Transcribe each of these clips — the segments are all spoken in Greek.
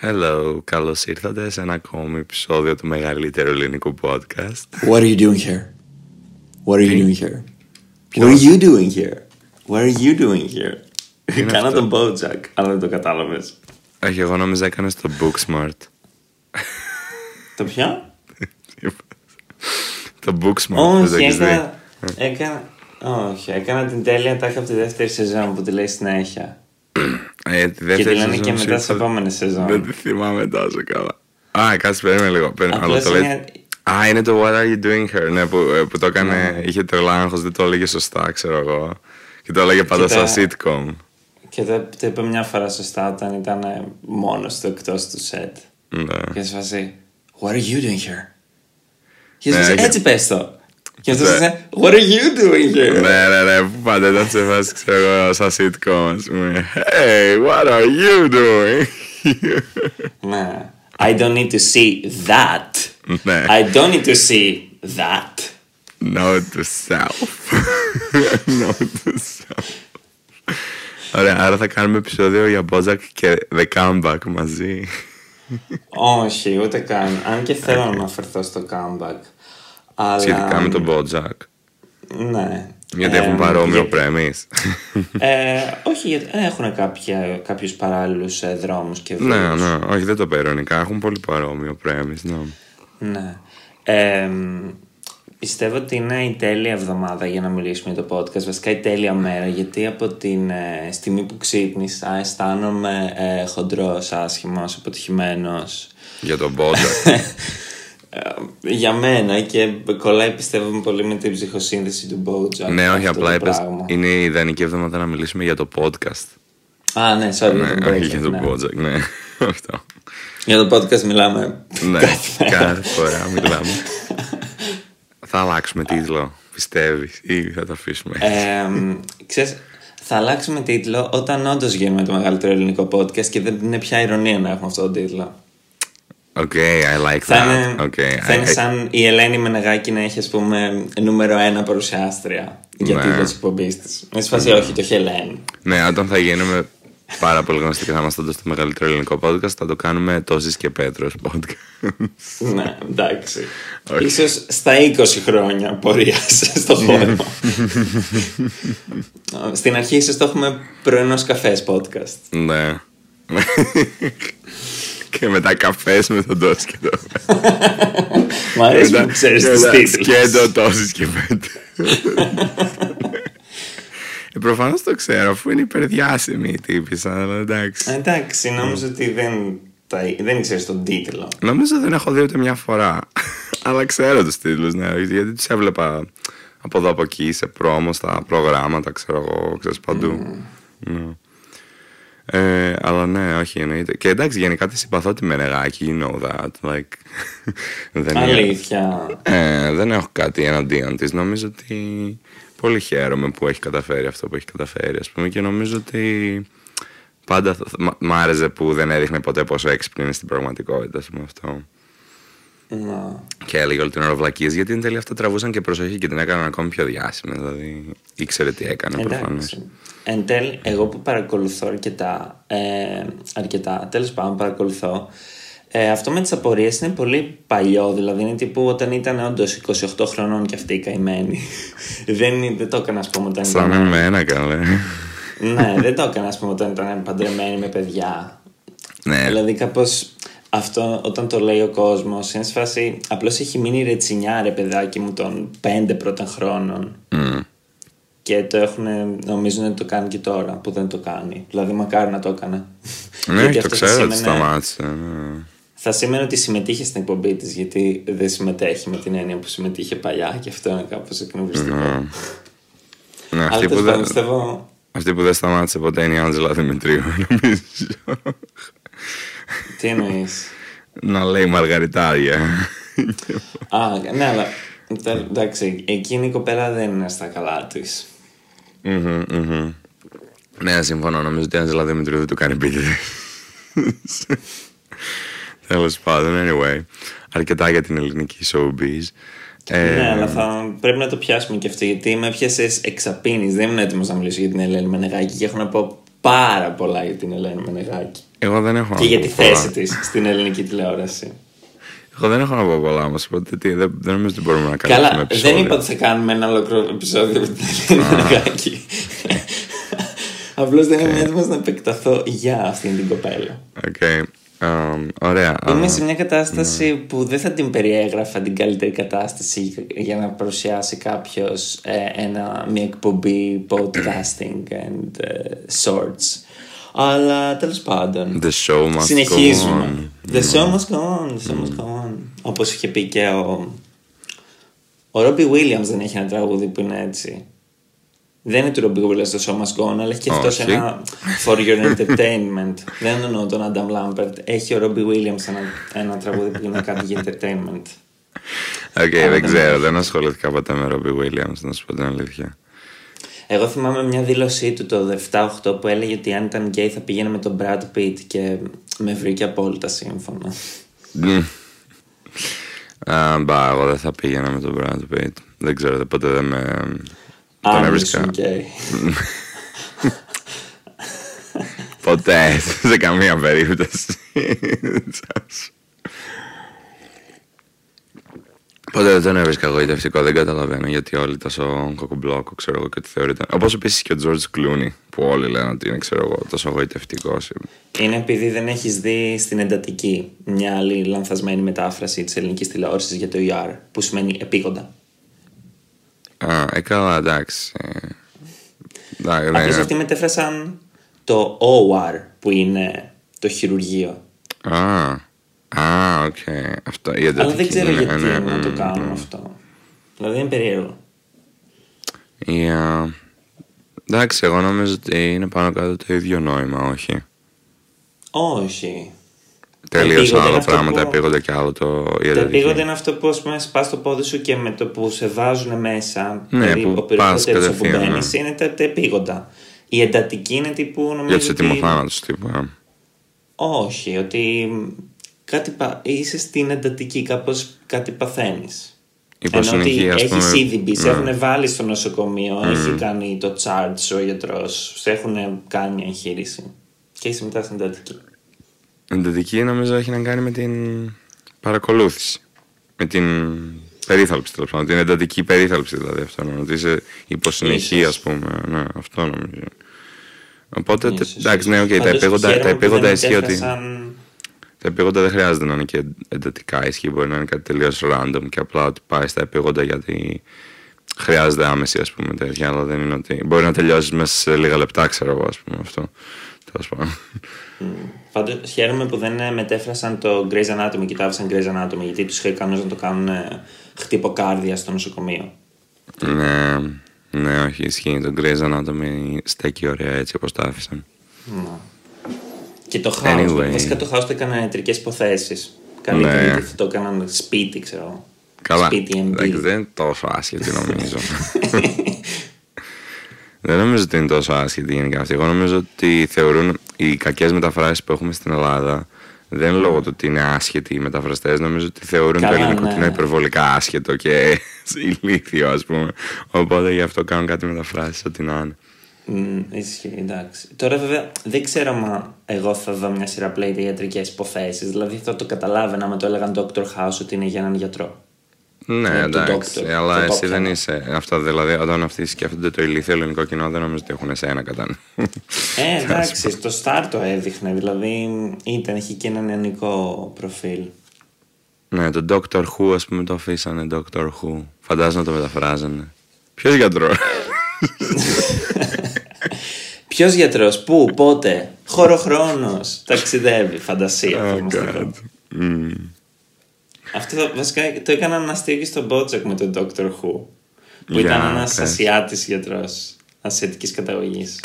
Hello, καλώς ήρθατε σε ένα ακόμη επεισόδιο του μεγαλύτερου ελληνικού podcast. What are you doing here? What are you doing here? What are you doing here? What are you doing here? είναι Κάνα αυτό; τον Bojack, αλλά δεν το κατάλαβες. Όχι, εγώ νόμιζα έκανες το Booksmart. Το ποιο; το Booksmart, δεν το Όχι, έχεις δει. έκανα, έκανα, όχι, έκανα την τέλεια τάχα από τη δεύτερη σεζόν που τη λέει συνέχεια. Ε, τη Και τη δεύτερη λένε σεζόν και μετά σε σίγουρα επόμενη Δεν σεζόν. τη θυμάμαι τόσο καλά. Α, κάτσε, περίμενε λίγο. περίμενε, αλλά Απλώς το λέει- είναι- Α, είναι το What are you doing here, ναι, που, ε, που το έκανε, Ναι. είχε το άγχος, δεν το έλεγε σωστά, ξέρω εγώ. Και το έλεγε πάντα Κοίτα. σαν sitcom. Και το, το είπε μια φορά σωστά όταν ήταν μόνος του εκτός του σετ. Ναι. Και σε φάση, What are you doing here? Και Ναι, σε φάση, και- έτσι πες το. Και αυτός Ναι. σε What are you doing here? ναι, ναι, ναι, που πάντα ήταν σε φάση, ξέρω εγώ, σαν sitcom, ας πούμε. Hey, what are you doing? Ναι. I don't need to see that. ναι. I don't need to see that. Note to self. Note to self. Ωραία, άρα θα κάνουμε επεισόδιο για Bojack και The Comeback μαζί. Όχι, ούτε καν. Αν και θέλω να αναφερθώ στο comeback. Αλλά... Σχετικά με τον Bojack. Ναι. Γιατί Ε, έχουν παρόμοιο γιατί- premise. Ε, όχι, γιατί έχουν κάποια, κάποιους παράλληλους ε, δρόμους και ναι, βίους. ναι, όχι δεν το παίρνω ειρωνικά. Έχουν πολύ παρόμοιο premise. Ναι. Ναι. Ε, πιστεύω ότι είναι η τέλεια εβδομάδα για να μιλήσουμε για το podcast. Βασικά η τέλεια μέρα, γιατί από την ε, στιγμή που ξύπνησα αισθάνομαι ε, χοντρός, άσχημος, αποτυχημένος. Για τον Bojack. Ε, για μένα και κολλάει πιστεύω πολύ με την ψυχοσύνδεση του Bojack. ναι, όχι, αυτό απλά το είπες, πράγμα. είναι η ιδανική εβδομάδα να μιλήσουμε για το podcast. Α, ναι, sorry, ναι, για τον όχι Bojack, για τον ναι. Bojack, ναι. Αυτό. Για το podcast μιλάμε ναι, κάθε μέρα. κάθε φορά μιλάμε. θα αλλάξουμε τίτλο, πιστεύεις, ή θα το αφήσουμε. Ε, ξέρεις, θα αλλάξουμε τίτλο όταν όντως γίνουμε το μεγαλύτερο ελληνικό podcast και δεν είναι πια ηρωνία να έχουμε αυτό το τίτλο. Οκ, I like Θα that. είναι, Okay, θα είναι I- I- σαν η Ελένη Μενεγάκη να έχεις, ας πούμε, νούμερο ένα παρουσιάστρια για Ναι. τίτλο τη εκπομπής της. Με σφασί, όχι, το Χελένη. Ναι, όταν θα γίνουμε πάρα πολύ γνωστοί και θα είμαστε όντως το μεγαλύτερο ελληνικό podcast, θα το κάνουμε τόσες και Πέτρος podcast. ναι, εντάξει. Όχι. Ίσως στα 20 χρόνια πορεία στο χώρο. Στην αρχή ίσως το έχουμε πρωινός καφές podcast. ναι. Και μετά καφές με τον Τόση και το Μ' αρέσει που ξέρεις και τους μετά τίτλους. Σκέτο τόσες και Πέτρος. ε, προφανώς το ξέρω, αφού είναι υπερδιάσημη η τύπησα, αλλά εντάξει. Εντάξει, νόμιζα ότι δεν, τα, δεν ήξερες τον τίτλο. Νομίζω δεν έχω δει ούτε μια φορά. Αλλά ξέρω τους τίτλους, ναι, γιατί τους έβλεπα από εδώ από εκεί σε πρόμο, στα προγράμματα, ξέρω εγώ, ξέρεις παντού. Ναι. Ε, αλλά ναι, όχι εννοείται. Και εντάξει, γενικά τη συμπαθώ τη Μενεγάκη, you know that. Like, δεν, Αλήθεια. ε, δεν έχω κάτι εναντίον της. Νομίζω ότι πολύ χαίρομαι που έχει καταφέρει αυτό που έχει καταφέρει, ας πούμε, και νομίζω ότι πάντα θα- θα- μ' μ' άρεσε που δεν έδειχνε ποτέ πόσο έξυπνη είναι στην πραγματικότητα, ας πούμε, αυτό. Να. Και έλεγε όλη την ώρα βλακίες, γιατί εν τέλει αυτά τραβούσαν και προσοχή και την έκαναν ακόμη πιο διάσημη. Δηλαδή ήξερε τι έκανε προφανώς. Εντάξει. Εν τέλει, εγώ που παρακολουθώ αρκετά, ε, αρκετά τέλος πάντων παρακολουθώ, ε, αυτό με τις απορίες είναι πολύ παλιό, δηλαδή είναι τύπου όταν ήταν όντως 28 χρονών και αυτή η καημένη. δεν, είναι- δεν το έκανα, ας πούμε, όταν Σαν ήταν... εμένα καλέ. ναι, δεν το έκανα, ας πούμε, όταν ήταν παντρεμένη με παιδιά. ναι, Δηλαδή κάπως αυτό όταν το λέει ο κόσμος είναι σε φάση απλώς έχει μείνει ρετσινιά ρε παιδάκι μου των πέντε πρώτων χρόνων Μμ. και το έχουν, νομίζουν ότι το κάνει και τώρα που δεν το κάνει. Δηλαδή μακάρι να το έκανε. ναι, Γιατί το αυτό θα ξέρω ότι σήμαινε- σταμάτησε. ναι. Θα σήμαινε ότι συμμετείχε στην εκπομπή της γιατί δεν συμμετέχει με την έννοια που συμμετείχε παλιά και αυτό είναι κάπως εκνευριστικό. Ναι, Αλλά αυτή, που τέλος πάντων δεν, πιστεύω αυτή που δεν σταμάτησε ποτέ είναι η Άντζελα Δημητρίου, νομίζω. Τι εννοείς; να λέει μαργαριτάρια. Α, ναι, αλλά τε- εντάξει, εκείνη η κοπέλα δεν είναι στα καλά της. Μμμ, μμμ. Ναι, συμφωνώ. Νομίζω ότι η Άντζελα Δημητρίου δεν του κάνει επίτηδες. Τέλος πάντων, anyway. Αρκετά για την ελληνική showbiz. Ε, Ναι, αλλά θα πρέπει να το πιάσουμε και αυτό γιατί με έπιασε εξαπίνη. Δεν ήμουν έτοιμος να μιλήσω για την Ελένη Μενεγάκη και έχω να πω πάρα πολλά για την Ελένη Μενεγάκη. Εγώ δεν έχω Και να για πω τη πολλά. θέση της στην ελληνική τηλεόραση. Εγώ δεν έχω να πω πολλά όμως. Οπότε τι, δεν, δεν νομίζω ότι μπορούμε να κάνουμε Καλά, δεν είπα ότι θα κάνουμε ένα ολόκληρο επεισόδιο με την Ελένη Μενεγάκη. Απλώς δεν είμαι έτοιμος να επεκταθώ για αυτήν την κοπέλα. Okay. Um, ωραία. Είμαι Α, σε μια κατάσταση που δεν θα την περιέγραφα την καλύτερη κατάσταση για να παρουσιάσει κάποιος μια εκπομπή podcasting and ε, sorts. Αλλά τέλος πάντων. The show must Συνεχίζουμε. go on. The show must go on. The show must go on. Όπως είχε πει και ο. Ο Robbie Williams δεν έχει ένα τραγούδι που είναι έτσι. Δεν είναι του Robbie Williams το show must go on, αλλά έχει και αυτός Όχι. ένα for your entertainment. δεν εννοώ τον Adam Lambert. Έχει ο Robbie Williams ένα, ένα τραγούδι που είναι κάτι για entertainment. Οκ, δεν ξέρω. Δεν ασχολήθηκα ποτέ με Robbie Williams, να σου πω την αλήθεια. Εγώ θυμάμαι μια δήλωσή του το 7-8 που έλεγε ότι αν ήταν γκέι θα πήγαινε με τον Brad Pitt και με βρήκε απόλυτα σύμφωνο. Μμ. Α, Μπα, εγώ δεν θα πήγαινα με τον Brad Pitt. Δεν ξέρω, δεν- ποτέ δεν με. Τον Αν έβρισκα. ήσουν γκέι. Ποτέ, σε καμία περίπτωση. Ποτέ δεν τον έβρισκα εγωιτευτικό, δεν καταλαβαίνω γιατί όλοι τόσο κοκομπλόκο, ξέρω εγώ, και ότι θεωρείται. Όπως επίσης και ο George Clooney, που όλοι λένε ότι είναι, ξέρω εγώ, τόσο εγωιτευτικός. Είναι επειδή δεν έχεις δει στην εντατική μια άλλη λανθασμένη μετάφραση της ελληνικής τηλεόρασης για το ER, που σημαίνει επίγοντα. Α, ε, καλά, εντάξει. ε, εντάξει, ναι, Απλώ ναι. αυτοί μετέφρασαν το OR, που είναι το χειρουργείο. Α, α, οκ. Αυτό, η εντατική Αλλά δεν ξέρω είναι, γιατί ναι, να το μ, κάνουν μ. αυτό. Δηλαδή είναι περίεργο. Η, α, εντάξει, εγώ νομίζω ότι είναι πάνω κάτω το ίδιο νόημα, όχι; Όχι. Τελείως επίγοντα είναι άλλο αυτό πράγμα, που- τα επίγοντα και άλλο το η Τα εντατική. επίγοντα είναι αυτό που ας πούμε σπάς το πόδι σου και με το που σε βάζουν μέσα. Ναι, δηλαδή, που ο πας περισσότερος που κατευθείαν, μπαίνεις είναι τα, τα επίγοντα. Η εντατική είναι τύπου νομίζω. Για τους ότι- ετοιμοθάνατους τύπου. α. Όχι, ότι κάτι πα... είσαι στην εντατική, κάπως κάτι παθαίνεις. Ενώ ότι Υποσυνεχή, ας πούμε. έχεις ήδη μπει, σε ναι. έχουν βάλει στο νοσοκομείο, έχει κάνει το charge ο γιατρός, σε έχουν κάνει μια εγχείρηση και είσαι μετά στην εντατική. Η εντατική νομίζω έχει να κάνει με την παρακολούθηση. Με την περίθαλψη τέλος πάντων. Την εντατική περίθαλψη δηλαδή αυτό. εννοώ, Ότι είσαι υποσυνεχή, ας Ίσως. πούμε. Ναι, αυτό νομίζω. Οπότε, τε- Ίσως, εντάξει, ναι, οκ, ίσως. τα Πάντως, επείγοντα, τα χαίρομαι που επείγοντα δεν ισχύει ότι. μετέφρασαν- Τα επείγοντα δεν χρειάζεται να είναι και εντατικά. Ισχύει, μπορεί να είναι κάτι τελείως random και απλά ότι πάει στα επείγοντα γιατί χρειάζεται άμεση, ας πούμε, τέτοια. Αλλά δεν είναι ότι. Μπορεί να τελειώσεις μέσα σε λίγα λεπτά, ξέρω εγώ, ας πούμε αυτό. Τέλος πάντων. Πάντως χαίρομαι που δεν ε, μετέφρασαν το Grey's Anatomy και το άφησαν Grey's Anatomy γιατί τους είχα ικανούς να το κάνουν ε, χτυποκάρδια στο νοσοκομείο. Ναι, ναι, όχι, ισχύει. Το Grey's Anatomy στέκει ωραία έτσι όπως το άφησαν. Ναι. Και το House. Anyway. Βασικά το House το έκαναν ιατρικές υποθέσεις. Καλύτερα Ναι. γιατί θα το έκαναν σπίτι, ξέρω. Καλά, Σπίτι εντάξει, MD. δεν είναι τόσο άσχετη νομίζω. δεν νομίζω ότι είναι τόσο άσχετη γενικά αυτή. Εγώ νομίζω ότι θεωρούν οι κακές μεταφράσεις που έχουμε στην Ελλάδα δεν είναι λόγω του ότι είναι άσχετοι οι μεταφραστές. Νομίζω ότι θεωρούν Καλά, το ελληνικό ναι. ότι είναι υπερβολικά άσχετο και ηλίθιο ας πούμε. Οπότε γι' αυτό κάνουν κάτι μεταφράσεις ό,τι να είναι. Μμ, ισχύει, εντάξει. Τώρα βέβαια δεν ξέρω μα εγώ θα δω μια σειρά play για ιατρικές υποθέσεις. Δηλαδή θα το καταλάβαινα με το έλεγαν Dr. House ότι είναι για έναν γιατρό. Ναι, Ε, του εντάξει, doctor, αλλά το εσύ doctor. δεν είσαι. Αυτό δηλαδή, όταν αυτοί σκέφτονται το ηλίθιο ελληνικό κοινό, δεν νομίζω ότι έχουν εσένα κατά νου. Ε, εντάξει, στο start το έδειχνε. Δηλαδή ήταν, είχε και ένα νεανικό προφίλ. ναι, το Doctor Who, ας πούμε, το αφήσανε Doctor Who. Φαντάζομαι να το μεταφράζανε. Ποιος γιατρός; Ποιος γιατρός, πού, πότε, χωροχρόνος, ταξιδεύει, φαντασία. Oh, εφαρμοστικό. God. Μμμ. Αυτό το- βασικά το έκαναν ένα αστείο και στον Μπότσακ με τον Doctor Who. Που Για ήταν ένας πες. Ασιάτης γιατρός. Ασιατικής καταγωγής.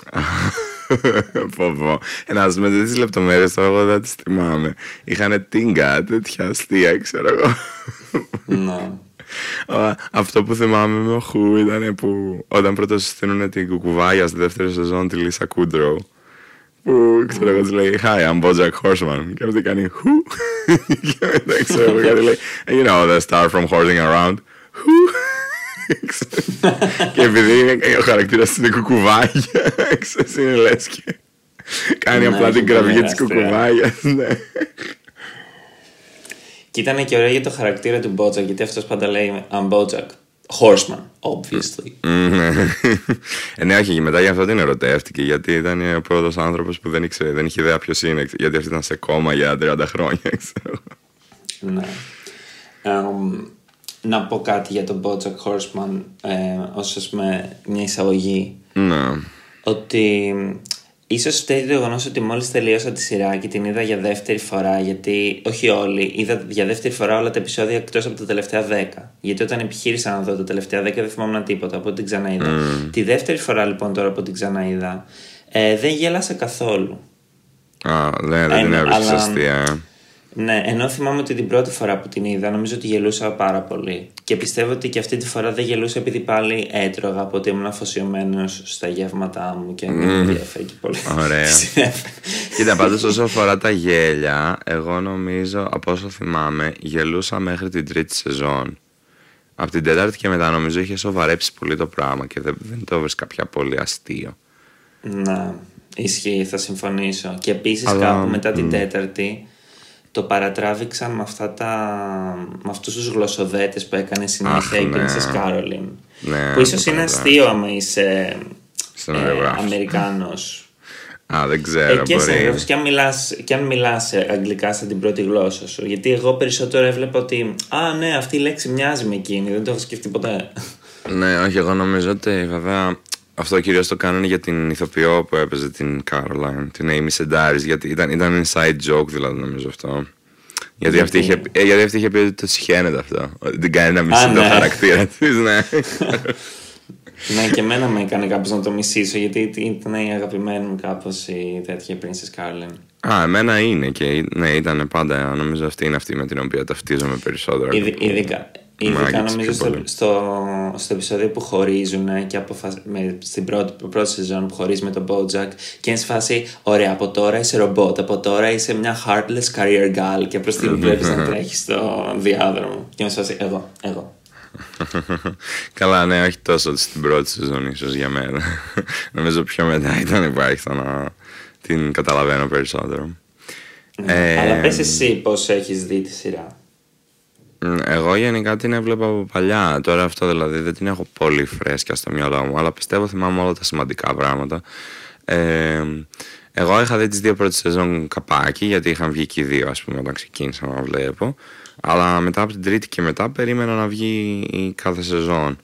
πω, πω. Ε, να με τέτοιε λεπτομέρειες τώρα εγώ δεν τις θυμάμαι. Είχαν τίνγκα, τέτοια αστεία, ξέρω εγώ. ναι. Α, Αυτό που θυμάμαι με ο Χου ήταν που όταν πρώτα συστήνουν την κουκουβάγια στη δεύτερη σεζόν τη Λίσα Κούντρο. Που ξέρω εγώ της λέει Hi, I'm Bojack Horseman. Και αυτή κάνει Who? Και μετά ξέρω εγώ κάτι λέει You know the star from horsing around. Who? Και επειδή είναι- ο χαρακτήρας είναι κουκουβάγια, ξέρεις είναι λες και Κάνει Ναι, απλά έχει την κραυγή πολύ της αστεία. κουκουβάγιας. Ναι. Και ήταν και ωραίο για το χαρακτήρα του Μπότζακ, γιατί αυτός πάντα λέει I'm Bojack. Horseman, obviously. Ναι. Ε, ναι, όχι, και μετά γι' αυτό την ερωτεύτηκε. Γιατί ήταν ο πρώτος άνθρωπος που δεν ήξερε, δεν είχε ιδέα ποιος είναι. Γιατί αυτή ήταν σε κόμμα για 30 χρόνια, ξέρω. Ναι. Εμ, να πω κάτι για τον Bojack Horseman ε, ως ας πούμε μια εισαγωγή Ναι. ότι ίσως φταίει το γεγονός ότι μόλις τελείωσα τη σειρά και την είδα για δεύτερη φορά γιατί όχι όλοι, είδα για δεύτερη φορά όλα τα επεισόδια εκτός από τα τελευταία 10 γιατί όταν επιχείρησα να δω τα τελευταία 10 δεν θυμόμουν τίποτα από την ξαναείδα. Τη δεύτερη φορά λοιπόν τώρα που την ξαναείδα ε, δεν γέλασα καθόλου. Α, ναι, δεν Ε, την ναι, έβρισκες αλλά- αστεία. Ε. Ναι, ενώ θυμάμαι ότι την πρώτη φορά που την είδα νομίζω ότι γελούσα πάρα πολύ. Και πιστεύω ότι και αυτή τη φορά δεν γελούσα επειδή πάλι έτρωγα, οπότε ήμουν αφοσιωμένος στα γεύματά μου και δεν με ενδιαφέρει και πολύ. Ωραία. τι συνέβαινε. Κοίτα, πάντως όσο αφορά τα γέλια, εγώ νομίζω, από όσο θυμάμαι, γελούσα μέχρι την τρίτη σεζόν. Από την τέταρτη και μετά νομίζω είχε σοβαρέψει πολύ το πράγμα και δεν, δεν το βρίσκα πια πολύ αστείο. ναι, ισχύει, θα συμφωνήσω. Και επίσης Αλλά, κάπου μετά την μ. τέταρτη το παρατράβηξαν με, αυτά τα, με αυτούς τους γλωσσοδέτες που έκανε συνέχεια Αχ, η ναι. Princess Caroline. Ναι, που ίσως το είναι παρατράβηξαν. αστείο άμα είσαι ε, Σεναριογράφος. Αμερικάνος. Α, δεν ξέρω, Ε, και μπορεί. συγγραφής, και αν μιλάς, και αν μιλάς ε, αγγλικά σαν την πρώτη γλώσσα σου. Γιατί εγώ περισσότερο έβλεπα ότι Α, ναι, αυτή η λέξη μοιάζει με εκείνη. Δεν το έχω σκεφτεί ποτέ. Ναι, όχι, εγώ νομίζω ότι βέβαια αυτό κυρίως το κάνανε για την ηθοποιό που έπαιζε την Caroline, την Amy Sedaris, γιατί ήταν, ήταν inside joke δηλαδή νομίζω αυτό. Γιατί, αυτή είχε, Γιατί; ε, γιατί αυτή είχε πει ότι το συχαίνεται αυτό. Ότι την κάνει να μισεί Α, το ναι. χαρακτήρα της, ναι. ναι, και εμένα με έκανε κάπως να το μισήσω. Γιατί ήταν η αγαπημένη μου κάπως η τέτοια Princess Caroline. Α, εμένα είναι και ναι, ήταν πάντα, νομίζω αυτή είναι αυτή με την οποία ταυτίζομαι περισσότερο. Ειδι- Ειδικά, ειδικά Μάγκες νομίζω πιο στο, πολύ. στο, στο επεισόδιο που χωρίζουν και αποφασ... με, στην πρώτη, πρώτη σεζόν που χωρίζει με τον Bojack και είναι σε φάση, ωραία, από τώρα είσαι ρομπότ, από τώρα είσαι μια heartless career girl και προς την βλέπεις να τρέχεις στο διάδρομο. Και είμαι σε φάση, εγώ, εγώ. Καλά, ναι, όχι τόσο στην πρώτη σεζόν ίσως για μένα. νομίζω πιο μετά ήταν υπάρχει να την καταλαβαίνω περισσότερο. Ε, Αλλά πες εσύ πώς έχεις δει τη σειρά. Μ, Εγώ γενικά την έβλεπα από παλιά. Τώρα αυτό δηλαδή δεν την έχω πολύ φρέσκια στο μυαλό μου, αλλά πιστεύω θυμάμαι όλα τα σημαντικά πράγματα. Ε, εγώ είχα δει τις δύο πρώτες σεζόν καπάκι, γιατί είχαν βγει και οι δύο, ας πούμε, όταν ξεκίνησα να βλέπω. Αλλά μετά από την τρίτη και μετά περίμενα να βγει η κάθε σεζόν.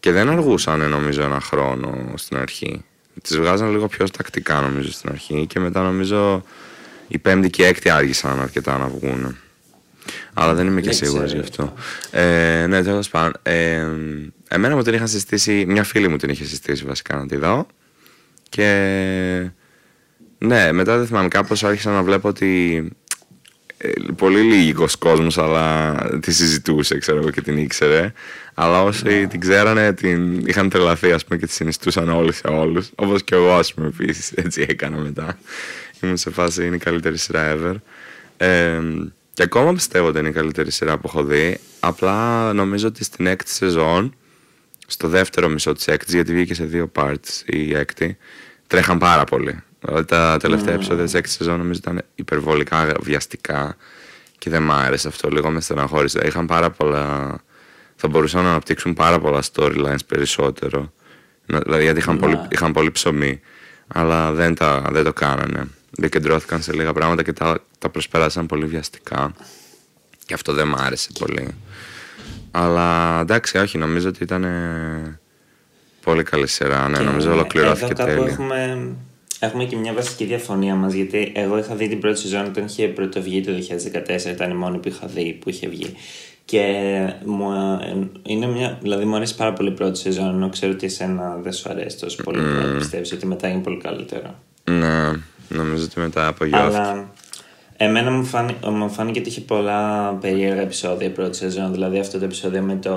Και δεν αργούσαν νομίζω ένα χρόνο στην αρχή. Τις βγάζαν λίγο πιο τακτικά νομίζω στην αρχή και μετά νομίζω η πέμπτη και η έκτη άργησαν αρκετά να βγουν. Αλλά δεν είμαι και Δεν σίγουρος γι' ξέρω αυτό. Ε, ναι, τέλος πάντων. Ε, εμένα μου την είχαν συστήσει, μια φίλη μου την είχε συστήσει βασικά να τη δω. Και ναι, μετά δεν θυμάμαι, κάπως άρχισα να βλέπω ότι ε, πολύ λίγος κόσμος αλλά τη συζητούσε, ξέρω εγώ, και την ήξερε. Αλλά όσοι την ξέρανε, την είχαν τρελαθεί, ας πούμε, και τη συνιστούσαν όλοι σε όλους. Όπως και εγώ, ας πούμε, επίσης, έτσι έκανα μετά. Ήμουν σε φάση, είναι η καλύτερη σειρά ever. Ε, και ακόμα πιστεύω ότι είναι η καλύτερη σειρά που έχω δει. Απλά νομίζω ότι στην έκτη σεζόν, στο δεύτερο μισό της έκτης, γιατί βγήκε σε δύο parts η έκτη, τρέχαν πάρα πολύ. Δηλαδή τα τελευταία επεισόδια της έκτης σεζόν νομίζω ήταν υπερβολικά βιαστικά και δεν μ' άρεσε αυτό, λίγο με στεναχώρησε. Είχαν πάρα πολλά, θα μπορούσαν να αναπτύξουν πάρα πολλά storylines περισσότερο. Να- Δηλαδή γιατί είχαν, πολύ, είχαν πολύ ψωμί, αλλά δεν, τα, δεν το κάνανε. Δεκεντρώθηκαν σε λίγα πράγματα και τα, τα προσπέρασαν πολύ βιαστικά. Και αυτό δεν μ' άρεσε πολύ. Αλλά εντάξει, όχι, νομίζω ότι ήταν πολύ καλή σειρά. Ναι, Και νομίζω ολοκληρώθηκε εδώ κάπου τέλεια. Έχουμε, έχουμε και μια βασική διαφωνία μας γιατί εγώ είχα δει την πρώτη σεζόν όταν είχε πρωτοβγεί το 2014 ήταν η μόνη που είχα δει που είχε βγει και μου, ε, είναι μια, δηλαδή μου αρέσει πάρα πολύ η πρώτη σεζόν ενώ ξέρω ότι εσένα δεν σου αρέσει τόσο πολύ mm. πιστεύεις ότι μετά είναι πολύ καλύτερο Ναι, νομίζω ότι μετά απογειώθηκε. αλλά εμένα μου, φάνη, μου φάνηκε ότι είχε πολλά περίεργα επεισόδια η πρώτη σεζόν. Δηλαδή αυτό το επεισόδιο με το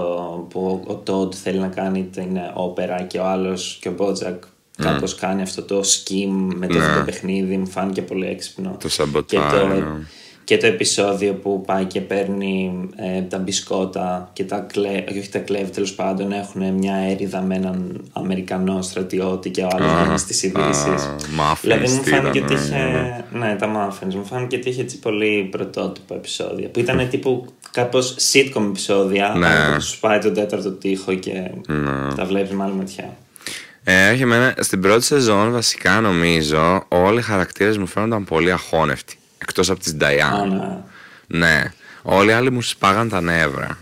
που ο Τόντ θέλει να κάνει την όπερα και ο άλλος και ο BoJack κάπως κάνει αυτό το scheme με το Ναι. ναι. παιχνίδι. Μου φάνηκε πολύ έξυπνο. Το και σαμποτάρει, το, ναι. Και το επεισόδιο που πάει και παίρνει ε, τα μπισκότα και τα κλέβει, όχι τα κλέβει τέλος πάντων, έχουν μια έρηδα με έναν Αμερικανό στρατιώτη και ο άλλος βγαίνει στις ειδήσεις. Δηλαδή μου φάνηκε ότι είχε. Ναι, τα muffins. Μου φάνηκε ότι είχε έτσι πολύ πρωτότυπο επεισόδιο. Που ήταν τύπου κάπως sitcom επεισόδια. Ναι. Που σου πάει τον τέταρτο τοίχο και ναι. τα βλέπεις με άλλη ματιά. Ε, όχι, εμένα στην πρώτη σεζόν βασικά νομίζω όλοι οι χαρακτήρες μου φαίνονταν πολύ αχώνευτοι. Εκτός από τη Diane. ναι. ναι. Όλοι οι άλλοι μου σπάγαν τα νεύρα.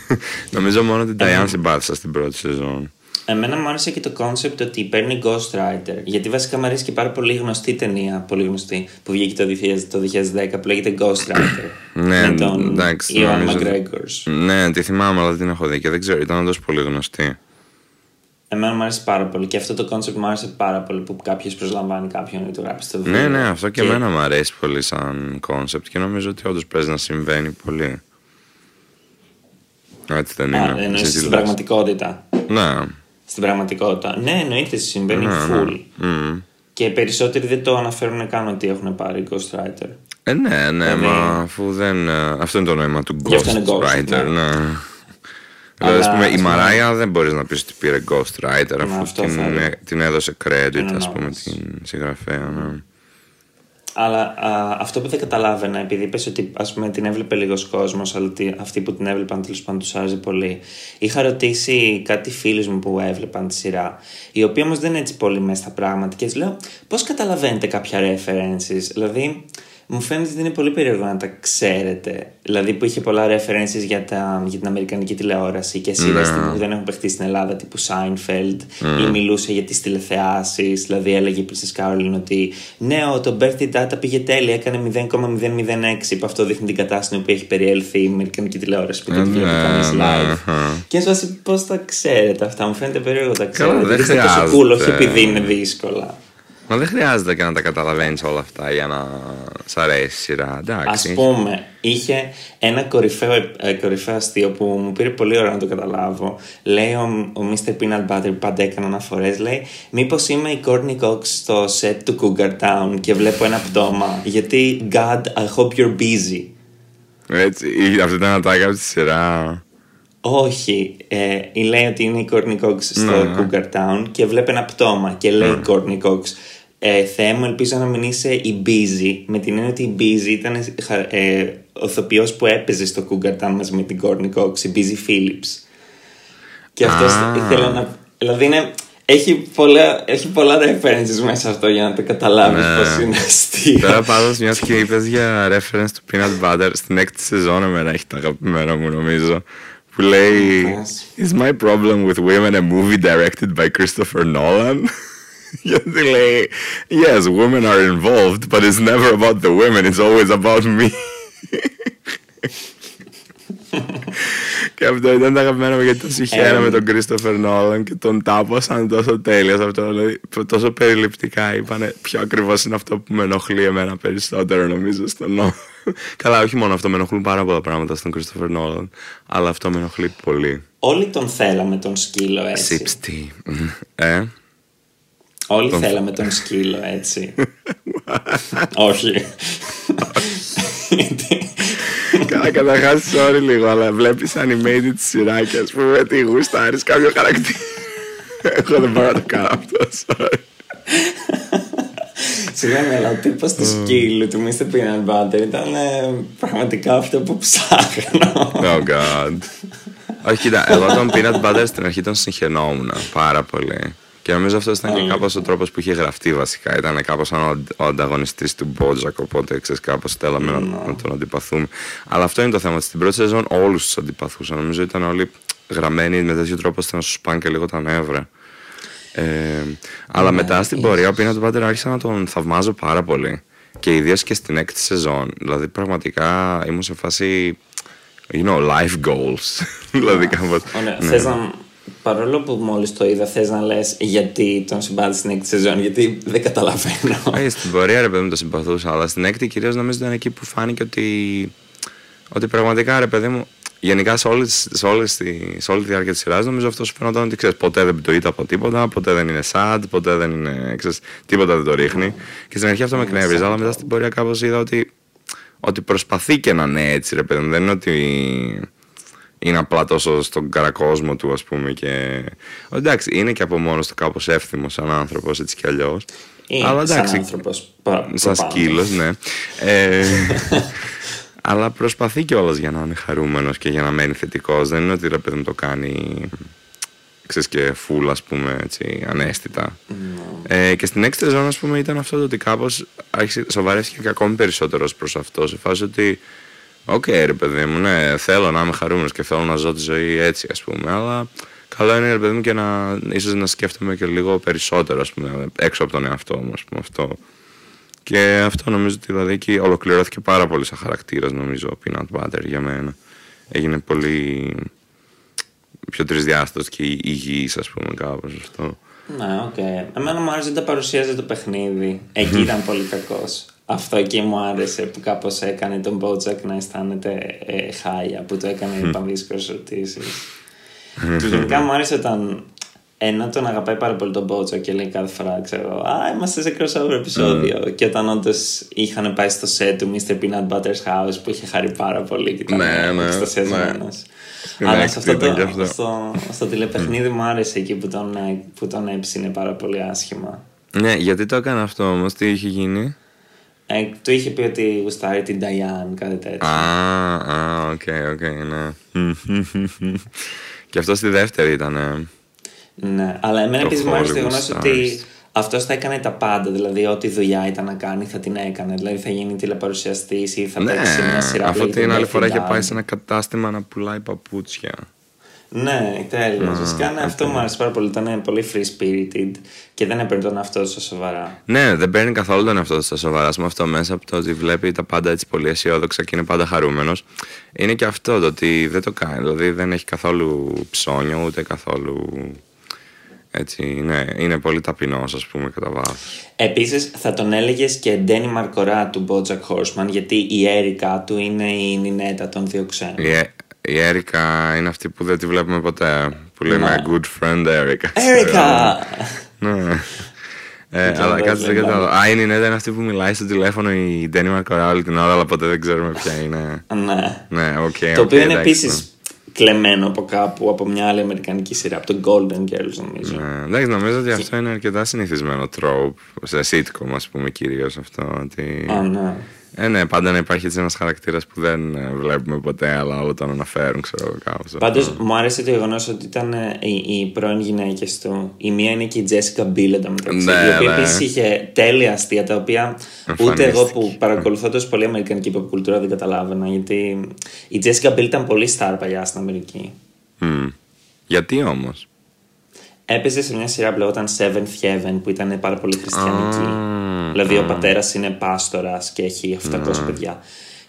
νομίζω μόνο την Diane συμπάθησα στην πρώτη σεζόν. Εμένα μου άρεσε και το concept ότι παίρνει ghost writer. Γιατί βασικά μου αρέσει και πάρα πολύ γνωστή ταινία, πολύ γνωστή, που βγήκε το 2010 που λέγεται Ghost Writer. ναι, με τον εντάξει. Ewan McGregor. Ναι, τη θυμάμαι, αλλά δεν την έχω δει και δεν ξέρω, ήταν όντως πολύ γνωστή. Εμένα μου άρεσε πάρα πολύ και αυτό το concept μου άρεσε πάρα πολύ που κάποιος προσλαμβάνει κάποιον να του γράψει το βιβλίο. Ναι, ναι, αυτό και, και εμένα μου αρέσει πολύ σαν concept και νομίζω ότι όντως παίζει να συμβαίνει πολύ. Έτσι δεν είναι. Α, εννοείς στην πραγματικότητα. Ναι. Στην πραγματικότητα. Ναι, εννοείται συμβαίνει ναι, full. Ναι. Mm. Και περισσότεροι δεν το αναφέρουν καν ότι έχουν πάρει ghost writer. Ε, ναι, ναι, δηλαδή... μα αφού δεν. Ε, αυτό είναι το νόημα του ghost, ghost writer. Ναι. ναι. Δηλαδή, πούμε, η Mariah δεν μπορείς να πεις ότι πήρε ghost writer αφού την, την, έδωσε credit, ας πούμε, την συγγραφέα. Ναι. Αλλά α, αυτό που δεν καταλάβαινα, επειδή είπες ότι ας πούμε, την έβλεπε λίγος κόσμος, αλλά αυτοί που την έβλεπαν τέλος πάντων τους άρεσε πολύ. Είχα ρωτήσει κάτι φίλους μου που έβλεπαν τη σειρά, οι οποίοι όμως δεν είναι έτσι πολύ μέσα στα πράγματα και λέω πώς καταλαβαίνετε κάποια references; Δηλαδή, μου φαίνεται ότι είναι πολύ περίεργο να τα ξέρετε. Δηλαδή που είχε πολλά references για, τα, για την Αμερικανική τηλεόραση και σειρέ mm. που δεν έχουν παιχτεί στην Ελλάδα, τύπου Seinfeld, mm. ή μιλούσε για τις τηλεθεάσεις. Δηλαδή έλεγε πριν στη Κάρολιν ότι ναι, το birthday data πήγε τέλεια, έκανε 0,006. Που αυτό δείχνει την κατάσταση που έχει περιέλθει η Αμερικανική τηλεόραση που δεν τη βλέπει κανείς live. Και σου πώς τα ξέρετε αυτά, μου φαίνεται περίεργο τα ξέρετε. Δεν χρειάζεται. τόσο cool, όχι επειδή είναι δύσκολα. Μα δεν χρειάζεται και να τα καταλαβαίνεις όλα αυτά για να σ' αρέσει η σειρά. Α πούμε, είχε ένα κορυφαίο, ε, κορυφαίο αστείο που μου πήρε πολύ ώρα να το καταλάβω. Λέει ο, ο Mr. Peanut Butter που πάντα έκανε αναφορές, λέει Μήπως είμαι η Courtney Cox στο set του Cougar Town και βλέπω ένα πτώμα. Γιατί God, I hope you're busy. Έτσι, αυτή ήταν ένα τάγκα από τη σειρά. Όχι, ε, λέει ότι είναι η Courtney Cox στο ναι. Cougar Town και βλέπει ένα πτώμα και λέει η Courtney Cox ε, Θεέ μου, ελπίζω να μην είσαι η Busy. Με την έννοια ότι η Busy ήταν ε, ο ηθοποιός που έπαιζε στο Cougar Town μαζί με την Courtney Cox, η Busy Phillips. Και αυτός ah. ήθελα να. Δηλαδή είναι, έχει, πολλά, έχει πολλά references μέσα αυτό για να το καταλάβεις ναι. πώς είναι αστείο. Τώρα πάντω, μιας και είπες για reference του Peanut Butter, στην έκτη σεζόν εμένα έχει τα αγαπημένα μου νομίζω. Που λέει Is my problem with women a movie directed by Christopher Nolan? Γιατί λέει Yes, women are involved, but it's never about the women, it's always about me. και αυτό ήταν το αγαπημένο μου γιατί τόσο χαίρομαι τον Κρίστοφερ Νόλαν και τον τάπωσαν τόσο τέλεια σε αυτό. Δηλαδή, τόσο περιληπτικά είπανε ποιο ακριβώς είναι αυτό που με ενοχλεί εμένα περισσότερο νομίζω στον Νόλαν. Καλά, όχι μόνο αυτό, με ενοχλούν πάρα πολλά πράγματα στον Κρίστοφερ Νόλαν, αλλά αυτό με ενοχλεί πολύ. Όλοι τον θέλαμε τον σκύλο έτσι. Σιπστή. Ε; Όλοι τον... θέλαμε τον σκύλο, έτσι. Όχι. Καλά, καταρχάς, sorry λίγο, αλλά βλέπεις animated σειρά και ας πούμε τι γουστάρει κάποιο χαρακτήρα. Εγώ δεν μπορώ να το κάνω αυτό, sorry. Συγγνώμη, αλλά ο τύπος του σκύλου του Mr. Peanut Butter ήταν ε, πραγματικά αυτό που ψάχνω. Oh god. Όχι, κοίτα, εγώ τον Peanut Butter στην αρχή τον συγχαινόμουν πάρα πολύ. Και νομίζω αυτός ήταν και κάπως ο τρόπος που είχε γραφτεί βασικά. Ήταν κάπως σαν ο ανταγωνιστής του Μπότζακ. Οπότε ξέρεις, κάπως θέλαμε να, να τον αντιπαθούμε. Αλλά αυτό είναι το θέμα. Στην πρώτη σεζόν όλους τους αντιπαθούσαν. Νομίζω ήταν όλοι γραμμένοι με τέτοιο τρόπο ώστε να σου σπάνε και λίγο τα νεύρα. Ε, αλλά ναι, μετά στην πορεία ο Peanut Butter άρχισα να τον θαυμάζω πάρα πολύ. Και ιδίως και στην έκτη σεζόν. Δηλαδή πραγματικά ήμουν σε φάση. You know, life goals. δηλαδή κάπως. Ναι. να Παρόλο που μόλις το είδα, θες να λες γιατί τον συμπάθησε στην έκτη σεζόν, γιατί δεν καταλαβαίνω. Ε, στην πορεία ρε παιδί μου το συμπαθούσα, αλλά στην έκτη κυρίως νομίζω ήταν εκεί που φάνηκε ότι, ότι πραγματικά ρε παιδί μου, γενικά σε, όλες, σε, όλες τη, σε όλη τη διάρκεια της σειράς νομίζω αυτό σου φαίνονταν ότι ξέρεις ποτέ δεν πτωείται από τίποτα, ποτέ δεν είναι sad, ποτέ δεν είναι. Ξέρεις, τίποτα δεν το ρίχνει. Και στην αρχή αυτό με κνεύριζε, αλλά μετά στην πορεία κάπως είδα ότι ότι προσπαθεί και να είναι έτσι ρε παιδί μου. Δεν είναι ότι είναι απλά τόσο στον καρακόσμο του ας πούμε και... Εντάξει, είναι και από μόνος του κάπως εύθυμος σαν άνθρωπος έτσι κι αλλιώς. Ή Αλλά εντάξει, σαν άνθρωπος. Σαν σκύλος, ναι. ε, αλλά προσπαθεί κιόλας για να είναι χαρούμενος και για να μένει θετικός. Δεν είναι ότι ρε παιδί μου το κάνει ξέρεις και φουλ ας πούμε έτσι αναίσθητα. Mm. Ε, και στην έκτη σεζόν ας πούμε ήταν αυτό το ότι κάπως σοβαρεύτηκε και ακόμη περισσότερο προς αυτό. Σε φάση ότι OK, okay, ρε παιδί μου, ναι, θέλω να είμαι χαρούμενος και θέλω να ζω τη ζωή έτσι, ας πούμε. Αλλά καλό είναι, ρε παιδί μου, και να ίσως να σκέφτομαι και λίγο περισσότερο, ας πούμε, έξω από τον εαυτό μου, ας πούμε, αυτό. Και αυτό νομίζω ότι δηλαδή εκεί ολοκληρώθηκε πάρα πολύ σαν χαρακτήρας, νομίζω, ο Peanut Butter για μένα. Έγινε πολύ πιο τρισδιάστατος και υγιής, ας πούμε, κάπως αυτό. Ναι, OK. Okay. Εμένα μου άρεσε ότι τα παρουσίαζε το παιχνίδι. Εκεί ήταν πολύ κακός. Αυτό εκεί μου άρεσε που κάπως έκανε τον BoJack να αισθάνεται ε, χάλια, που του έκανε mm. πανδύσκολες ερωτήσεις. και γενικά μου άρεσε όταν ενώ τον αγαπάει πάρα πολύ τον Μπότζακ και λέει κάθε φορά, ξέρω, Α, είμαστε σε crossover επεισόδιο. Mm. Και όταν όντως είχαν πάει στο set του Mr. Peanut Butter's House που είχε χαρεί πάρα πολύ και ήταν ναι, ναι, στο set ναι. Αλλά σε αυτό το, στο, στο τηλεπαιχνίδι μου άρεσε εκεί που τον, που τον έψινε πάρα πολύ άσχημα. Ναι, γιατί το έκανε αυτό όμως, τι είχε γίνει; Ε, του είχε πει ότι γουστάρει την Diane, κάτι τέτοιο. Α, OK, OK, ναι. και αυτό στη δεύτερη ήταν. Ναι, αλλά εμένα επίσης μου άρεσε το γεγονός ότι αυτός θα έκανε τα πάντα. Δηλαδή, ό,τι δουλειά ήταν να κάνει θα την έκανε. Δηλαδή, θα γίνει τηλεπαρουσιαστής ή θα ναι, παίξει μια σειρά. Αυτό την άλλη φορά είχε πάει σε ένα κατάστημα να πουλάει παπούτσια. Ναι, τέλειο. Βασικά ναι, αυτό μου άρεσε πάρα πολύ. Ήταν πολύ free spirited και δεν έπαιρνε τον εαυτό του στα σοβαρά. Ναι, δεν παίρνει καθόλου τον εαυτό του στα σοβαρά. Με αυτό μέσα από το ότι βλέπει τα πάντα έτσι πολύ αισιόδοξα και είναι πάντα χαρούμενος. Είναι και αυτό το ότι δεν το κάνει. Δηλαδή δεν έχει καθόλου ψώνιο ούτε καθόλου. Έτσι, ναι, είναι πολύ ταπεινός, ας πούμε, κατά βάθος. Επίσης, θα τον έλεγες και Ντένι Μαρκορά του Μπότζακ Χόρσμαν, γιατί η Έρικα του είναι η Νινέτα των δύο ξένων η Έρικα είναι αυτή που δεν τη βλέπουμε ποτέ. Που λέμε ναι. good friend Έρικα. Έρικα! ναι. Ε, αλλά κάτι δεν κατάλαβα. Α, είναι η Νέτα είναι αυτή που μιλάει στο τηλέφωνο η Ντένι Μαρκορά όλη την ώρα, αλλά ποτέ δεν ξέρουμε ποια είναι. ναι. Ναι, okay, Το οποίο είναι επίσης κλεμμένο από κάπου από μια άλλη αμερικανική σειρά, από το Golden Girls νομίζω. Ναι, εντάξει, νομίζω ότι αυτό είναι αρκετά συνηθισμένο τρόπο σε sitcom, ας πούμε, κυρίως αυτό. Ότι... Α, ναι. Ε, ναι, πάντα να υπάρχει έτσι ένας χαρακτήρας που δεν ε, βλέπουμε ποτέ, αλλά όλο τον αναφέρουν, ξέρω κάπως. Πάντως μου άρεσε το γεγονός ότι ήταν ε, οι, οι πρώην γυναίκες του. Η μία είναι και η Τζέσικα Μπίλ μεταξύ. Ναι, η οποία ναι. επίσης είχε τέλεια αστεία τα οποία ούτε εγώ που παρακολουθώ τόσο πολύ Αμερικανική κουλτούρα δεν καταλάβαινα. Γιατί η Τζέσικα Μπίλ ήταν πολύ στάρ παλιά στην Αμερική. Mm. Γιατί όμως; Έπαιζε σε μια σειρά που λεγόταν Seventh Heaven που ήταν πάρα πολύ χριστιανική. δηλαδή ο πατέρας είναι πάστορας και έχει 700 παιδιά.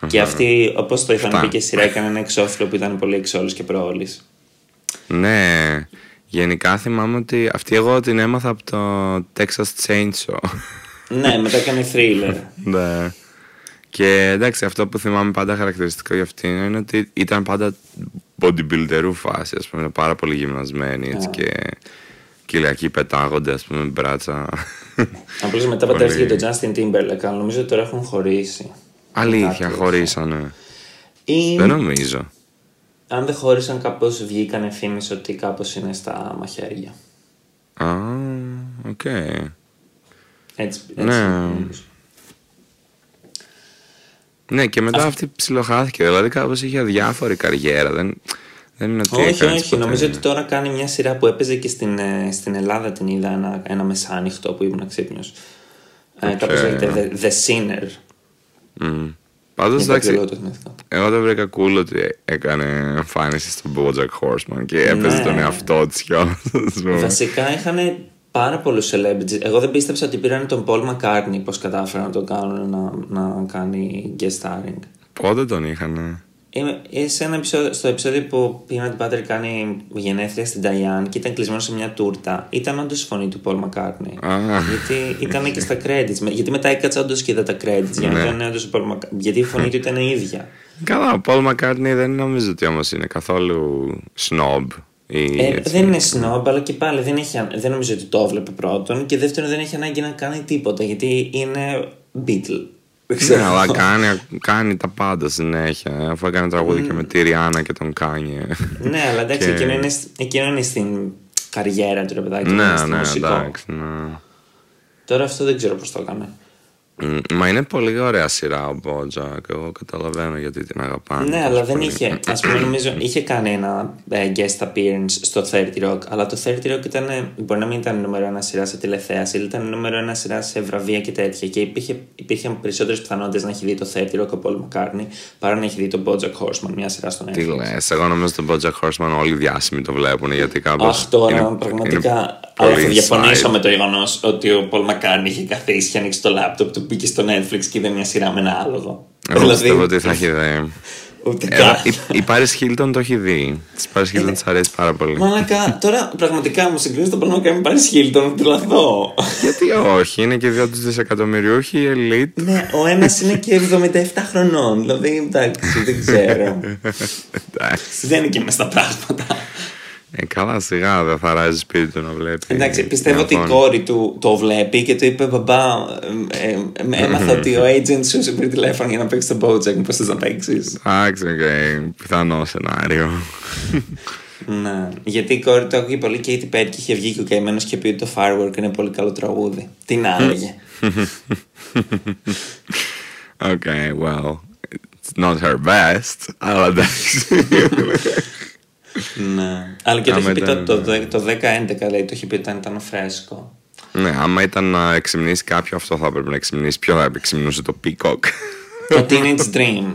Και αυτή, όπως το είχαν πει και σειρά, έκανε ένα εξώφυλλο που ήταν πολύ εξόλου και προόλης. Ναι. Γενικά θυμάμαι ότι αυτή εγώ την έμαθα από το Texas Chainsaw. ναι, μετά έκανε thriller. ναι. Και εντάξει, αυτό που θυμάμαι πάντα χαρακτηριστικό για αυτήν είναι ότι ήταν πάντα bodybuilderού φάση, ας πούμε, πάρα πολύ γυμνασμένη έτσι, και Κυριακή πετάγονται, ας πούμε, μπράτσα. Απλώ μετά πατέρθηκε τον Justin Timberlake, αλλά νομίζω ότι τώρα έχουν χωρίσει. Αλήθεια, χωρίσανε. Ή... Δεν νομίζω. Αν δεν χώρισαν, κάπως βγήκαν φήμε ότι κάπως είναι στα μαχαίρια. Α, οκ. Έτσι, έτσι. Ναι. Ναι, και μετά αυτή ψιλοχάθηκε. Δηλαδή, κάπως είχε αδιάφορη καριέρα. Δεν, δεν είναι ότι όχι, όχι. Νομίζω ότι τώρα κάνει μια σειρά που έπαιζε και στην, ε, στην Ελλάδα την είδα ένα, ένα μεσάνυχτο που ήμουν ξύπνιος. Okay. Ε, Κάπως λέγεται The, The Sinner. Mm. Πάντως εντάξει. Εγώ δεν βρήκα cool ότι έκανε εμφάνιση στον Bojack Horseman και έπαιζε ναι. τον εαυτό της κιόλα. Βασικά είχαν πάρα πολλούς celebrities. Εγώ δεν πίστεψα ότι πήραν τον Paul McCartney πώς κατάφεραν να τον κάνουν να, να κάνει guest starring. Πότε τον είχαν. Είμαι σε ένα επεισόδιο, στο επεισόδιο που ο Peanut Butter κάνει γενέθλια στην Diane και ήταν κλεισμένο σε μια τούρτα. Ήταν όντως η φωνή του Paul McCartney. γιατί ήταν και στα credits. Γιατί μετά έκατσα όντως και είδα τα credits. Για να ναι. όντως Paul McCartney. Γιατί η φωνή του ήταν η ίδια. Καλά, ο Paul McCartney δεν νομίζω ότι όμως είναι καθόλου snob. Ε, δεν είναι snob, αλλά και πάλι δεν, έχει, δεν νομίζω ότι το έβλεπε πρώτον. Και δεύτερον, δεν έχει ανάγκη να κάνει τίποτα γιατί είναι Beatle. Δεν ξέρω. Ναι, αλλά κάνει, κάνει τα πάντα συνέχεια. ε, Αφού έκανε τραγούδι και με τη Rihanna και τον Kanye. Ναι, αλλά εντάξει, Και- εκείνο, είναι, σ- εκείνο είναι στην καριέρα του ρε παιδάκι. δεν είναι ναι, στο ναι, μουσικό. εντάξει. Ναι. Τώρα αυτό δεν ξέρω πώς το έκανε. Μ, Μα είναι πολύ ωραία σειρά ο Μπότζακ. Εγώ καταλαβαίνω γιατί την αγαπάνε. Ναι, τόσο αλλά δεν πολύ. είχε. Α πούμε, νομίζω είχε κάνει ένα ε, guest appearance στο 30 Rock. Αλλά το 30 Rock ήταν. ε, Μπορεί να μην ήταν νούμερο ένα σειρά σε τηλεθέαση, αλλά ήταν νούμερο ένα σειρά σε βραβεία και τέτοια. Και υπήρχε, υπήρχαν περισσότερες πιθανότητες να έχει δει το 30 Rock ο Paul McCartney παρά να έχει δει το Bojack Horseman, μια σειρά στο Netflix. Τι λες, εγώ νομίζω τον Bojack Horseman όλοι οι διάσημοι το βλέπουν γιατί κάπως. Αχ, τώρα πραγματικά. Αλλά θα διαφωνήσω με το γεγονός ότι ο Paul McCartney είχε καθίσει και ανοίξει το λάπτοπ του, μπήκε στο Netflix και είδε μια σειρά με ένα άλογο. Εγώ πιστεύω ότι θα έχει δει. Ούτε Ε, καν. η- Η Paris Hilton το έχει δει. Της Paris Hilton της αρέσει πάρα πολύ. Μαλάκα, τώρα πραγματικά μου συγκρίνει το Paul McCartney με Paris Hilton, θα τρελαθώ. Γιατί όχι, είναι και δύο του δισεκατομμυριούχοι elite. ναι, ο ένας είναι και 77 χρονών. Δηλαδή, εντάξει, δεν ξέρω. Εντάξει. δεν είναι και μες στα πράγματα. Ε, καλά, σιγά δεν θ' αράζει σπίτι του να βλέπει. Εντάξει, πιστεύω μια ότι η οθόνη. κόρη του το βλέπει και του είπε Μπαμπά, ε, ε, ε, έμαθα ότι ο agent σου σε πήρε τηλέφωνο για να παίξεις το BoJack. Μήπως θες να παίξεις. Εντάξει, οκ, πιθανό σενάριο. Ναι. Γιατί η κόρη του άκουγε πολύ Katy Perry και είχε βγει και ο καημένος και πει ότι το Firework είναι πολύ καλό τραγούδι. Τι να έλεγε. Okay, well, it's not her best, αλλά εντάξει. ναι. Αλλά και το Άμα είχε πει το, ήταν- το, δε- το 10-11, λέει, το είχε πει όταν ήταν φρέσκο. ναι, άμα ήταν να εξυμνήσει κάποιο, αυτό θα έπρεπε να εξυμνήσει. Ποιο θα εξυμνούσε το Peacock; το Teenage Dream.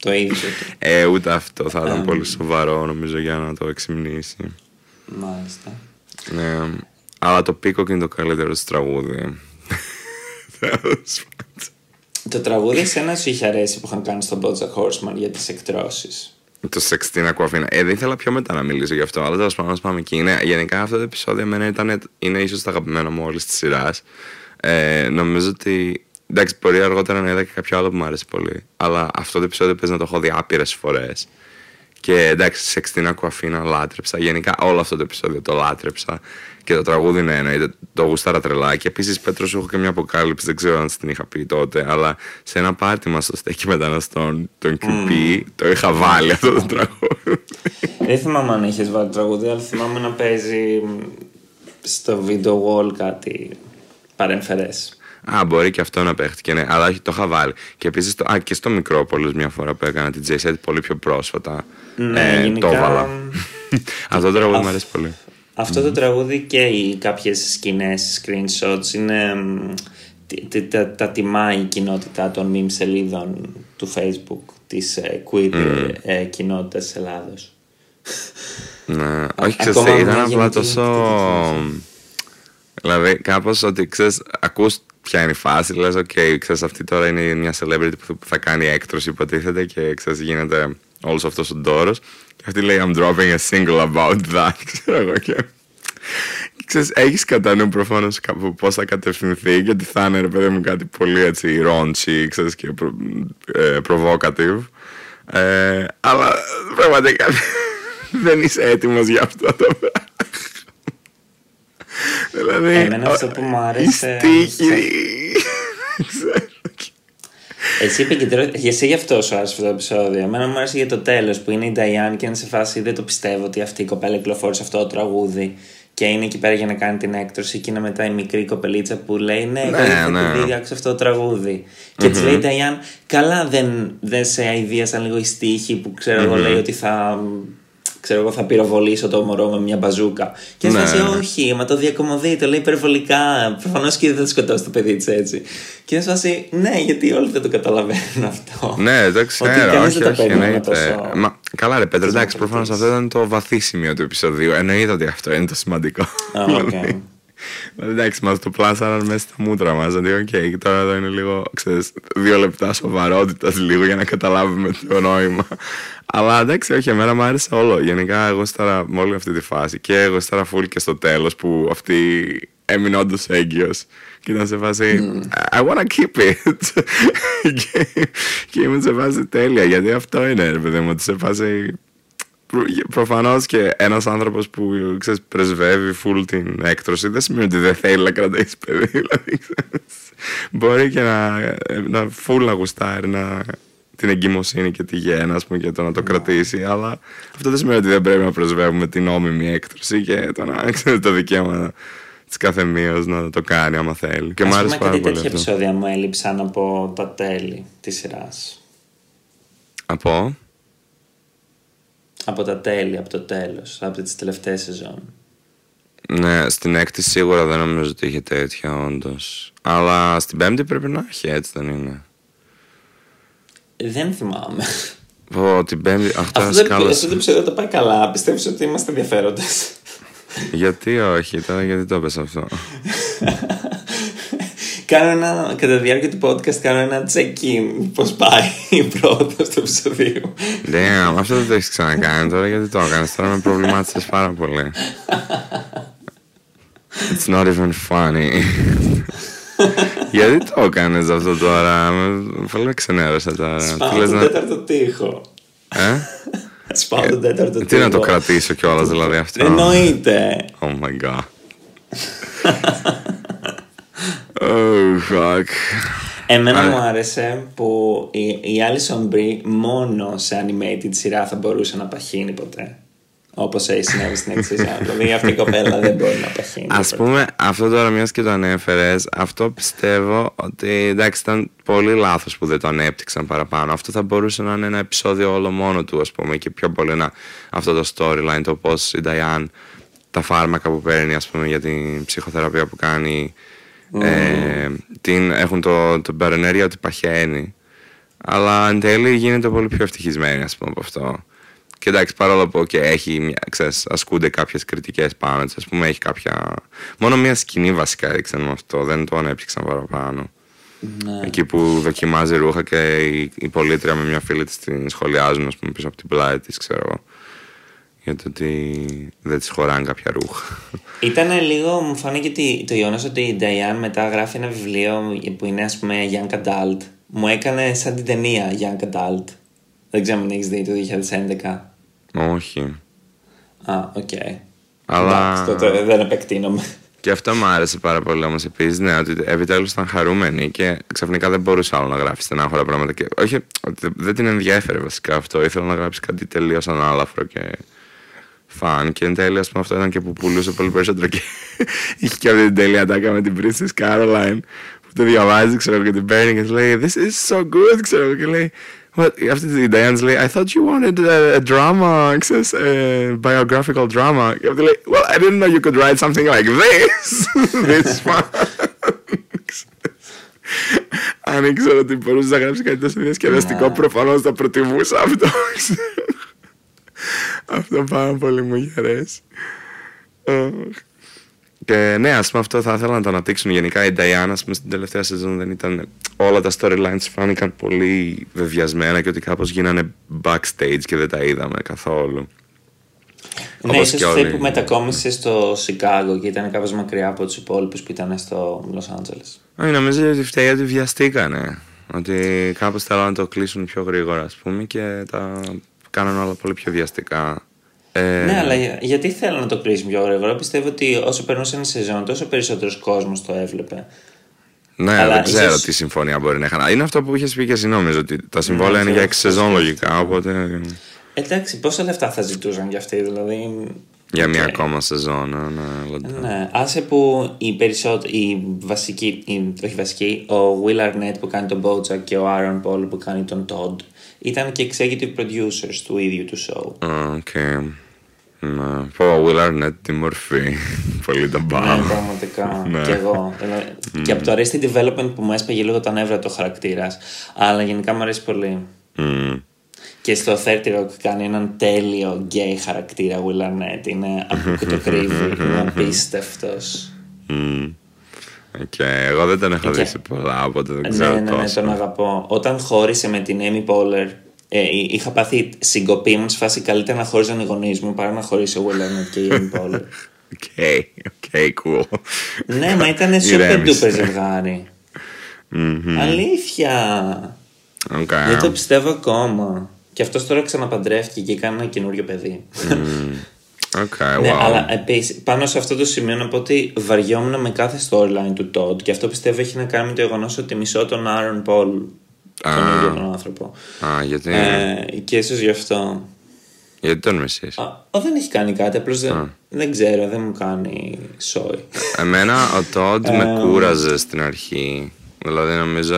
Το ίδιο του. Ε, ούτε αυτό θα ήταν Ε, πολύ σοβαρό, νομίζω, για να το εξυμνήσει. Μάλιστα. Ναι, αλλά το Peacock είναι το καλύτερο της τραγούδι. Τέλος πάντων. Το τραγούδι εσένα σου είχε αρέσει που είχαν κάνει στον Bojack Horseman για τις εκτρώσεις; Το Sextina Aquafina. Ε, δεν ήθελα πιο μετά να μιλήσω γι' αυτό, αλλά τέλος πάντων, ας πάμε εκεί. Είναι, γενικά αυτό το επεισόδιο εμένα ήταν, είναι ίσως το αγαπημένο μου όλης της σειράς. Ε, νομίζω ότι. Εντάξει, μπορεί αργότερα να είδα και κάποιο άλλο που μου άρεσε πολύ. Αλλά αυτό το επεισόδιο παίζει να το έχω δει άπειρες φορές. Και εντάξει, Sextina Aquafina λάτρεψα. Γενικά όλο αυτό το επεισόδιο το λάτρεψα. Και το τραγούδι είναι εννοείται, το γούσταρα τρελά. Και επίσης, Πέτρος, σου έχω και μια αποκάλυψη, δεν ξέρω αν στην είχα πει τότε, αλλά σε ένα πάρτι μας στο στέκι μεταναστών, τον QP, το είχα βάλει αυτό το τραγούδι. Δεν θυμάμαι αν είχες βάλει τραγούδι, αλλά θυμάμαι να παίζει μ, στο video wall κάτι παρεμφερές. Α, μπορεί και αυτό να παίχτηκε, ναι, αλλά όχι, το είχα βάλει. Και επίσης και στο Μικρόπολο μια φορά που έκανα την J-Set πολύ πιο πρόσφατα. Ναι, ε, γενικά- Το έβαλα. αυτό το τραγούδι αυ- μου αρέσει πολύ. Αυτό το τραγούδι και οι κάποιες σκηνές, screenshots είναι... μ, τι- τι- τα, τα τιμάει η κοινότητα των meme σελίδων του Facebook της ε, queer ε, κοινότητας της Ελλάδος. Ναι, όχι, ξέρεις, ακόμα τι, ήταν μια απλά γενική τόσο. κριτική. Δηλαδή, κάπως ότι ξέρεις, ακούς ποια είναι η φάση, λες, οκ, ξέρεις, αυτή τώρα είναι μια celebrity που θα κάνει έκτρωση, υποτίθεται, και ξέρεις, γίνεται όλος αυτός ο ντόρος. Και αυτή λέει, I'm dropping a single about that. Ξέρω εγώ και. Ξέρεις, έχεις κατά νου προφανώς κάπου πώς θα κατευθυνθεί γιατί θα είναι ρε παιδί μου κάτι πολύ έτσι ρόντσι ξέρεις και προ, ε, provocative ε, αλλά πραγματικά δεν είσαι έτοιμος για αυτό το πράγμα δηλαδή Εμένα αυτό που μου άρεσε- η στίχη ξέρω. Εσύ επικεντρώ... Εσύ γι' αυτό σου άρεσε αυτό το επεισόδιο. Εμένα μου άρεσε για το τέλος που είναι η Diane και είναι σε φάση δεν το πιστεύω ότι αυτή η κοπέλα κυκλοφόρησε αυτό το τραγούδι. Και είναι εκεί πέρα για να κάνει την έκτρωση και είναι μετά η μικρή κοπελίτσα που λέει Ναι, εγώ Ναι, ήρθα ναι. επειδή άκουσα αυτό το τραγούδι. Και της λέει η Diane, καλά δεν, δεν σε αηδίασαν λίγο οι στίχοι που ξέρω εγώ λέει ότι θα. Ξέρω εγώ θα πυροβολήσω το μωρό με μια μπαζούκα. Και Ναι, ναι, ναι. όχι, μα το διακομωδεί, το λέει υπερβολικά. Προφανώς και δεν θα σκοτώσει το παιδί της έτσι. Και είναι σε φάση, ναι, γιατί όλοι δεν το καταλαβαίνουν αυτό. Ναι, το Ότι ξέρω, κανείς όχι, δεν τα όχι, παίρνει με εννοείται. τόσο- Μα, καλά ρε Πέτρο, εντάξει, να προφανώς αυτό κρατήσεις. ήταν το βαθύ σημείο του επεισοδίου. Εννοείται ότι αυτό είναι το σημαντικό. Α, οκ. Δηλαδή, εντάξει, μας το πλάσαραν μέσα στα μούτρα μας. Δηλαδή, οκ, τώρα εδώ είναι λίγο, ξέρεις, δύο λεπτά σοβαρότητας λίγο για να καταλάβουμε το νόημα. Αλλά εντάξει, όχι, εμένα μου άρεσε όλο. Γενικά, εγώ γουστάρα με όλη αυτή τη φάση. Και εγώ γουστάρα φουλ και στο τέλος που αυτή έμεινε όντως έγκυος. Και ήταν σε φάση, I wanna keep it. και, και ήμουν σε φάση τέλεια, γιατί αυτό είναι, ρε παιδί μου, ότι σε φάση Προφανώς και ένας άνθρωπος που ξέρεις, πρεσβεύει full την έκτρωση δεν σημαίνει ότι δεν θέλει να κρατήσει παιδί. Δηλαδή, μπορεί και να, να full να γουστάρει να, την εγκυμοσύνη και τη γέννα ας πούμε, και το να το κρατήσει. Αλλά αυτό δεν σημαίνει ότι δεν πρέπει να πρεσβεύουμε την νόμιμη έκτρωση και το να ξέρει το δικαίωμα της κάθε μία να το κάνει άμα θέλει. Και Ας μου πούμε άρεσε πάρα κάτι πολύ. τέτοια Αυτό. επεισόδια μου έλειψαν από τα τέλη της σειράς. Από; Από τα τέλη, από το τέλος, από τις τελευταίες σεζόν. Ναι, στην έκτη σίγουρα δεν νομίζω ότι είχε τέτοια όντως. Αλλά στην πέμπτη πρέπει να έχει, έτσι δεν είναι. Δεν θυμάμαι. Πω, την πέμπτη. Αχ, τώρα Αυτό δεν, σκάλωσα. αυτό δεν ξέρω, το πάει καλά. Πιστεύεις ότι είμαστε ενδιαφέροντες; Γιατί όχι, τώρα γιατί το έπεσε αυτό; κάνω ένα, κατά τη διάρκεια του podcast κάνω ένα check-in πώς πάει η πρόοδος του επεισοδίου. Damn, αυτό δεν το έχεις ξανακάνει τώρα γιατί το έκανες. Τώρα με προβλημάτισες πάρα πολύ. It's not even funny. γιατί το έκανες αυτό τώρα, με πολύ με ξενέρωσε τώρα. Σπάω Τι λες τον να. τέταρτο τύχο. Ε; Σπάω τον τέταρτο τύχο. Τι να το κρατήσω κιόλας δηλαδή αυτό; Εννοείται. Oh my god. oh fuck. Εμένα Α, μου άρεσε που η, η Alison Brie μόνο σε animated σειρά θα μπορούσε να παχύνει ποτέ. Όπως έχει συνέβη στην έξι σεζόν. Δηλαδή αυτή η κοπέλα δεν μπορεί να παχύνει. Α ποτέ. πούμε, αυτό τώρα μιας και το ανέφερες, αυτό πιστεύω ότι εντάξει ήταν πολύ λάθος που δεν το ανέπτυξαν παραπάνω. Αυτό θα μπορούσε να είναι ένα επεισόδιο όλο μόνο του, ας πούμε, και πιο πολύ να, αυτό το storyline, το πώς η Diane τα φάρμακα που παίρνει, ας πούμε, για την ψυχοθεραπεία που κάνει. Ε, την, έχουν το, το παρενέργεια ότι παχαίνει. Αλλά εν τέλει γίνεται πολύ πιο ευτυχισμένη, ας πούμε, από αυτό. Και εντάξει, παρόλο που okay, έχει, μια- ξέρεις, ασκούνται κάποιες κριτικές πάνω της, ας πούμε, έχει κάποια... Μόνο μια σκηνή βασικά έδειξαν με αυτό, δεν το ανέπτυξαν παραπάνω. Ναι. Εκεί που δοκιμάζει ρούχα και η, η πολίτρια με μια φίλη της την σχολιάζουν, ας πούμε, πίσω από την πλάτη της, ξέρω εγώ. Για το ότι δεν της χωράνε κάποια ρούχα. Ήταν λίγο, μου φάνηκε ότι το γεγονός ότι η Diane μετά γράφει ένα βιβλίο που είναι ας πούμε Young Adult. Μου έκανε σαν την ταινία Young Adult. Δεν ξέρω αν έχεις δει το 2011. Όχι. Α, οκ. Αλλά- Εντάξει, τότε δεν επεκτείνομαι. Και αυτό μου άρεσε πάρα πολύ όμως επίσης. Ναι, ότι επιτέλους ήταν χαρούμενη και ξαφνικά δεν μπορούσε άλλο να γράφει στενάχωρα πράγματα. Και, όχι, ότι δεν την ενδιέφερε βασικά αυτό. Ήθελε να γράψει κάτι τελείως ανάλαφρο και φαν. Και εν τέλει, ας πούμε, αυτό ήταν και που πουλούσε πολύ περισσότερο. Και είχε και αυτή την τέλεια τάκα με την Princess Caroline που το διαβάζει, ξέρω και την παίρνει και της λέει This is so good, ξέρω και λέει. What? Αυτή η Diane της λέει I thought you wanted a, a drama, ξέρεις, a biographical drama. Και αυτή λέει Well, I didn't know you could write something like this. this one. Αν ήξερα ότι μπορούσε να γράψει κάτι τόσο διασκεδαστικό, Ναι. προφανώς θα προτιμούσα αυτός. αυτό πάρα πολύ μου είχε αρέσει. Αχ. Και ναι, ας πούμε αυτό θα ήθελα να το αναπτύξουν. Γενικά η Diana, ας πούμε, στην τελευταία σεζόν δεν ήταν. Όλα τα storylines φάνηκαν πολύ βεβαιασμένα και ότι κάπως γίνανε backstage και δεν τα είδαμε καθόλου. Ναι, Όπως ίσως και αυτή όλοι. που μετακόμισε στο Σικάγο και ήταν κάπως μακριά από τους υπόλοιπους που ήταν στο Λος Άντζελες. Όχι, νομίζω ότι φταίει ότι βιαστήκανε. Ότι κάπως θέλουν να το κλείσουν πιο γρήγορα, ας πούμε, και τα κάνουν όλα πολύ πιο βιαστικά. Ε, Ναι, αλλά για- γιατί θέλω να το κλείσουν πιο γρήγορα. Πιστεύω ότι όσο περνούσε η σεζόν, τόσο περισσότερος κόσμος το έβλεπε. Ναι, Αλλά δεν ξέρω ίσως- τι συμφωνία μπορεί να είχαν. Είναι αυτό που είχες πει και εσύ, νομίζω, ότι τα συμβόλαια Ναι, είναι και για αυτό 6 σεζόν λογικά, οπότε. Εντάξει, πόσα λεφτά θα ζητούσαν για αυτή, δηλαδή. Για μια Οκ. ακόμα σεζόν, ναι, ναι, αλλά- Ναι, άσε που η περισσότερη, η βασική, η, όχι βασική, ο Will Arnett που κάνει τον BoJack και ο Aaron Paul που κάνει τον Todd ήταν και executive producers του ίδιου του show. Α, Οκ. Ναι. Πω, ο Will Arnett, τι μορφή. Πολύ τον Ναι, πάω. πραγματικά. Ναι. Και εγώ. Δηλαδή, Και από το Arrested Development που μου έσπαγε λίγο τα νεύρα ο χαρακτήρας. Αλλά γενικά μου αρέσει πολύ. Μμ. Και στο 30 Rock κάνει έναν τέλειο γκέι χαρακτήρα Will Arnett. Είναι από και το κρύβει. Είναι απίστευτος. Μμ. Οκ, εγώ δεν τον έχω Και- δει σε πολλά, οπότε δεν Ναι, ξέρω ναι, ναι, τόσο. τον αγαπώ. Όταν χώρισε με την Amy Poehler, ε, εί- είχα πάθει συγκοπή μου σε φάση καλύτερα να χώριζαν οι γονείς μου παρά να χωρίσει ο Will Arnett και η Amy Poehler. Οκ, οκ, cool. ναι, μα ήταν super Ηρέμησε. duper ζευγάρι. Μμμ. Αλήθεια. Οκ. Δεν το πιστεύω ακόμα. Και αυτός τώρα ξαναπαντρεύτηκε και κάνει ένα καινούριο παιδί. Okay, Ναι, wow. αλλά επίσης πάνω σε αυτό το σημείο να πω ότι βαριόμουν με κάθε storyline του Todd και αυτό πιστεύω έχει να κάνει με το γεγονός ότι μισώ τον Aaron Paul. Τον Α. ίδιο τον άνθρωπο. Α, γιατί, Ε, και ίσως γι' αυτό. γιατί τον μισείς. Α, ο, δεν έχει κάνει κάτι, απλώς δεν, δεν ξέρω, δεν μου κάνει σόι. Εμένα ο Τόντ Ε, με κούραζε στην αρχή. Δηλαδή νομίζω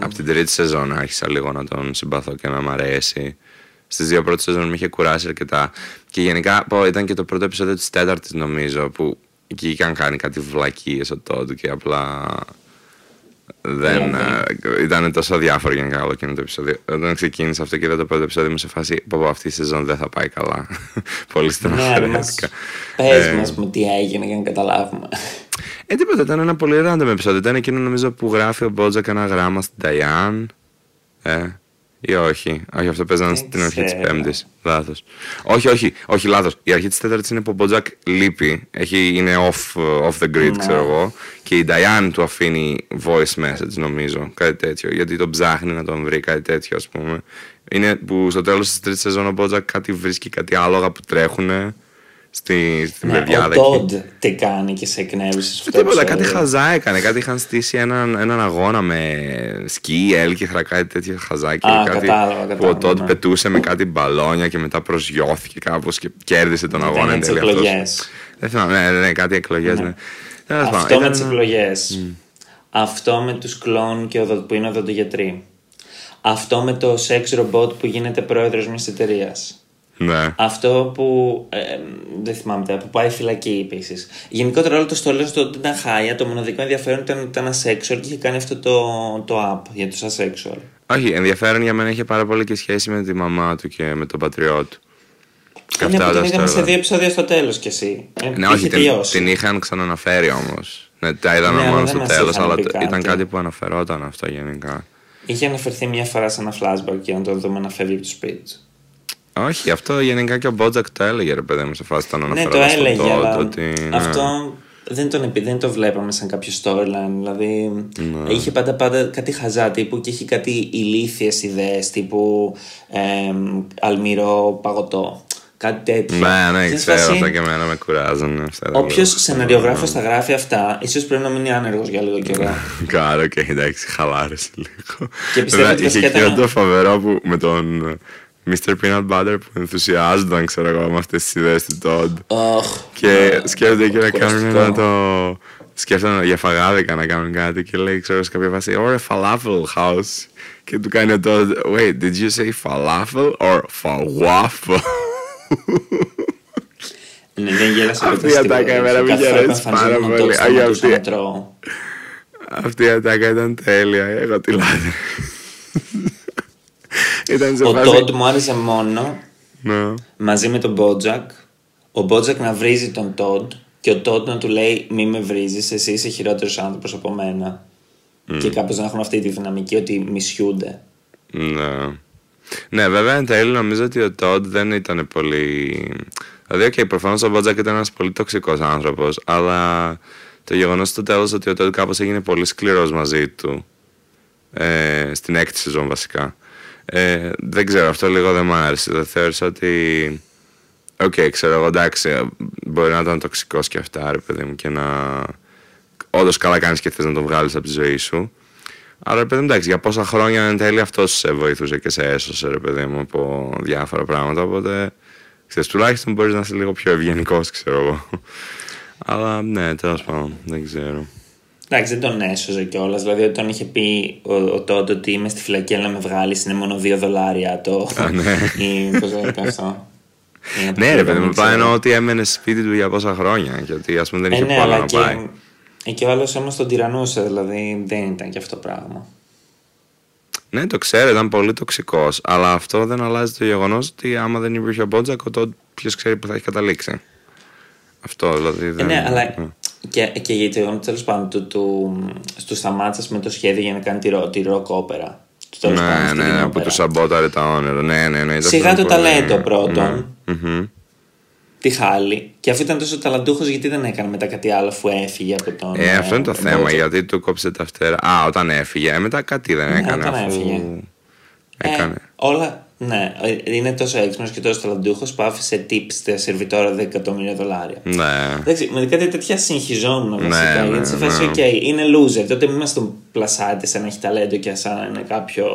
από την τρίτη σεζόν άρχισα λίγο να τον συμπαθώ και να μ' αρέσει. Στις δύο πρώτες σεζόν με είχε κουράσει αρκετά. Και γενικά πω, ήταν και το πρώτο επεισόδιο της τέταρτης νομίζω που εκεί είχαν κάνει κάτι βλακείες ο Todd και απλά δεν Δηλαδή. ήταν τόσο αδιάφορο γενικά όλο εκείνο το επεισόδιο. Όταν ξεκίνησα αυτό και είδα το πρώτο επεισόδιο ήμουν σε φάση πω, πω, αυτή η σεζόν δεν θα πάει καλά. Πολύ ναι, αλλά μας, στεναχωρέθηκα. πες Ε, μας με τι έγινε για να καταλάβουμε. ε, τίποτα, ήταν ένα πολύ random επεισόδιο. Ήταν εκείνο νομίζω που γράφει ο BoJack ένα γράμμα στην Diane. Ε, ή όχι. Όχι, αυτό παίζανε Δεν στην αρχή της ξέρω. Πέμπτης. Λάθος. Όχι, όχι, όχι, λάθος. Η αρχή της Τέταρτης είναι που ο BoJack λείπει. Έχει, είναι off, off the grid, Ναι. ξέρω εγώ. Και η Ταϊάν του αφήνει voice message, νομίζω. Κάτι τέτοιο. Γιατί τον ψάχνει να τον βρει, κάτι τέτοιο, ας πούμε. Είναι που στο τέλος της τρίτης σεζόν ο Μπότζακ κάτι βρίσκει, κάτι άλογα που τρέχουν στη, στη ναι, μεριάδα ο εκεί. Todd τι κάνει και σε εκνεύρισε σε Ε, αυτό το Τίποτα, κάτι επεισόδιο. χαζά έκανε. Κάτι είχαν στήσει έναν, έναν αγώνα με σκι, έλκυθρα, κάτι τέτοιο χαζάκι. Α, κάτι κατάλαβα, που ο κατάλαβα, Τόντ ναι. πετούσε με κάτι μπαλόνια και μετά προσγειώθηκε κάπως και κέρδισε τον αγώνα. Ήταν εν τις τέλει αυτός. εκλογές. Δεν θυμάμαι, ναι, ναι, ναι, κάτι εκλογές. Ναι. Τέλος πάντων, Αυτό με ήταν τις ένα- εκλογές. Αυτό με τους κλόν και οδο, που είναι οδοντογιατροί. Αυτό με το sex robot που γίνεται πρόεδρος μιας εταιρείας. Ναι. Αυτό που. ε, δεν θυμάμαι τώρα, που πάει φυλακή επίσης. Γενικότερα όλο το στολέ του ότι ήταν χάλια. Το μοναδικό ενδιαφέρον ήταν ότι ήταν asexual και είχε κάνει αυτό το, το app για τους asexual. Όχι, ενδιαφέρον για μένα είχε πάρα πολύ και σχέση με τη μαμά του και με τον πατριό του. Και Είναι αυτά που τα την είδαμε σε storyline. δύο επεισόδια στο τέλος κι εσύ. Ε, Ναι, είχε όχι, την, τελειώσει. την είχαν ξαναναφέρει όμως. Ναι, τα είδαμε Ναι, αλλά μόνος δεν στο μας τέλος, είχαν αλλά πει το- ήταν κάτι. κάτι που αναφερόταν αυτό γενικά. Είχε αναφερθεί μια φορά σε ένα flashback και να το δούμε να φεύγει από το σπίτι του. Όχι, αυτό γενικά και ο Μπότζακ το έλεγε ρε παιδί μου σε φάση όταν Ναι, το αναφερόταν στον έλεγε, Todd, αλλά ότι, ναι. αυτό δεν, τον, επι- δεν το βλέπαμε σαν κάποιο storyline. Δηλαδή, Ναι. είχε πάντα, πάντα κάτι χαζά τύπου και είχε κάτι ηλίθιες ιδέες τύπου εμ, αλμυρό παγωτό. Κάτι τέτοιο. Ναι, ναι, Στην ξέρω φάση, αυτά και εμένα με κουράζουν. αυτά τα Όποιος λόγια. σεναριογράφο τα γράφει αυτά, ίσως πρέπει να μείνει άνεργος για λίγο καιρό. Κάρο και εντάξει, χαλάρωσε λίγο. Και πιστεύω Βέβαια, ότι είχε βασικά εκείνο ήταν- το φοβερό που με τον ε, Mr. Peanut Butter που ενθουσιάζονταν, ξέρω εγώ, με αυτές τις ιδέες του Todd. Οχ, Και ναι, σκέφτεται και να κάνουν κουραστικό. ένα το. Σκέφτονται για φαγάδικα να κάνουν κάτι και λέει, ξέρω, σε κάποια φάση, or a falafel house. Και του κάνει ο Todd, wait, did you say falafel or falafel? Ναι, δεν γέλασα Αυτή ποτέ η στην ατάκα ζωή. εμένα μου Κάθε είχε φορά που αρέσει εμφανιζόταν πάρα ο πολύ. Todd, Α, για σταματούσα αυτή- να τρώω. Αυτή η ατάκα ήταν τέλεια, εγώ τη λάτρευα. Ήταν σε Ο φάση... Todd μου άρεσε μόνο Ναι. μαζί με τον BoJack. Ο BoJack να βρίζει τον Todd και ο Todd να του λέει Μη με βρίζεις, εσύ είσαι χειρότερος άνθρωπος από μένα. Και κάπως να έχουν αυτή τη δυναμική ότι μισιούνται. Ναι. Ναι, βέβαια εν τέλει νομίζω ότι ο Τόντ δεν ήταν πολύ. Δηλαδή, okay, προφανώς ο Μπότζακ ήταν ένας πολύ τοξικός άνθρωπος, αλλά το γεγονός στο τέλος ότι ο Τόντ κάπως έγινε πολύ σκληρός μαζί του. Ε, στην έκτη σεζόν βασικά. Ε, δεν ξέρω, αυτό λίγο δεν μ' άρεσε. Δεν θεώρησα ότι. Οκ, ξέρω εγώ, εντάξει, μπορεί να ήταν τοξικός και αυτά, ρε παιδί μου, και να. Όντως καλά κάνεις και θες να τον βγάλεις από τη ζωή σου. Αλλά ρε παιδί μου, εντάξει, για πόσα χρόνια εν τέλει αυτό σε βοηθούσε και σε έσωσε, ρε παιδί μου, από διάφορα πράγματα. Οπότε, ξέρεις, τουλάχιστον μπορείς να είσαι λίγο πιο ευγενικός, ξέρω εγώ. Αλλά ναι, τέλος πάντων, δεν ξέρω. Εντάξει, δεν τον έσωζε κιόλας. Δηλαδή, όταν είχε πει ο, ο Τόντ ότι είμαι στη φυλακή, αλλά να με βγάλεις, είναι μόνο δύο δολάρια το. Α, ναι. ή πώς λέγεται αυτό. Ή να το Ναι, ρε παιδί δεν μου, ξέρω. πάει εννοώ ότι έμενε σπίτι του για πόσα χρόνια. Γιατί ας πούμε δεν Ε, είχε ναι, πολλά αλλά να και, πάει. ε, και ο άλλος όμως τον τυραννούσε, δηλαδή δεν ήταν και αυτό πράγμα. Ναι, το ξέρω, ήταν πολύ τοξικός. Αλλά αυτό δεν αλλάζει το γεγονός ότι άμα δεν υπήρχε ο Μπότζακ, τότε ποιος ξέρει που θα έχει καταλήξει. Αυτό δηλαδή. Ε, Δεν... ναι, αλλά ναι. και, και γιατί εγώ τέλος πάντων του, του, του σταμάτησες με το σχέδιο για να κάνει τη, ρο, τη rock opera. Του τέλος πάντων, Ναι, αυτή ναι, την ναι, που όπερα. του σαμπόταρε τα όνειρα. Ναι, ναι, ναι. ήταν Σιγά αυτό το πολύ- ταλέντο πρώτον. Ναι. Μμμ. Τι χάλι. Και αφού ήταν τόσο ταλαντούχος, γιατί δεν έκανε μετά κάτι άλλο αφού έφυγε από τον. Ε, αυτό είναι το ε, θέμα, Bojack. γιατί του 'κοψε τα φτερά. Α, όταν έφυγε. Ε, μετά κάτι δεν Ναι, έκανε όταν αφού. έφυγε. Έκανε. Ε, όλα. Ναι, ε, είναι τόσο έξυπνος και τόσο ταλαντούχος που άφησε tips στα σερβιτόρα 10 εκατομμύρια δολάρια. Ναι. Εντάξει, με κάτι τέτοια συγχυζόμουν Ναι, βασικά. ναι, γιατί σε φάση, ναι. οκ, είναι loser. Τότε μην μας τον πλασάτε σαν να έχει ταλέντο και σαν να είναι κάποιο.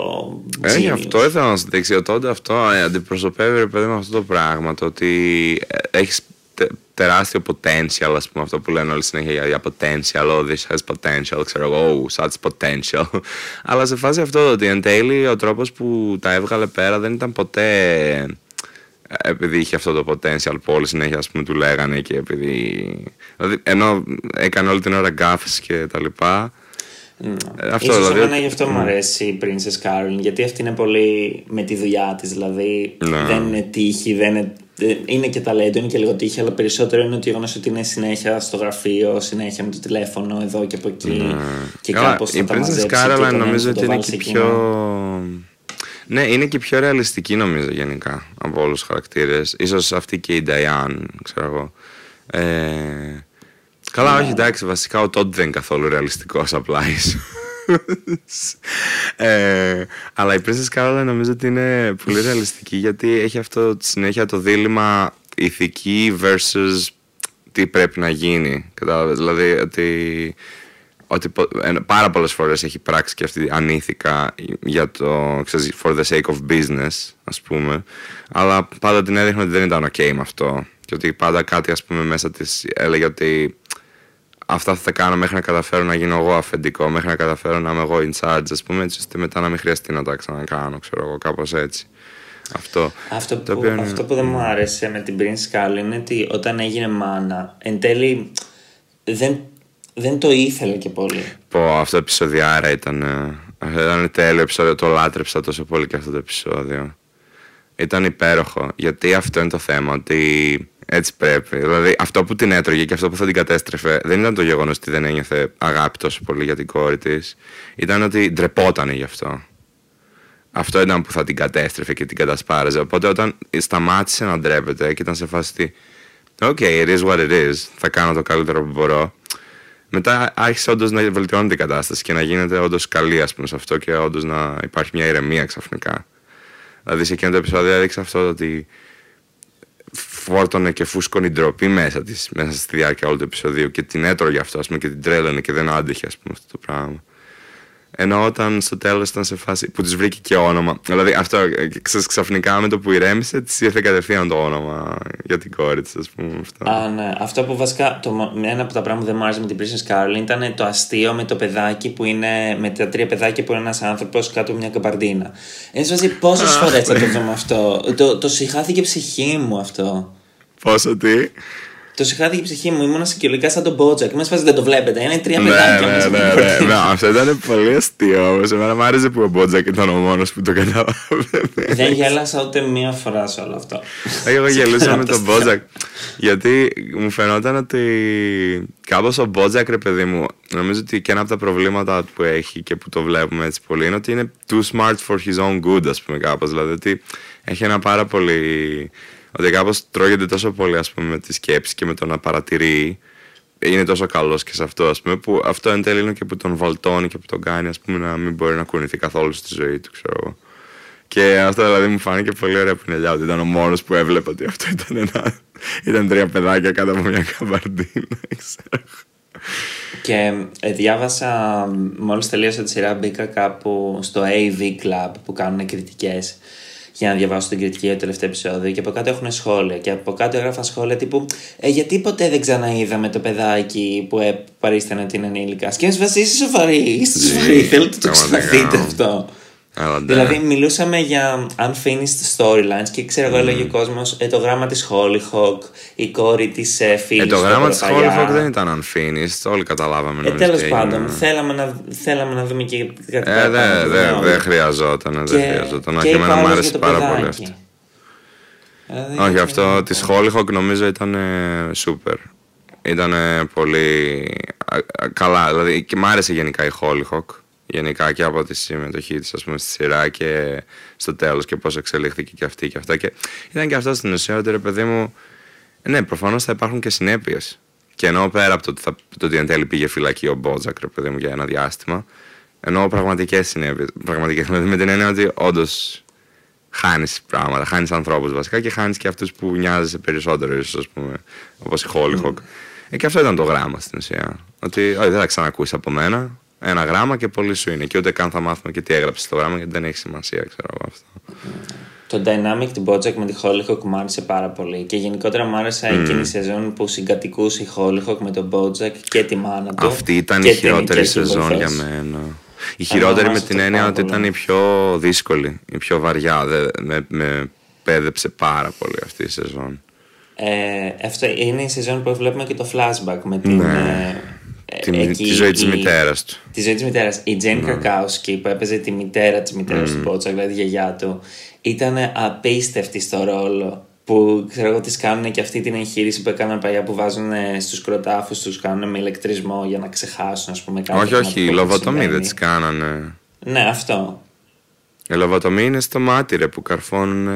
Ε, γι' genius. αυτό ήθελα να σου δείξει. Τότε αυτό ε, αντιπροσωπεύει, ρε παιδί μου, αυτό το πράγμα. Το ότι έχεις τεράστιο potential, ας πούμε, αυτό που λένε όλοι συνέχεια για, για potential. Oh, this has potential, ξέρω εγώ, oh, such potential. Αλλά σε φάση αυτό το ότι εν τέλει ο τρόπος που τα έβγαλε πέρα δεν ήταν ποτέ ε, επειδή είχε αυτό το potential που όλοι συνέχεια ας πούμε, του λέγανε και επειδή. Δηλαδή, ενώ έκανε όλη την ώρα γκάφες και τα λοιπά. Ε, αυτό Ίσως δηλαδή. εμένα γι' αυτό μου αρέσει η Princess Caroline γιατί αυτή είναι πολύ με τη δουλειά της δηλαδή Ναι. δεν είναι τύχη, δεν είναι, ε, είναι και ταλέντο, είναι και λίγο τύχη αλλά περισσότερο είναι το γεγονός ότι είναι συνέχεια στο γραφείο, συνέχεια με το τηλέφωνο εδώ και από εκεί και Ναι. Καλά, κάπως θα η τα Princess μαζέψει και Caroline τον νομίζω θα το ότι είναι βάλει και σε πιο. κοινό. Ναι, είναι και πιο ρεαλιστική νομίζω γενικά από όλους τους χαρακτήρες. Ίσως αυτή και η Diane, ξέρω εγώ. Ε, καλά, Ναι. όχι εντάξει, βασικά ο Todd δεν είναι καθόλου ρεαλιστικός απλά ίσως. ε, αλλά η Princess Caroline νομίζω ότι είναι πολύ ρεαλιστική γιατί έχει αυτό συνέχεια το δίλημα ηθική versus τι πρέπει να γίνει. Κατάλαβες, δηλαδή ότι ότι πο- ε, πάρα πολλές φορές έχει πράξει και αυτή ανήθικα για το, ξέρεις, for the sake of business, ας πούμε. Αλλά πάντα την έδειχνε ότι δεν ήταν ok με αυτό. Και ότι πάντα κάτι, ας πούμε, μέσα της έλεγε ότι αυτά θα τα κάνω μέχρι να καταφέρω να γίνω εγώ αφεντικό, μέχρι να καταφέρω να είμαι εγώ in charge, ας πούμε, έτσι ώστε μετά να μην χρειαστεί να τα ξανακάνω, ξέρω εγώ, κάπως έτσι. Αυτό. Αυτό Το που, οποίο είναι- αυτό που δεν μου άρεσε με την Princess Caroline είναι ότι όταν έγινε μάνα εν τέλει δεν, δεν το ήθελε και πολύ. Πω, αυτό το επεισοδιάρα ήταν. ε, Ήταν τέλειο επεισόδιο. Το λάτρεψα τόσο πολύ και αυτό το επεισόδιο. Ήταν υπέροχο. Γιατί αυτό είναι το θέμα. Ότι έτσι πρέπει. Δηλαδή, αυτό που την έτρωγε και αυτό που θα την κατέστρεφε δεν ήταν το γεγονός ότι δεν ένιωθε αγάπη τόσο πολύ για την κόρη της. Ήταν ότι ντρεπότανε γι' αυτό. Αυτό ήταν που θα την κατέστρεφε και την κατασπάραζε. Οπότε όταν σταμάτησε να ντρέπεται και ήταν σε φάση ότι OK, it is what it is. Θα κάνω το καλύτερο που μπορώ. Μετά άρχισε όντως να βελτιώνεται η κατάσταση και να γίνεται όντως καλή, ας πούμε, σε αυτό και όντως να υπάρχει μια ηρεμία ξαφνικά. Δηλαδή σε εκείνο το επεισόδιο έδειξε αυτό ότι φόρτωνε και φούσκωνε η ντροπή μέσα της, μέσα στη διάρκεια όλου του επεισοδίου και την έτρωγε αυτό, ας πούμε, και την τρέλανε και δεν άντεχε, ας πούμε, αυτό το πράγμα. Ενώ όταν στο τέλος ήταν σε φάση που της βρήκε και όνομα. Δηλαδή αυτό ε, ξέρεις, ξαφνικά με το που ηρέμησε, της ήρθε κατευθείαν το όνομα για την κόρη της, ας πούμε. Αυτό. Α, ναι. Αυτό που βασικά. Το, ένα από τα πράγματα που δεν μου άρεσε με την Princess Caroline ήταν το αστείο με το παιδάκι που είναι. με τα τρία παιδάκια που είναι ένας άνθρωπος κάτω από μια καμπαρντίνα. Έτσι βάζει πόσες φορές θα το δούμε αυτό; Το, το συχάθηκε η ψυχή μου αυτό. Πόσο τι. Το συχάθηκε η ψυχή μου. Ήμουν συγκεκριτικά σαν τον Μπότζακ. Σε φάση δεν το βλέπετε. Είναι τρία Ναι, παιδάκια ναι, μέσα ναι, από την ναι, καμπαρντίνα. ναι, Αυτό ήταν πολύ αστείο όμως. Εμένα μου άρεσε που ο Μπότζακ ήταν ο μόνος που το καταλάβαινε. Δεν γέλασα ούτε μία φορά σε όλο αυτό. Εγώ γελούσα με Από τον τα Μπότζακ. Γιατί μου φαινόταν ότι κάπως ο Μπότζακ, ρε παιδί μου, νομίζω ότι και ένα από τα προβλήματα που έχει και που το βλέπουμε έτσι πολύ είναι ότι είναι too smart for his own good, ας πούμε, κάπως. Δηλαδή ότι έχει ένα πάρα πολύ. Ότι κάπως τρώγεται τόσο πολύ, ας πούμε, με τη σκέψη και με το να παρατηρεί. Είναι τόσο καλός και σε αυτό, ας πούμε, που αυτό εν τέλει είναι και που τον βαλτώνει και που τον κάνει, ας πούμε, να μην μπορεί να κουνηθεί καθόλου στη ζωή του, ξέρω εγώ. Και αυτό δηλαδή μου φάνηκε πολύ ωραία πινελιά ότι ήταν ο μόνος που έβλεπε ότι αυτό ήταν ένα. ήταν τρία παιδάκια κάτω από μια καμπαρντίνα, ξέρω. Και ε, διάβασα, μόλις τελείωσα τη σειρά, μπήκα κάπου στο AV Club που κάνουν κριτικές για να διαβάσω την κριτική για το τελευταίο επεισόδιο και από κάτω έχουν σχόλια και από κάτω έγραφαν σχόλια τύπου ε, γιατί ποτέ δεν ξαναείδαμε το παιδάκι που ε, παρίστανε την ενήλικα. Και εμείς βασί είσαι σοβαροί, είστε σοβαροί, θέλετε να το πραγματικά. ξαναδείτε αυτό Αλλά ναι. Δηλαδή, μιλούσαμε για unfinished storylines και ξέρω εγώ, έλεγε ο κόσμος ε, το γράμμα της Hollyhock, η κόρη της ε, φίλης Ε, το γράμμα της Hollyhock δεν ήταν unfinished, όλοι καταλάβαμε. ε, νομίζω Τέλος τι πάντων, έγινε. θέλαμε να, θέλαμε να δούμε και κάτι Ε, παραπάνω δεν από δε, το δε νόμο. χρειαζόταν, δεν Και- χρειαζόταν. και Όχι, είπα εμένα μου άλλος άρεσε για το πάρα πολύ παιδάκι. αυτό. Δηλαδή, Όχι, είναι- αυτό της Hollyhock νομίζω ήταν ε, super. Ήταν πολύ α, α, καλά. Δηλαδή και μ' άρεσε γενικά η Hollyhock. Γενικά και από τη συμμετοχή της, ας πούμε, στη σειρά και στο τέλος και πώς εξελίχθηκε και αυτή και αυτά. Και ήταν και αυτό στην ουσία ότι ρε παιδί μου. ε, Ναι, προφανώς θα υπάρχουν και συνέπειες. Και ενώ πέρα από το ότι, θα, το ότι εν τέλει πήγε φυλακή ο Μπότζακ, ρε παιδί μου, για ένα διάστημα, ενώ πραγματικές συνέπειες. Πραγματικές, δηλαδή με την έννοια ότι όντως χάνεις πράγματα, χάνεις ανθρώπους βασικά και χάνεις και αυτούς που νοιάζεσαι περισσότερο, ίσως, ας πούμε, όπως η Hollyhock. Mm. Ε, και αυτό ήταν το γράμμα στην ουσία. Ότι όχι, δεν θα ξανακούσεις από μένα. Ένα γράμμα και πολύ σου είναι. Και ούτε καν θα μάθουμε και τι έγραψες το γράμμα, γιατί δεν έχει σημασία, ξέρω εγώ αυτό. Το dynamic του Bojack με τη Hollyhock μου άρεσε πάρα πολύ. Και γενικότερα μου άρεσε mm. εκείνη η σεζόν που συγκατοικούσε η Hollyhock με τον Bojack και τη μάνα του. Αυτή ήταν η χειρότερη σεζόν για μένα. Η χειρότερη με την έννοια ότι ήταν η πιο δύσκολη, η πιο βαριά. με, με πέδεψε πάρα πολύ αυτή η σεζόν. Ε, αυτό είναι η σεζόν που βλέπουμε και το flashback με την. Ναι. Ε, την, εκεί, τη ζωή της μητέρας του. Τη ζωή της μητέρας. Η Τζέν ναι. Κακάουσκι που έπαιζε τη μητέρα της μητέρας mm. του Πότσα, δηλαδή τη γιαγιά του, ήταν απίστευτη στο ρόλο. Που ξέρω εγώ τι κάνουν και αυτή την εγχείρηση που έκαναν παλιά που βάζουν στους κροτάφους τους, κάνουν με ηλεκτρισμό για να ξεχάσουν, ας πούμε. Κάτι όχι, όχι, η λοβοτομή δεν τι κάνανε. Ναι, αυτό. Η λοβοτομή είναι στο μάτι ρε, που καρφώνουν,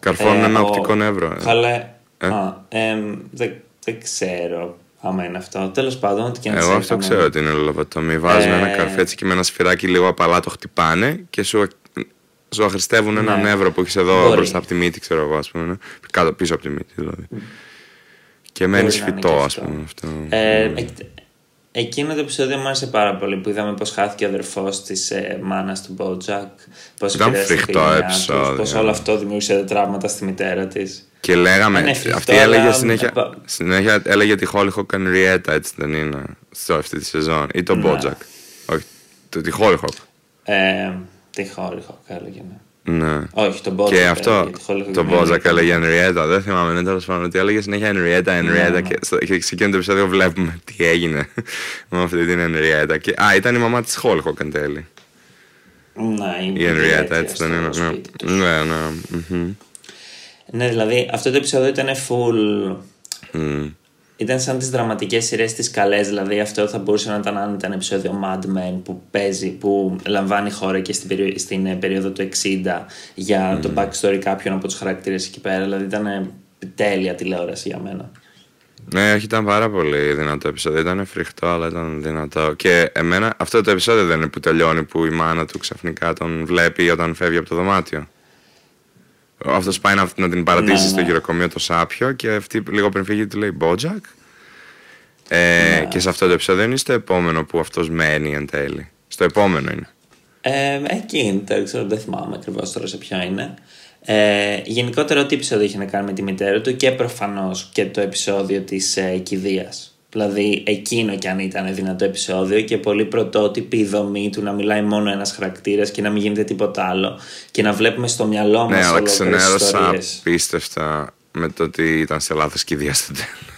καρφώνουν ε, ένα ο... οπτικό νεύρο. Καλέ. Ε; Α, ε, δεν, δεν ξέρω άμα είναι αυτό. Τέλος πάντων, ό,τι και να Εγώ αυτό ξέρω ότι είναι λοβοτομή. Βάζουν ε... ένα καρφί έτσι και με ένα σφυράκι λίγο απαλά το χτυπάνε και σου σου αχρηστεύουν ένα ναι. νεύρο που έχεις εδώ Μπορεί. μπροστά από τη μύτη, ξέρω εγώ, ας πούμε. Ναι. Κάτω πίσω από τη μύτη, δηλαδή. Mm. Και μένεις φυτό, ας πούμε. Αυτό. Ε, mm. Εκείνο το επεισόδιο μου άρεσε πάρα πολύ που είδαμε πώς χάθηκε ο αδερφός της ε, μάνας του Μπότζακ. Πώς Ήταν φρικτό επεισόδιο. Πώς όλο αυτό δημιούργησε τραύματα στη μητέρα της. Και λέγαμε. αυτή έλεγε συνέχεια, συνέχεια έλεγε τη Χόλιχοκ Ενριέτα, έτσι δεν είναι. Σε αυτή τη σεζόν. Ή τον Μπότζακ. Όχι, τη Χόλιχοκ. Ε, Τη Χόλιχοκ έλεγε, ναι. Ναι. Όχι, τον Μπότζακ. Και αυτό. Τον Μπότζακ έλεγε Ενριέτα. Δεν θυμάμαι, είναι τέλος πάντων. Ότι έλεγε συνέχεια Ενριέτα, Ενριέτα. Ναι, ναι. Και σε εκείνο το επεισόδιο βλέπουμε τι έγινε με αυτή την Ενριέτα. Και... Α, ήταν η μαμά της Χόλιχοκ εν τέλει. Ναι, η Ενριέτα, έτσι δεν είναι. Ναι, ναι. Ναι, δηλαδή αυτό το επεισόδιο ήταν full ήταν σαν τις δραματικές σειρές τι καλές. Δηλαδή, αυτό θα μπορούσε να ήταν αν ήταν επεισόδιο Mad Men που παίζει, που λαμβάνει χώρα και στην, περίοδο, στην ε, περίοδο του 60 για το backstory κάποιων από τους χαρακτήρες εκεί πέρα. Δηλαδή, ήταν τέλεια τηλεόραση για μένα. Ναι, όχι, ήταν πάρα πολύ δυνατό επεισόδιο. Ήταν φρικτό, αλλά ήταν δυνατό. Και εμένα αυτό το επεισόδιο δεν είναι που τελειώνει που η μάνα του ξαφνικά τον βλέπει όταν φεύγει από το δωμάτιο. Αυτός πάει να, να την παρατήσει ναι, στο ναι. γυροκομείο το Σάπιο και αυτή λίγο πριν φύγει του λέει Μπότζακ. Ε, ναι. Και σε αυτό το επεισόδιο είναι στο επόμενο που αυτός μένει εν τέλει. Στο επόμενο είναι. Ε, εκεί δεν ξέρω, δεν θυμάμαι ακριβώς τώρα σε ποιο είναι. Ε, γενικότερα, ό,τι επεισόδιο είχε να κάνει με τη μητέρα του και προφανώς και το επεισόδιο της ε, κηδείας Δηλαδή εκείνο κι αν ήταν δυνατό επεισόδιο και πολύ πρωτότυπη η δομή του να μιλάει μόνο ένας χαρακτήρας και να μην γίνεται τίποτα άλλο και να βλέπουμε στο μυαλό μας. Ναι, αλλά ξενέρωσα απίστευτα με το ότι ήταν σε λάθος κηδεία στο τέλο.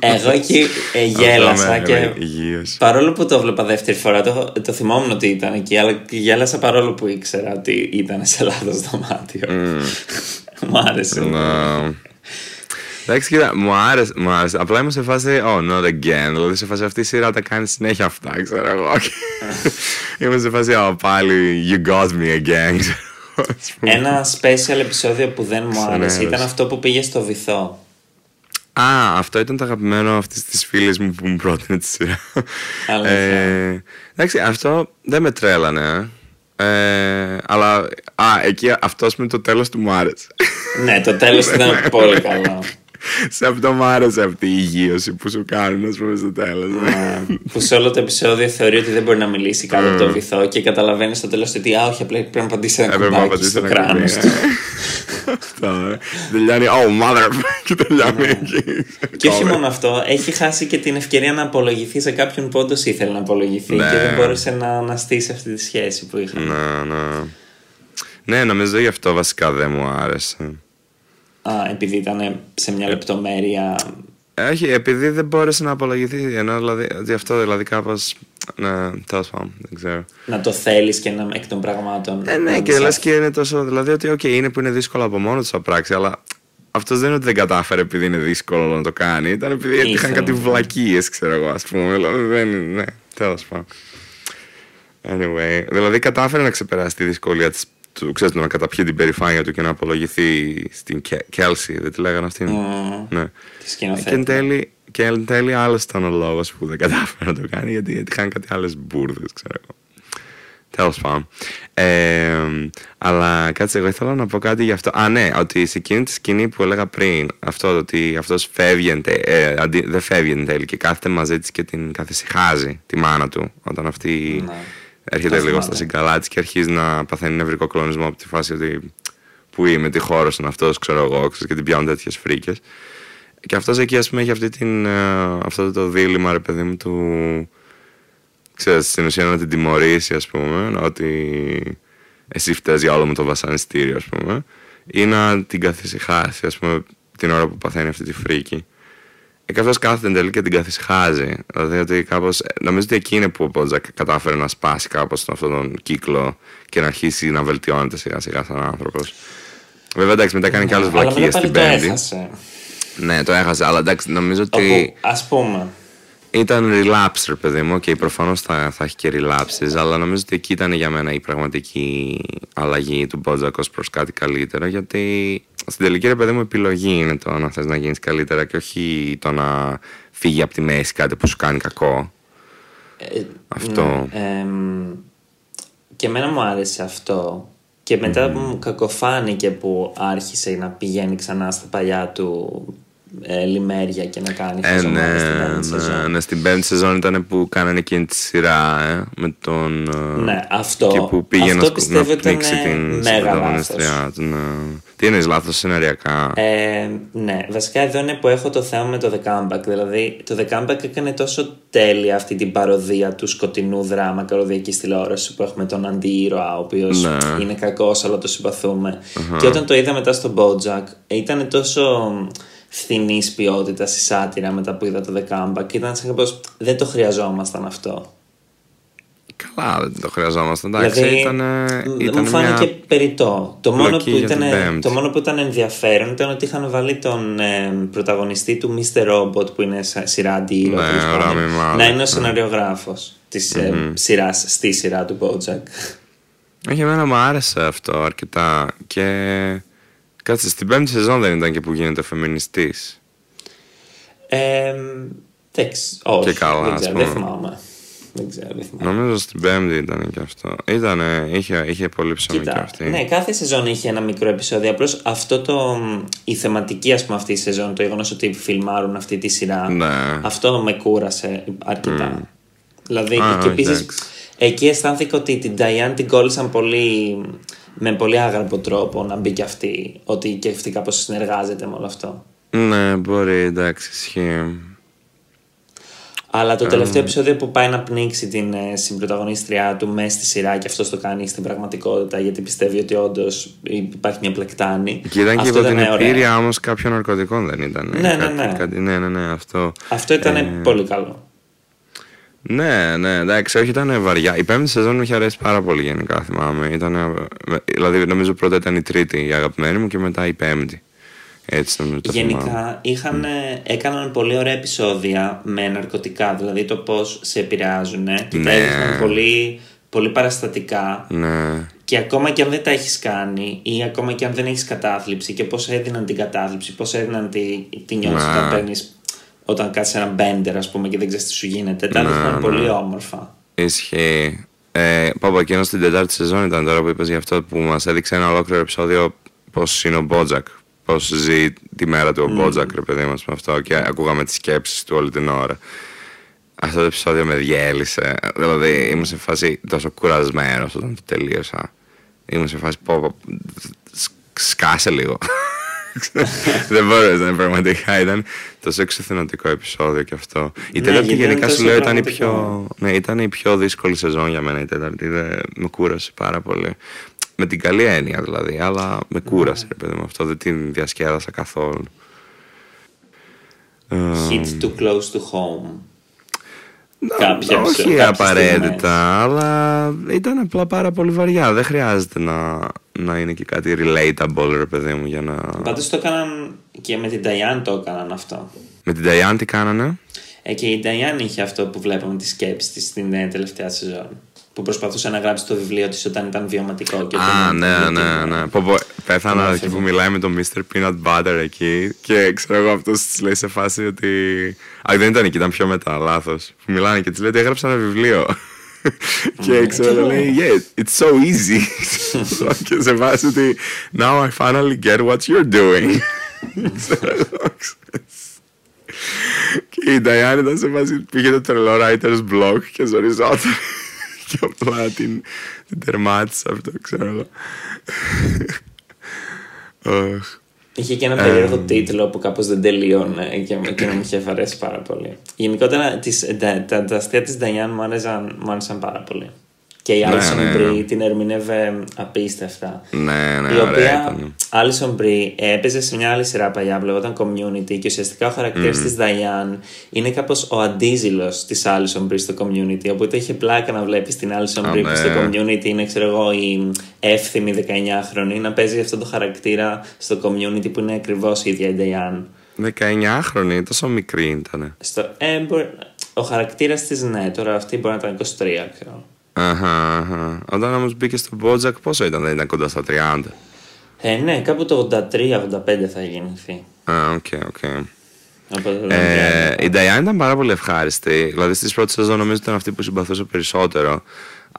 Εγώ εκεί ε, γέλασα και παρόλο που το βλέπα δεύτερη φορά το, το θυμόμουν ότι ήταν εκεί αλλά γέλασα παρόλο που ήξερα ότι ήταν σε λάθος δωμάτιο. Mm. Μου άρεσε. No. Εντάξει, κοίτα, μου άρεσε, μου άρεσε. Απλά είμαι σε φάση, oh, not again. Δηλαδή σε φάση αυτή η σειρά τα κάνει συνέχεια αυτά, ξέρω εγώ. είμαι σε φάση, oh, πάλι, you got me again. Ένα special επεισόδιο που δεν μου άρεσε ήταν αυτό που πήγε στο βυθό. Α, αυτό ήταν το αγαπημένο αυτής της φίλης μου που μου πρότεινε τη σειρά. ε, εντάξει, αυτό δεν με τρέλανε. Ε, ε αλλά α, εκεί αυτό με το τέλος του μου άρεσε. ναι, το τέλος ήταν πολύ καλό σε αυτό μου άρεσε αυτή η υγείωση που σου κάνουν, ας πούμε, στο τέλος. Ναι. που σε όλο το επεισόδιο θεωρεί ότι δεν μπορεί να μιλήσει κάτω από το βυθό και καταλαβαίνεις στο τέλος ότι α, όχι, απλά πρέπει να απαντήσει ένα κουμπάκι στο κράνος του. Αυτό, ε. Τελειώνει, oh mother, και τελειώνει ναι. εκεί. Και όχι μόνο αυτό, έχει χάσει και την ευκαιρία να απολογηθεί σε κάποιον που όντως ήθελε να απολογηθεί και δεν μπόρεσε να αναστήσει αυτή τη σχέση που είχαν. Ναι, ναι. Ναι, νομίζω γι' αυτό βασικά δεν μου άρεσε. Α, επειδή ήταν σε μια λεπτομέρεια. Όχι, επειδή δεν μπόρεσε να απολογηθεί. Ενώ δηλαδή, αυτό δηλαδή κάπως. Ναι, τέλος πάντων, δεν ξέρω. Να το θέλεις και να εκ των πραγμάτων. Ε, ναι, και λες και είναι τόσο. Δηλαδή ότι, okay, είναι που είναι δύσκολο από μόνος του να πράξει, αλλά αυτός δεν είναι ότι δεν κατάφερε επειδή είναι δύσκολο να το κάνει. Ήταν επειδή είχαν κάτι βλακίες, ξέρω εγώ, ας πούμε. Δηλαδή, δεν είναι. Ναι, τέλος πάντων. Anyway, δηλαδή κατάφερε να ξεπεράσει τη δυσκολία της του, ξέρεις, να καταπιεί την περηφάνεια του και να απολογηθεί στην Κέλσι, δεν τη λέγανε αυτήν. Mm, ναι. Και εν τέλει, και εν τέλει άλλος ήταν ο λόγος που δεν κατάφερε να το κάνει, γιατί, γιατί είχαν κάτι άλλες μπουρδες, ξέρω εγώ. Τέλος πάντων. Ε, αλλά κάτσε, εγώ ήθελα να πω κάτι γι' αυτό. Α, ναι, ότι σε εκείνη τη σκηνή που έλεγα πριν, αυτό ότι αυτός φεύγει, ε, αντί, δεν φεύγει εν τέλει και κάθεται μαζί της και την καθησυχάζει τη μάνα του. Όταν αυτή ναι. Έρχεται λίγο στα συγκαλά τη και αρχίζει να παθαίνει νευρικό κλονισμό από τη φάση ότι που είμαι, τι χώρος είναι αυτός, ξέρω εγώ, ξέρω, και την πιάνουν τέτοιες φρίκες. Και αυτός εκεί, ας πούμε, έχει αυτή την, ε, αυτό το δίλημα, ρε παιδί μου, του ξέρεις, στην ουσία να την τιμωρήσει, ας πούμε, ότι εσύ φταίς για όλο μου το βασανιστήριο, ας πούμε, ή να την καθησυχάσει, ας πούμε, την ώρα που παθαίνει αυτή τη φρίκη. Ε, και αυτός κάθεται εν τέλει και την καθησυχάζει. Δηλαδή ότι κάπως, νομίζω ότι εκεί είναι που ο Πότζακ κατάφερε να σπάσει κάπως αυτόν τον κύκλο και να αρχίσει να βελτιώνεται σιγά σιγά σαν άνθρωπος. Βέβαια εντάξει μετά κάνει και άλλες βλακίες στην πέμπτη. Ναι, το έχασε, αλλά εντάξει νομίζω ότι... ας πούμε, ήταν relapse, ρε παιδί μου. Και okay, προφανώς θα, θα έχει και relapses, αλλά νομίζω ότι εκεί ήταν για μένα η πραγματική αλλαγή του Μπότζακ ως προς κάτι καλύτερο. Γιατί στην τελική, ρε παιδί μου, επιλογή είναι το να θες να γίνεις καλύτερα και όχι το να φύγει από τη μέση κάτι που σου κάνει κακό. Ε, αυτό. Ναι, και εμένα μου άρεσε αυτό. Και μετά που μου κακοφάνηκε που άρχισε να πηγαίνει ξανά στα παλιά του ε, λιμέρια και να κάνει ε, ναι, στην πέμπτη ναι, σεζόν. Ναι, στην πέμπτη σεζόν ήταν που κάνανε εκείνη τη σειρά ε, με τον... Ε, ναι, αυτό. Και που πήγε αυτό να, πιστεύω να πνίξει την συμπροταγωνιστριά του. Ναι. Τι εννοείς λάθος σεναριακά; Ε, ναι, βασικά εδώ είναι που έχω το θέμα με το The Comeback. Δηλαδή το The Comeback έκανε τόσο τέλεια αυτή την παροδία του σκοτεινού δράμα καλωδιακή τηλεόρασης που έχουμε τον αντίήρωα ο οποίος ναι. είναι κακός αλλά το συμπαθούμε. Uh-huh. Και όταν το είδα μετά στο Bojack ήταν τόσο φθηνή ποιότητα στη σάτυρα μετά που είδα το The Comeback. Ήταν σαν πω δεν το χρειαζόμασταν αυτό. Καλά, δεν το χρειαζόμασταν. Εντάξει, δηλαδή, ήταν, ήταν μου φάνηκε μια... περιττό. Το μόνο, που ήταν, το μόνο που ήταν ενδιαφέρον ήταν ότι είχαν βάλει τον ε, πρωταγωνιστή του Mr. Robot που είναι σειρά αντίρροπη. Ναι, να είναι ο σεναριογράφος της mm-hmm. ε, σειράς στη σειρά του Bojack. Όχι, εμένα μου άρεσε αυτό αρκετά και Κάτσε, στην πέμπτη σεζόν δεν ήταν και που γίνεται φεμινιστής. Ε, εντάξει, όχι. Και καλά, δεν ξέρω, δεν θυμάμαι. Δεν ξέρω, δεν θυμάμαι. Νομίζω στην πέμπτη ήταν και αυτό. Ήτανε, είχε, είχε πολύ ψωμί και αυτή. Ναι, κάθε σεζόν είχε ένα μικρό επεισόδιο. Απλώς αυτό το. η θεματική, ας πούμε, αυτή η σεζόν, το γεγονός ότι φιλμάρουν αυτή τη σειρά. Ναι. Αυτό με κούρασε αρκετά. Mm. Δηλαδή, ah, και επίσης. Εκεί αισθάνθηκα ότι την Diane την κόλλησαν πολύ με πολύ άγραφο τρόπο να μπει και αυτή, ότι και αυτή κάπως συνεργάζεται με όλο αυτό. Ναι, μπορεί, εντάξει, ισχύει. Αλλά το τελευταίο επεισόδιο που πάει να πνίξει την ε, συμπροταγωνίστριά του μέσα στη σειρά και αυτός το κάνει στην πραγματικότητα γιατί πιστεύει ότι όντως υπάρχει μια πλεκτάνη. Και ήταν και υπό την επίρρεια όμως κάποιων ναρκωτικών δεν ήταν. Ναι, ναι, ναι. Κάτι, ναι, ναι, ναι, αυτό. Αυτό ήταν ε... πολύ καλό. Ναι, ναι, εντάξει, όχι, ήταν βαριά. Η πέμπτη σεζόν μου είχε αρέσει πάρα πολύ γενικά, θυμάμαι. Ήταν, δηλαδή, νομίζω πρώτα ήταν η τρίτη η αγαπημένη μου και μετά η πέμπτη. Έτσι νομίζω το Γενικά είχαν, mm. έκαναν πολύ ωραία επεισόδια με ναρκωτικά, δηλαδή το πώς σε επηρεάζουν και ναι. τα πολύ, πολύ παραστατικά. Ναι. Και ακόμα και αν δεν τα έχεις κάνει ή ακόμα και αν δεν έχεις κατάθλιψη και πώς έδιναν την κατάθλιψη, πώς έδιναν τη, τη νιώθεις ναι. όταν παίρνεις όταν κάτσεις ένα μπέντερ, ας πούμε, και δεν ξέρεις τι σου γίνεται. Τα ναι, ναι. πολύ όμορφα. Ισχύει. Ε, Πάπα, εκείνος στην τετάρτη σεζόν ήταν τώρα που είπες γι' αυτό που μας έδειξε ένα ολόκληρο επεισόδιο πώς είναι ο Μπότζακ. Πώς ζει τη μέρα του ο mm. Μπότζακ, ρε παιδί μας με αυτό. Και ακούγαμε τις σκέψεις του όλη την ώρα. Αυτό το επεισόδιο με διέλυσε. Δηλαδή ήμουν σε φάση τόσο κουρασμένος όταν το τελείωσα. Ήμουν σε φάση πω, σκάσε λίγο. δεν μπορούσε να πραγματικά ήταν τόσο εξουθενωτικό επεισόδιο και αυτό. Η ναι, τέταρτη γενικά σου λέω ήταν η, πιο, ναι, ήταν η πιο δύσκολη σεζόν για μένα η τέταρτη. Δεν, με κούρασε πάρα πολύ. Με την καλή έννοια δηλαδή, αλλά με κούρασε ρε παιδί μου αυτό. Δεν την διασκέδασα καθόλου. Hit too close to home. Κάποια όχι απαραίτητα, αλλά ήταν απλά πάρα πολύ βαριά. Δεν χρειάζεται να, να είναι και κάτι relatable, ρε παιδί μου, για να. Πάντως το έκαναν και με την Diane το έκαναν αυτό. Με την Diane τι κάνανε; Ε, και η Diane είχε αυτό που βλέπαμε τη σκέψη της στην ε, τελευταία σεζόν που προσπαθούσε να γράψει το βιβλίο της όταν ήταν βιωματικό. Και Α, ναι, ναι, ναι. Πω, πω, πέθανα εκεί που μιλάει με τον Mr. Peanut Butter εκεί και ξέρω εγώ αυτός της λέει σε φάση ότι. Α, δεν ήταν εκεί, ήταν πιο μετά, λάθος. Που μιλάνε και της λέει ότι έγραψα ένα βιβλίο. και ξέρω λέει yeah it's so easy και σε βάση ότι now I finally get what you're doing και η Νταϊάν ήταν σε βάση πήγε το τρελό writer's block και ζοριζόταν και απλά την, την τερμάτισε αυτό ξέρω Είχε και ένα περίεργο ε, τίτλο που κάπως δεν τελείωνε και, και να μου είχε αρέσει πάρα πολύ. Γενικότερα τις, τα, τα, τα αστεία της Νταϊάν μου άρεσαν πάρα πολύ. Και η Alison ναι, ναι, ναι. την ερμηνεύε απίστευτα. Ναι, ναι, η οποία Alison Brie έπαιζε σε μια άλλη σειρά παλιά που λεγόταν Community και ουσιαστικά ο χαρακτήρας mm. της Diane είναι κάπως ο αντίζηλος της Alison Brie στο Community. Οπότε είχε πλάκα να βλέπεις την Alison Brie που στο Community είναι, ξέρω εγώ, η εύθυμη 19χρονη να παίζει αυτό το χαρακτήρα στο Community που είναι ακριβώς η ίδια η Diane. 19χρονη, τόσο μικρή ήταν. Στο, ε, ο χαρακτήρας της, ναι, τώρα αυτή μπορεί να ήταν 23, ξέρω. Αχα, αχα. Όταν όμως μπήκες στο Μπότζακ, πόσο ήταν, δεν ήταν κοντά στα 30. Ε, ναι, κάπου το 83-85 θα γεννηθεί. Α, OK, OK. Ε, η Νταϊάν ήταν πάρα πολύ ευχάριστη. Δηλαδή στις πρώτες σεζόν νομίζω ήταν αυτή που συμπαθούσε περισσότερο.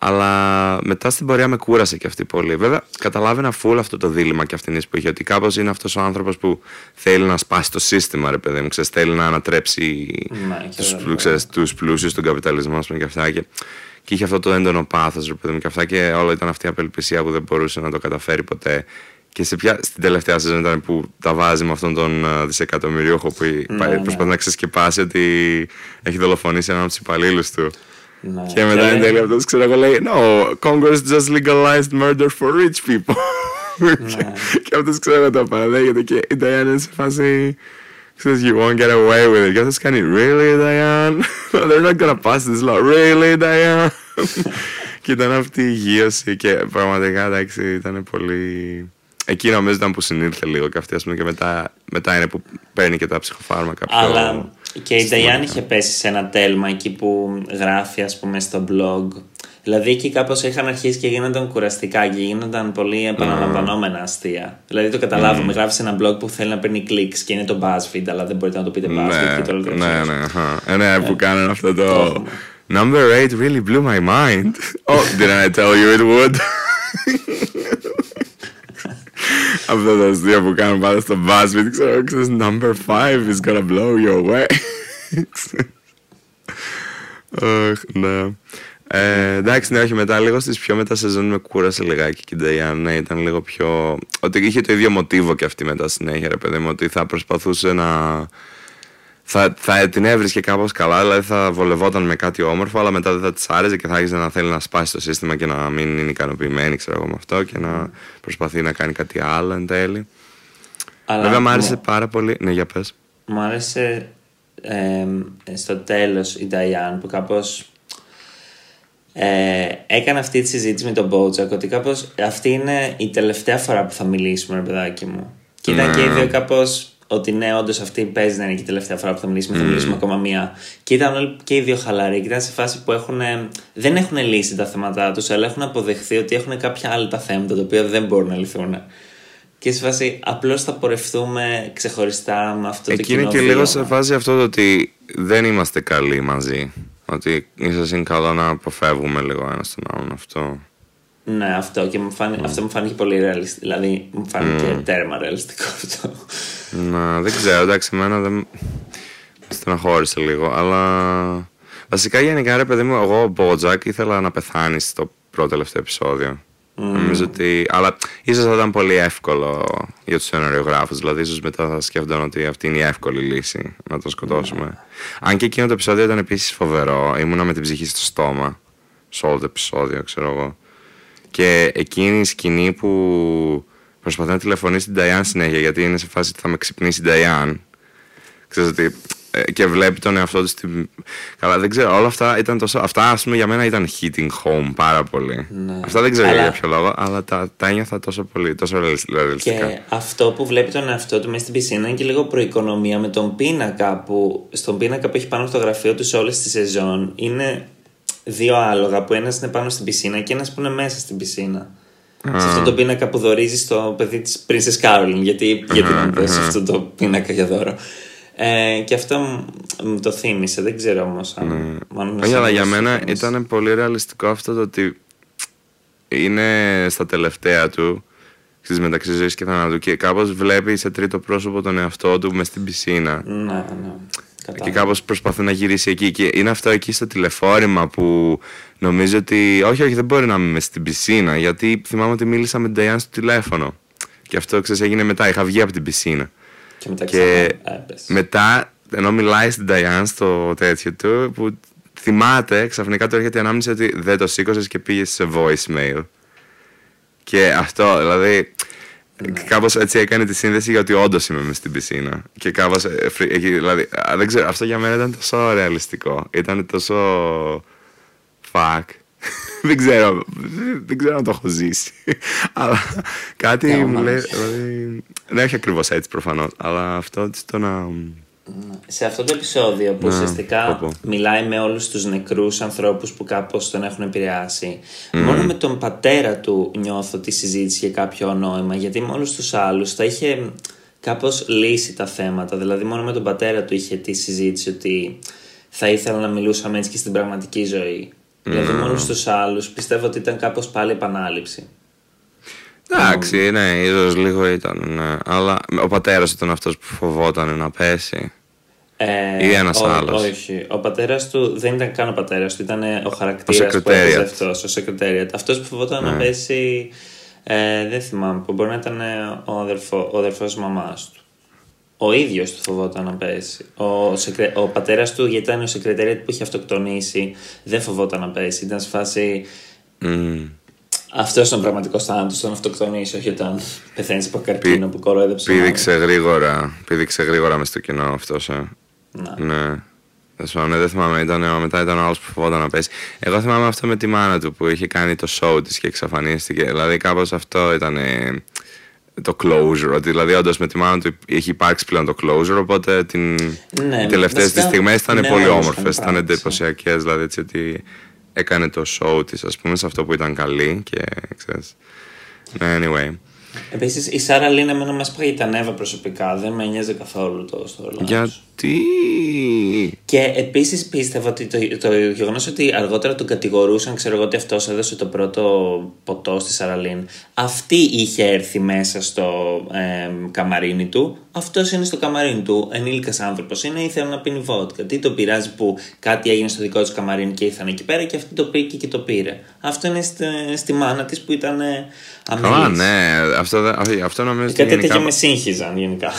Αλλά μετά στην πορεία με κούρασε και αυτή πολύ. Βέβαια, καταλάβαινα φουλ αυτό το δίλημμα και αυτήν που είχε. Ότι κάπως είναι αυτός ο άνθρωπος που θέλει να σπάσει το σύστημα, ρε παιδί μου. Ξέρεις, θέλει να ανατρέψει ναι, τους πλούσιους, τον καπιταλισμό και αυτά. Και και είχε αυτό το έντονο πάθος, ρε παιδί μου, και αυτά και όλο ήταν αυτή η απελπισία που δεν μπορούσε να το καταφέρει ποτέ. Και σε ποια, στην τελευταία σεζόν ήταν που τα βάζει με αυτόν τον uh, δισεκατομμυρίουχο που ναι, ναι. προσπαθεί να ξεσκεπάσει ότι έχει δολοφονήσει έναν από τους υπαλλήλους του. Ναι. Και μετά εν τέλει αυτός ξέρω εγώ λέει No, Congress just legalized murder for rich people. Ναι. και αυτός ξέρω το παραδέχεται και η Diana είναι σε φάση says you won't get away with it. Και αυτός κάνει Really, Diane? They're not gonna pass this law. Really, Diane? και ήταν αυτή η γύρωση και πραγματικά εντάξει ήταν πολύ... Εκεί νομίζω ήταν που συνήλθε λίγο και αυτή ας πούμε και μετά, μετά είναι που παίρνει και τα ψυχοφάρμακα πιο... Αλλά και η Diane είχε πέσει σε ένα τέλμα εκεί που γράφει ας πούμε στο blog Δηλαδή εκεί κάπως είχαν αρχίσει και γίνονταν κουραστικά και γίνονταν πολύ επαναλαμβανόμενα αστεία. Δηλαδή το καταλάβουμε, mm. γράφεις ένα blog που θέλει να παίρνει clicks και είναι το BuzzFeed, αλλά δεν μπορείτε να το πείτε BuzzFeed ναι, και το Ναι, ναι, ναι, ναι, που κάνουν αυτό το. Number 8 really blew my mind. Oh, didn't I tell you it would? Αυτό το αστείο που κάνουν πάντα στο BuzzFeed, ξέρω, ξέρεις, number 5 is gonna blow your way. Αχ, ναι. Ε, εντάξει, ναι, όχι μετά. Λίγο στις πιο μετά σεζόν με κούρασε λιγάκι και η Νταϊάν. Ναι, ήταν λίγο πιο. Ότι είχε το ίδιο μοτίβο και αυτή μετά συνέχεια, ρε παιδί μου. Ότι θα προσπαθούσε να. Θα, θα την έβρισκε κάπως καλά, δηλαδή θα βολευόταν με κάτι όμορφο, αλλά μετά δεν θα της άρεσε και θα άρχισε να θέλει να σπάσει το σύστημα και να μην είναι ικανοποιημένη, ξέρω εγώ με αυτό και να προσπαθεί να κάνει κάτι άλλο εν τέλει. Αλλά Βέβαια, μου άρεσε πάρα πολύ. Ναι, για πες. Μου άρεσε ε, στο τέλος η Νταϊάν που κάπω ε, έκανα αυτή τη συζήτηση με τον Μπότζακ ότι κάπως αυτή είναι η τελευταία φορά που θα μιλήσουμε, ρε παιδάκι μου. Και ήταν και οι δύο κάπως ότι ναι, όντως αυτή παίζει να είναι και η τελευταία φορά που θα μιλήσουμε, θα μιλήσουμε ακόμα μία. Και ήταν όλοι και οι δύο χαλαροί και ήταν σε φάση που έχουν, δεν έχουν λύσει τα θέματα τους, αλλά έχουν αποδεχθεί ότι έχουν κάποια άλλα τα θέματα τα οποία δεν μπορούν να λυθούν. Και σε φάση απλώς θα πορευτούμε ξεχωριστά με αυτό Εκεί το κοινό. Εκεί είναι και λίγο σε φάση αυτό το ότι δεν είμαστε καλοί μαζί. Ότι ίσως είναι καλό να αποφεύγουμε λίγο ένα τον άλλον αυτό. Ναι, αυτό και μου φάνηκε, mm. αυτό μου φάνηκε πολύ ρεαλιστικό. Δηλαδή, μου φάνηκε mm. τέρμα ρεαλιστικό αυτό. Να, δεν ξέρω, εντάξει, εμένα δεν. στεναχώρησε λίγο, αλλά. Βασικά γενικά ρε παιδί μου, εγώ ο Μπότζακ ήθελα να πεθάνει στο πρώτο τελευταίο επεισόδιο. Mm. Νομίζω ότι. Αλλά ίσως θα ήταν πολύ εύκολο για τους σεναριογράφου. Δηλαδή, ίσως μετά θα σκέφτονταν ότι αυτή είναι η εύκολη λύση να το σκοτώσουμε. Mm. Αν και εκείνο το επεισόδιο ήταν επίσης φοβερό. Ήμουνα με την ψυχή στο στόμα. Σε όλο το επεισόδιο, ξέρω εγώ. Και εκείνη η σκηνή που προσπαθεί να τηλεφωνήσει την Νταϊάν συνέχεια γιατί είναι σε φάση ότι θα με ξυπνήσει η Νταϊάν. Ξέρετε ότι ε, και βλέπει τον εαυτό του στην. Καλά, δεν ξέρω, όλα αυτά ήταν τόσο. Αυτά, ας πούμε, για μένα ήταν hitting home πάρα πολύ. Ναι. Αυτά δεν ξέρω αλλά... για ποιο λόγο, αλλά τα, τα ένιωθα τόσο πολύ, τόσο ρεαλιστικά. Και αυτό που βλέπει τον εαυτό του μέσα στην πισίνα είναι και λίγο προοικονομία με τον πίνακα που. Στον πίνακα που έχει πάνω στο γραφείο του σε όλες τις σεζόν είναι δύο άλογα που ένας είναι πάνω στην πισίνα και ένας που είναι μέσα στην πισίνα. Σε αυτό το πίνακα που δορίζει στο παιδί της Princess Caroline. Γιατί, γιατί να δώσει αυτό το πίνακα για δώρο. Ε, και αυτό μου, μου το θύμισε, δεν ξέρω όμως αν. μάλλον Όχι, αλλά εσύ για μου το μένα θύμισε. ήταν πολύ ρεαλιστικό αυτό το ότι είναι στα τελευταία του στις μεταξύ ζωής και θανάτου και κάπως βλέπει σε τρίτο πρόσωπο τον εαυτό του μες στην πισίνα Ναι, ναι. και Κατάλαβα. κάπως προσπαθεί να γυρίσει εκεί και είναι αυτό εκεί στο τηλεφόρημα που νομίζω ότι όχι όχι δεν μπορεί να είμαι μες στην πισίνα γιατί θυμάμαι ότι μίλησα με την Diane στο τηλέφωνο και αυτό ξέρεις έγινε μετά είχα βγει από την πισίνα Και μετά και ξανά έπεσε. μετά, ενώ μιλάει στην Diane στο τέτοιο του, που θυμάται, ξαφνικά του έρχεται η ανάμνηση ότι δεν το σήκωσες και πήγες σε voicemail. Και αυτό, δηλαδή, κάπως έτσι έκανε τη σύνδεση για ότι όντως είμαι μες στην πισίνα. Και κάπως, ε, φρι- εκεί, δηλαδή, α, δεν ξέρω, αυτό για μένα ήταν τόσο ρεαλιστικό. Ήταν τόσο fuck. δεν ξέρω, δεν- δεν ξέρω αν το έχω ζήσει. αλλά κάτι Ναι, μου όμως. λέει, δηλαδή, δεν έχει ακριβώς έτσι προφανώς, αλλά αυτό το να... Σε αυτό το επεισόδιο που Ναι, ουσιαστικά πω, πω. μιλάει με όλους τους νεκρούς ανθρώπους που κάπως τον έχουν επηρεάσει. Μόνο με τον πατέρα του νιώθω τη συζήτηση για κάποιο νόημα, γιατί με όλους τους άλλους θα είχε κάπως λύσει τα θέματα. Δηλαδή μόνο με τον πατέρα του είχε τη συζήτηση ότι θα ήθελα να μιλούσαμε έτσι και στην πραγματική ζωή. Δηλαδή με όλους τους άλλους πιστεύω ότι ήταν κάπως πάλι επανάληψη. Εντάξει, ναι, ίσως λίγο ήταν, ναι. Αλλά ο πατέρας ήταν αυτός που φοβόταν να πέσει. Ε, Ή ένας ό- άλλος. Όχι. Ο πατέρας του δεν ήταν καν ο πατέρας του, ήταν ο χαρακτήρας που secretariat. έπαιζε αυτός, ο secretariat. Αυτός που φοβόταν Ναι. να πέσει. Ε, δεν θυμάμαι που μπορεί να ήταν ε, ο, αδερφό, ο αδερφός μαμάς του. Ο ίδιος του φοβόταν να πέσει. Ο, σεκρε- ο πατέρας του, γιατί ήταν ο secretariat που είχε αυτοκτονήσει, δεν φοβόταν να πέσει. Ήταν σε φάση. Μμμ. Αυτός ήταν ο πραγματικός θάνατος, όταν αυτοκτονήσει, όχι όταν πεθαίνεις από καρκίνο που κοροϊδέψες. Πήδηξε γρήγορα, πήδηξε γρήγορα μες στο κοινό αυτός, ε. Ναι. Ναι. Τέλος πάντων, ναι, δεν θυμάμαι, ήταν, μετά ήταν ο άλλος που φοβόταν να πέσει. Εγώ θυμάμαι αυτό με τη μάνα του που είχε κάνει το show της και εξαφανίστηκε. Δηλαδή κάπως αυτό ήταν ε, το closure. Ότι δηλαδή όντως με τη μάνα του έχει υπάρξει πλέον το closure. Οπότε την... Ναι, οι τελευταίες βασικά, της στιγμές ήταν ναι, πολύ όντως όμορφες, ήταν ήταν πράξη. εντυπωσιακές. Δηλαδή έτσι ότι έκανε το show της ας πούμε σε αυτό που ήταν καλή και ξέρεις. Ναι, anyway. Επίσης, η Σάρα Λίν εμένα μας πάει τα νεύρα προσωπικά. Δεν με νοιάζει καθόλου το storyline. Γιατί... Και επίσης πίστευα ότι το, το γεγονός ότι αργότερα τον κατηγορούσαν, ξέρω εγώ ότι αυτός έδωσε το πρώτο ποτό στη Σαραλίν. Αυτή είχε έρθει μέσα στο ε, καμαρίνι του. Αυτός είναι στο καμαρίνι του. Ενήλικας άνθρωπος είναι, ήθελε να πίνει βότκα. Τι το πειράζει που κάτι έγινε στο δικό του καμαρίνι και ήρθαν εκεί πέρα και αυτή το πήγε και το πήρε. Αυτό είναι στη, στη μάνα της που ήταν ε, αμελής. Καλά, ναι. Αυτό, δεν- όχι, αυτό νομίζω ότι Κάτι τέτοια γενικά... με σύγχυζαν γενικά.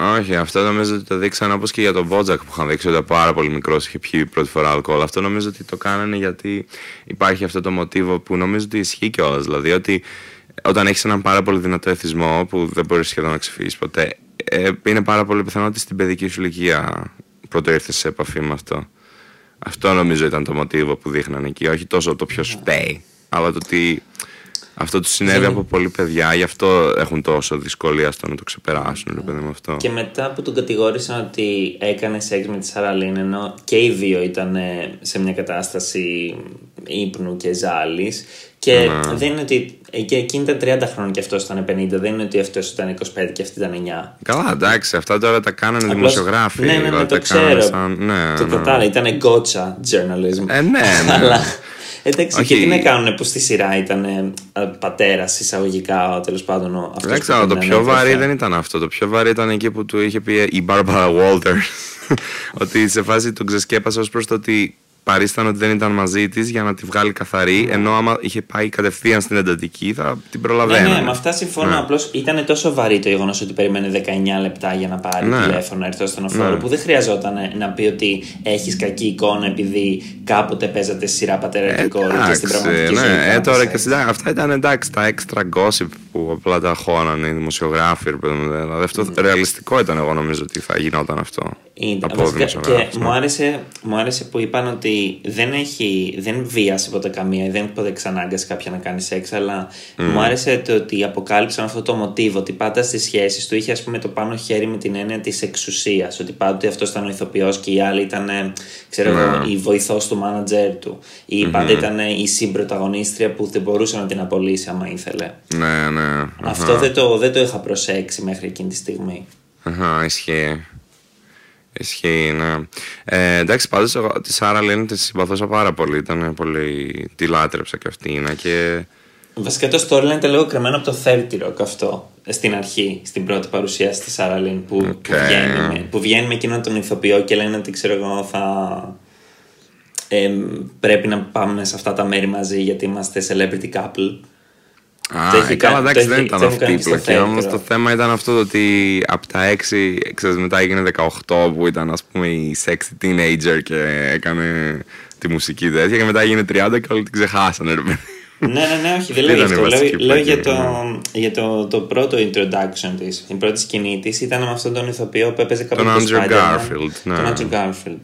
Όχι, αυτό νομίζω ότι το δείξαν όπως και για τον Μπότζακ που είχαν δείξει ότι ήταν πάρα πολύ μικρός είχε πιει πρώτη φορά αλκοόλ. Αυτό νομίζω ότι το κάνανε γιατί υπάρχει αυτό το μοτίβο που νομίζω ότι ισχύει κιόλας. Δηλαδή ότι όταν έχεις έναν πάρα πολύ δυνατό εθισμό που δεν μπορείς σχεδόν να ξεφύγεις ποτέ, ε, είναι πάρα πολύ πιθανό ότι στην παιδική σου ηλικία πρώτο ήρθες σε επαφή με αυτό. Αυτό νομίζω ήταν το μοτίβο που δείχνανε εκεί. Όχι τόσο το ποιος φταίει, αλλά το ότι αυτό του συνέβη Δεν- από πολλοί παιδιά, γι' αυτό έχουν τόσο δυσκολία στο να το ξεπεράσουν, ρε παιδί μου αυτό. Και μετά που τον κατηγόρησαν ότι έκανε σεξ με τη Σαραλίν, ενώ και οι δύο ήταν ε, σε μια κατάσταση ύπνου και ζάλης και Ναι. δεν είναι ότι ε, και εκείνη ήταν 30 χρόνια και αυτός ήταν 50, δεν είναι ότι αυτός ήταν 25 και αυτή ήταν 9. Καλά, εντάξει, αυτά τώρα τα κάνανε Απλώς- δημοσιογράφοι. Ναι, ναι, ναι, δηλαδή το τα κάνανε ξέρω. Σαν... Ναι, το ναι. κατάλαβα, ήταν γκότσα journalism. Ε, ναι, ναι. Αλλά εντάξει, Όχι. και τι να κάνουν που στη σειρά ήταν ε, πατέρας εισαγωγικά, τέλος πάντων. ο- αυτός Δεν που ξέρω, το την πιο ανέτρεφε. βαρύ δεν ήταν αυτό. Το πιο βαρύ ήταν εκεί που του είχε πει η Barbara Walters ότι σε φάση τον ξεσκέπασε ως προς το ότι παρήσταν ότι δεν ήταν μαζί της για να τη βγάλει καθαρή, ενώ άμα είχε πάει κατευθείαν στην εντατική θα την Ναι, προλαβαίνανε. ναι, με αυτά συμφωνώ. Ναι. Απλώς ήταν τόσο βαρύ το γεγονός ότι περίμενε 19 λεπτά για να πάρει Ναι. τηλέφωνο να έρθει στο ασθενοφόρο, που δεν χρειαζόταν να πει ότι έχεις κακή εικόνα επειδή κάποτε παίζατε σε σειρά πατέρα και κόρη και στην πραγματική ζωή. ναι, ε, κάνατε τώρα σεξ. και συντά, αυτά ήταν εντάξει τα extra gossip που απλά τα χώνανε οι δημοσιογράφοι. ρε παιδί μου, Δηλαδή αυτό ρεαλιστικό ήταν, εγώ νομίζω ότι θα γινόταν αυτό. Ήταν, από βασικά, δημοσιογράφους, και ναι. μου άρεσε, μου άρεσε που είπαν ότι δεν, έχει, δεν βίασε ποτέ καμία, δεν ποτέ ξανάγκασε κάποια να κάνει σεξ, αλλά μου άρεσε το ότι αποκάλυψαν αυτό το μοτίβο, ότι πάντα στις σχέσεις του είχε ας πούμε το πάνω χέρι με την έννοια της εξουσίας. Ότι πάντοτε αυτός ήταν ο ηθοποιός και η άλλη ήταν, ε, ξέρω εγώ, Ναι. η βοηθός του μάνατζερ του. Ή πάντα ήταν η συμπροταγωνίστρια που δεν μπορούσε να την απολύσει άμα ήθελε. Ναι, ναι. Αυτό δεν το, δεν το είχα προσέξει μέχρι εκείνη τη στιγμή. Αχα, ισχύει. Ισχύει, ναι. Ε, εντάξει, πάντως εγώ τη Σάρα Λίν τη συμπαθούσα πάρα πολύ. Ήταν πολύ. Τη λάτρεψα και αυτή είναι και. Βασικά το storyline ήταν λίγο κλεμμένο από το 30 Rock αυτό. Στην αρχή, στην πρώτη παρουσίαση της Σάρα Λίν που, Οκ. που, βγαίνει, με- που βγαίνει με εκείνον τον ηθοποιό και λένε ότι ξέρω εγώ θα. Ε, πρέπει να πάμε σε αυτά τα μέρη μαζί γιατί είμαστε celebrity couple. Α, Το έχει ε, καλά, κάνει- εντάξει, το δεν έχει- ήταν το έχουν αυτή η κάνει στο πλοκή. θέατρο. Όμως το θέμα ήταν αυτό το ότι από τα 6, ξέρεις, μετά έγινε 18 που ήταν ας πούμε η sexy teenager και έκανε τη μουσική τέτοια και μετά έγινε 30 και όλοι την ξεχάσανε. ρε παιδί. ναι, ναι, ναι, όχι, δεν Αυτή λέω ήταν η αυτό. Λέω, βασική λέω πλοκή, για, το, ναι. για το, το πρώτο introduction της. Η πρώτη σκηνή της ήταν με αυτόν τον ηθοποιό που έπαιζε κάποτε Τον το Andrew Spider-Man. Garfield, ναι. Τον Andrew Garfield.